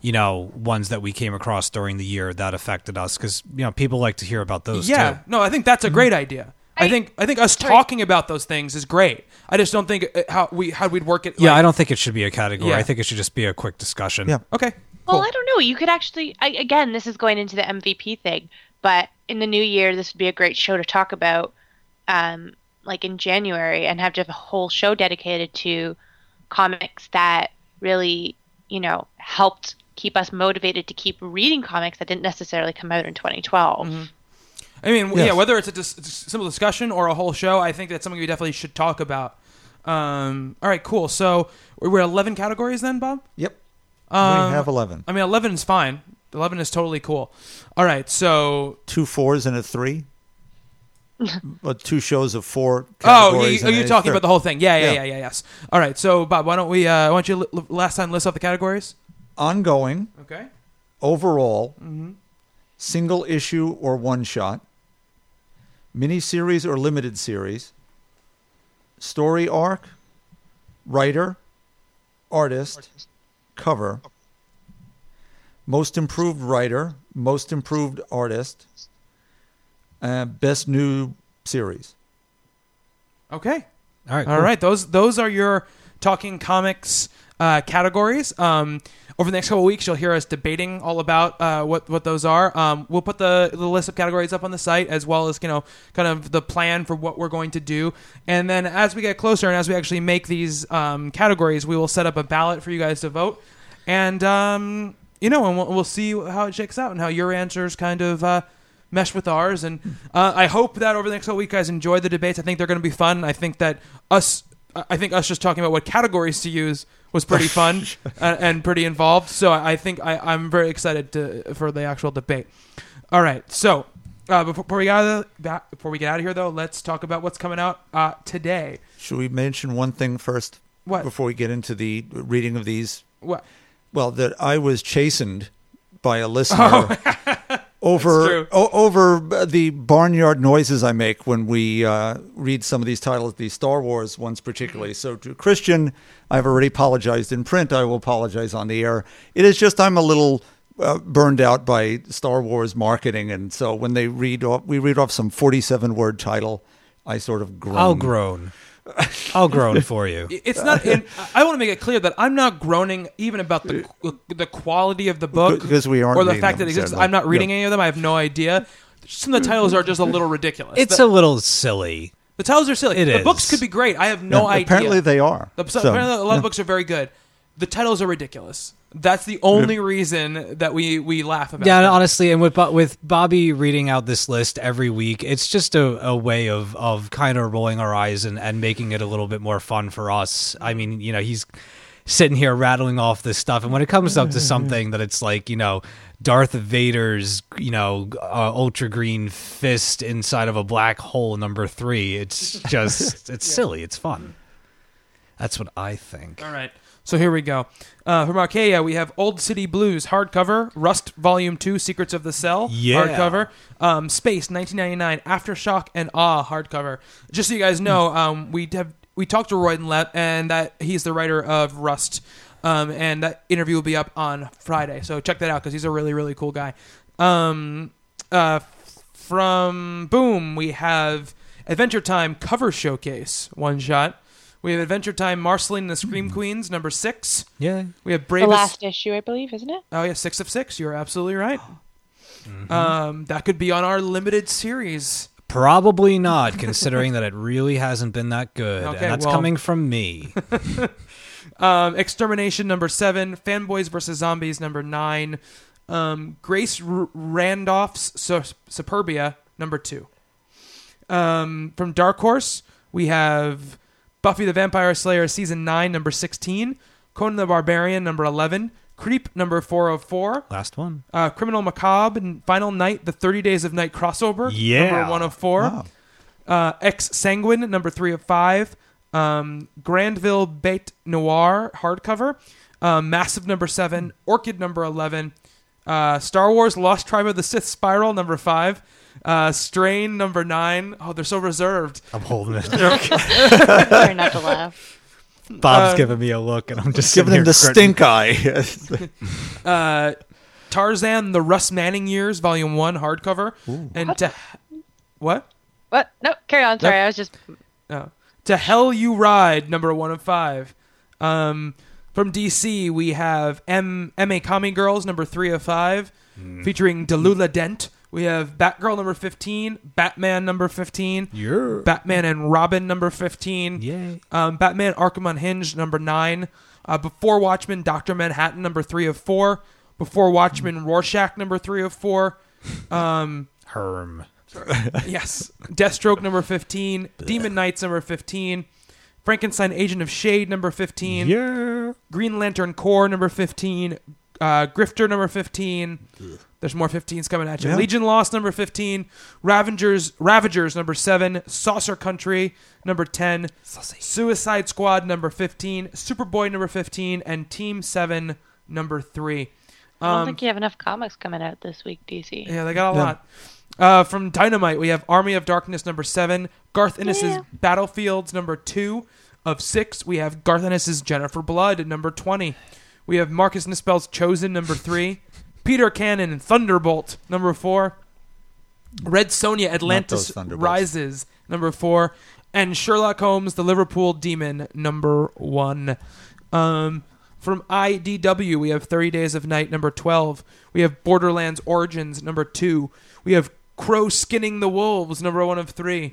you know ones that we came across during the year that affected us because you know people like to hear about those yeah, too no, I think that's a great idea. I, I- think I think us Sorry. talking about those things is great. I just don't think uh, how we how we'd work it. yeah like- i don't think it should be a category Yeah. i think it should just be a quick discussion Yeah. Okay. Well. I don't know. You could actually, I, again, this is going into the MVP thing, but in the new year, this would be a great show to talk about, um, like in January, and have just a whole show dedicated to comics that really, you know, helped keep us motivated to keep reading comics that didn't necessarily come out in 2012. I mean, Yes. yeah, whether it's a, dis- a simple discussion or a whole show, I think that's something we definitely should talk about. Um, all right, cool. So we're 11 categories then, Bob? Yep. Um, we have 11. I mean, 11 is fine. 11 is totally cool. All right, so. Two fours and a three. but two shows of four Oh, categories. you, oh, and you're talking third. about the whole thing. Yeah, yeah, yeah, Yeah. yeah, yes. All right, so, Bob, why don't we, uh, why don't you li- last time list off the categories? Ongoing, Okay. overall, Mm-hmm. single issue or one shot, miniseries or limited series, story arc, writer, artist, cover, most improved writer, most improved artist, uh, best new series. Okay. all right All cool. right, those those are your talking comics uh, categories. Um, over the next couple of weeks, you'll hear us debating all about uh, what what those are. Um, we'll put the the list of categories up on the site as well as you know kind of the plan for what we're going to do. And then as we get closer and as we actually make these um, categories, we will set up a ballot for you guys to vote. And um, you know, and we'll, we'll see how it shakes out and how your answers kind of. Uh, mesh with ours. And uh, I hope that over the next couple weeks, guys enjoy the debates. I think they're going to be fun. I think that us, I think us just talking about what categories to use was pretty fun and, and pretty involved. So I I think I, I'm very excited to for the actual debate. All right, so. Uh, before, before we get out of the, before we get out of here, though, let's talk about what's coming out uh, today. Should we mention one thing first What? before we get into the reading of these What? Well, that I was chastened by a listener over o- over the barnyard noises I make when we uh, read some of these titles, the Star Wars ones particularly. So to Christian, I've already apologized in print. I will apologize on the air. It is just I'm a little. Uh, burned out by Star Wars marketing, and so when they read off, we read off some forty-seven word title, I sort of groan. I'll groan. I'll groan for you. It's not. And I want to make it clear that I'm not groaning even about the uh, the quality of the book Because we aren't or the fact them, that it exists. sadly. I'm not reading Yeah. any of them. I have no idea. Some of the titles are just a little ridiculous. It's the, a little silly. the titles are silly. it the is. books could be great. I have no Yeah, idea. Apparently, they are. The- So, apparently a lot yeah. of books are very good. The titles are ridiculous. That's the only reason that we we laugh about. Yeah, them. honestly, and with Bo- with Bobby reading out this list every week, it's just a, a way of of kind of rolling our eyes and, and making it a little bit more fun for us. I mean, you know, he's sitting here rattling off this stuff, and when it comes up to something that it's like you know Darth Vader's you know uh, ultra green fist inside of a black hole number three, it's just it's silly, it's fun. That's what I think. All right. So here we go. Uh, from Archaia, we have Old City Blues hardcover, Rust Volume 2, Secrets of the Cell Yeah. hardcover, um, Space 1999, Aftershock and Awe hardcover. Just so you guys know, um, we have we talked to Royden Lepp, and that he's the writer of Rust, um, and that interview will be up on Friday. So check that out because he's a really really cool guy. Um, uh, from Boom, we have Adventure Time cover showcase one shot. We have Adventure Time Marceline and the Scream Queens number six. Yeah, We have Brave. The last issue, I believe, isn't it? Oh yeah, six of six. You're absolutely right. Um, that could be on our limited series. probably not, considering that it really hasn't been that good, Okay, and that's well- coming from me. Um, Extermination number seven. Fanboys versus Zombies number nine. Um, Grace R- Randolph's Su- Superbia number two. Um, from Dark Horse, we have Buffy the Vampire Slayer season nine number sixteen. Conan the Barbarian number eleven. Creep number four hundred four. Last one. Uh, Criminal Macabre and Final Night, the 30 Days of Night crossover. Yeah. Number one of four. Wow. Uh, Ex Sanguine, number three of five. Um, Grandville Bête Noire hardcover. Um, Massive, number seven. Orchid, number 11. Uh, Star Wars Lost Tribe of the Sith Spiral, number five. Uh, Strain, number nine. Oh, they're so reserved. I'm holding it. Try not to laugh. Bob's Uh, giving me a look, and I'm just Giving sitting him the here stink eye. Uh, Tarzan, the Russ Manning Years, volume one hardcover. And to. What? What? No, carry on. Sorry, I was just. Oh. To Hell You Ride, number one of five. Um, from DC, we have M M A Kami Girls, number three of five, featuring Delula Dent. We have Batgirl, number 15, Batman, number 15, Yeah. Batman and Robin, number 15, Yay. um, Batman Arkham Unhinged, number 9, uh, Before Watchmen, Dr. Manhattan, number 3 of 4, Before Watchmen, Rorschach, number 3 of 4, um, Herm. yes. Deathstroke number 15, Demon Knights number 15, Frankenstein Agent of Shade number 15, Yeah. Green Lantern Corps number 15, uh, Grifter number 15. There's more 15s coming at you. Yeah. Legion Lost number 15, Ravengers Ravagers number 7, Saucer Country number 10, Suicide Squad number 15, Superboy number 15 and Team 7 number 3. I don't Um, think you have enough comics coming out this week, DC. yeah, they got a Yeah. lot. Uh, from Dynamite, we have Army of Darkness number seven, Garth Ennis's Yeah. Battlefields number two of six. We have Garth Ennis's Jennifer Blood number twenty. We have Marcus Nispel's Chosen number three, Peter Cannon and Thunderbolt number four, Red Sonja Atlantis Rises number four, and Sherlock Holmes the Liverpool Demon number one. Um, from IDW, we have 30 Days of Night number 12. We have Borderlands Origins number two. We have Crow Skinning the Wolves number one of three.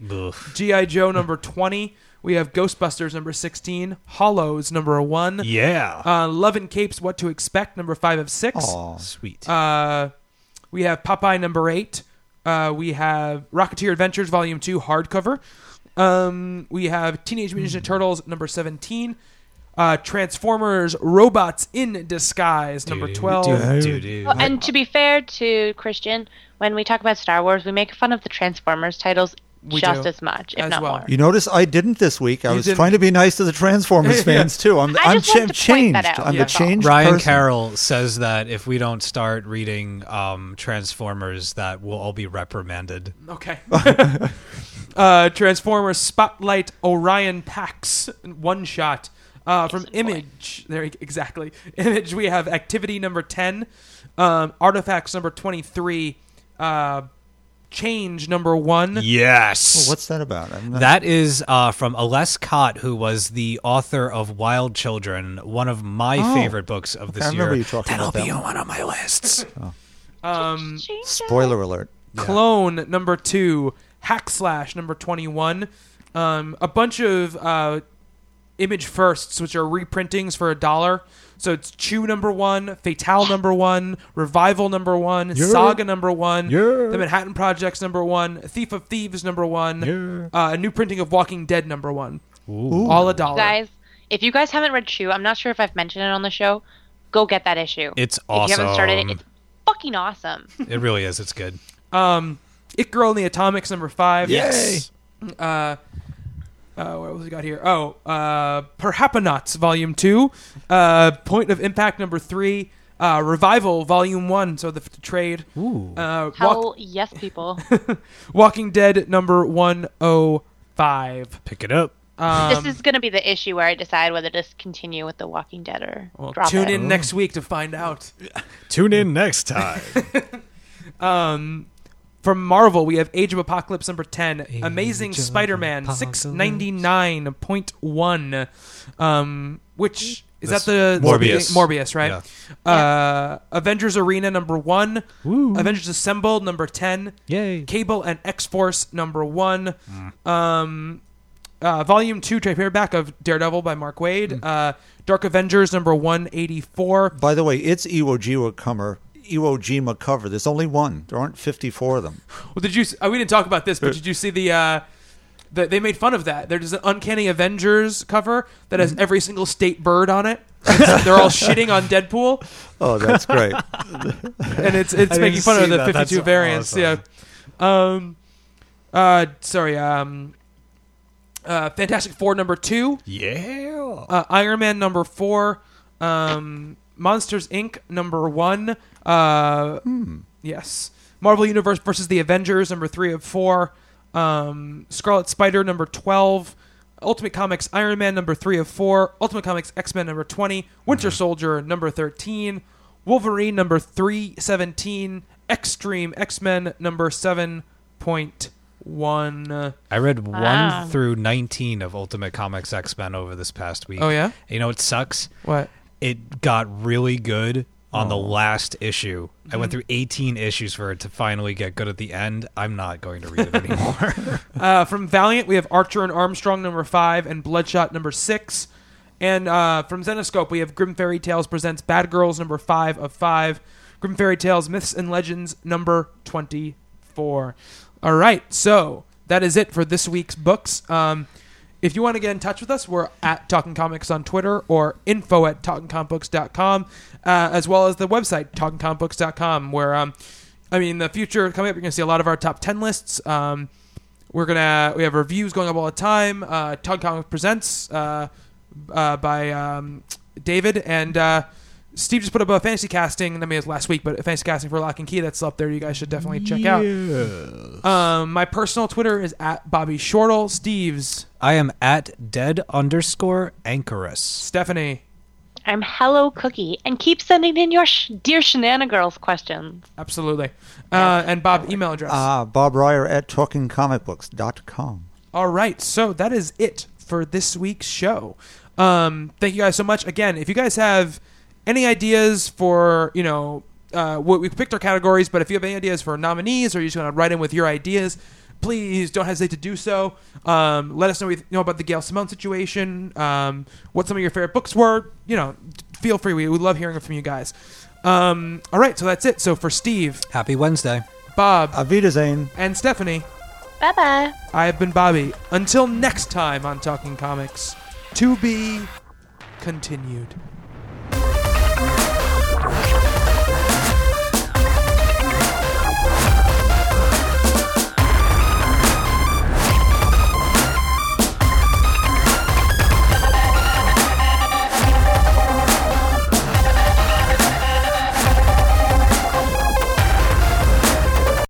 G.I. Joe number 20. We have Ghostbusters number 16. Hollows number one. Yeah. Uh, Love and Capes What to Expect number five of six. Aw. Sweet. Uh, we have Popeye number eight. Uh, we have Rocketeer Adventures Volume Two hardcover. Um, we have Teenage Mutant Ninja Turtles number seventeen. Uh, Transformers Robots in Disguise number twelve. Doo, doo, doo. Well, and to be fair to Christian, when we talk about Star Wars, we make fun of the Transformers titles We just do, as much, if as not well. more. You notice I didn't this week. I You was didn't. trying to be nice to the Transformers fans too. I'm I I'm just wanted cha- to point that changed. out. I'm Yeah. a changed Ryan person. Carroll says that if we don't start reading um, Transformers, that we'll all be reprimanded. Okay. uh, Transformers Spotlight Orion Pax one shot. Uh, from Excellent point. Image, there exactly. Image, we have Activity number ten, um, Artifacts number twenty-three, uh, Change number one. Yes. Well, what's that about? Not- That is uh, from Ales Kot, who was the author of Wild Children, one of my Oh. favorite books of this I remember year. you talking That'll about be that on one of my lists. Um, Spoiler alert. Clone number two, Hack Slash number twenty-one, um, a bunch of uh, image firsts, which are reprintings for a dollar. So it's Chew number one, Fatale number one, Revival number one, Yeah. Saga number one, Yeah. The Manhattan Projects number one, Thief of Thieves number one, Yeah. uh, a new printing of Walking Dead number one. Ooh. All a dollar. Guys, If you guys haven't read Chew, I'm not sure if I've mentioned it on the show. Go get that issue. It's awesome. If you haven't started it, awesome. it's fucking awesome. It really is. It's good. Um, It Girl in the Atomics number five. Yes. Uh, uh, what else we got here? Oh, uh, Perhapanauts Volume Two, uh, Point of Impact number three, uh, Revival Volume One. So the, the trade. Ooh. Uh, Hell Walk- yes, people. Walking Dead number one oh five. Pick it up. Um, this is going to be the issue where I decide whether to continue with The Walking Dead or well, drop tune it. in next week to find out. Tune in next time. Um, from Marvel, we have Age of Apocalypse number 10, Age Amazing Spider-Man 699.1, um, which is That's that the Morbius. Morbius, right? Uh, Avengers Arena number 1, Woo. Avengers Assembled number 10, Yay. Cable and X-Force number 1, Mm. um, uh, Volume 2 trade paperback of Daredevil by Mark Waid, Mm. uh, Dark Avengers number 184, By the way, it's Iwo Jima cover. Iwo Jima cover. There's only one. There aren't 54 of them. Well, did you? s- Uh, we didn't talk about this, but did you see the? Uh, the they made fun of that. There's an Uncanny Avengers cover that Mm-hmm. has every single state bird on it. They're all shitting on Deadpool, Oh, that's great. and it's it's I making didn't fun of see the that. 52 That's variants. awesome. Yeah. Um. Uh. Sorry. Um. Uh. Fantastic Four number two. Yeah. Uh, Iron Man number four. Um. Monsters Inc. number one. Uh. Yes. Marvel Universe versus the Avengers number three of four. Um. Scarlet Spider number twelve. Ultimate Comics Iron Man number three of four. Ultimate Comics X Men number twenty. Winter Soldier number thirteen. Wolverine number three seventeen. Extreme X Men number seven point one. I read Wow. one through nineteen of Ultimate Comics X Men over this past week. Oh yeah. You know it sucks? What? It got really good on the last issue. I went through eighteen issues for it to finally get good at the end. I'm not going to read it anymore. Uh, from Valiant, we have Archer and Armstrong number five and Bloodshot number six. And uh, from Zenescope, we have Grimm Fairy Tales presents Bad Girls number five of five. Grimm Fairy Tales Myths and Legends number twenty-four. All right, so that is it for this week's books. Um, if you want to get in touch with us, we're at Talking Comics on Twitter or info at talkingcomicbooks.com, uh, as well as the website, talkingcomicbooks.com, where, um, I mean, in the future coming up, you're going to see a lot of our top 10 lists. Um, we're gonna we have reviews going up all the time. Uh, Tug Comic presents uh, uh, by um, David and uh, Steve just put up a fantasy casting. I mean, it was last week, but a fantasy casting for Locke and Key that's up there. You guys should definitely check out. Um, my personal Twitter is at Bobby Shortle. Steve's I am at dead underscore anchorus. Stephanie. I'm Hello Cookie, and keep sending in your sh- dear Shenana Girls questions. Absolutely. Uh, and Bob, email address. Ah, Bob Reyer at talkingcomicbooks.com. All right, so that is it for this week's show. Um, thank you guys so much. Again, if you guys have any ideas for, you know, uh, what we picked our categories, but if you have any ideas for nominees or you just want to write in with your ideas, please don't hesitate to do so. Um, let us know what you know about the Gail Simone situation, um, what some of your favorite books were. You know, feel free. We, we love hearing from you guys. Um, all right, so that's it. So for Steve, Happy Wednesday. Bob, Avita Zane. and Stephanie, Bye bye. I have been Bobby. Until next time on Talking Comics, to be continued.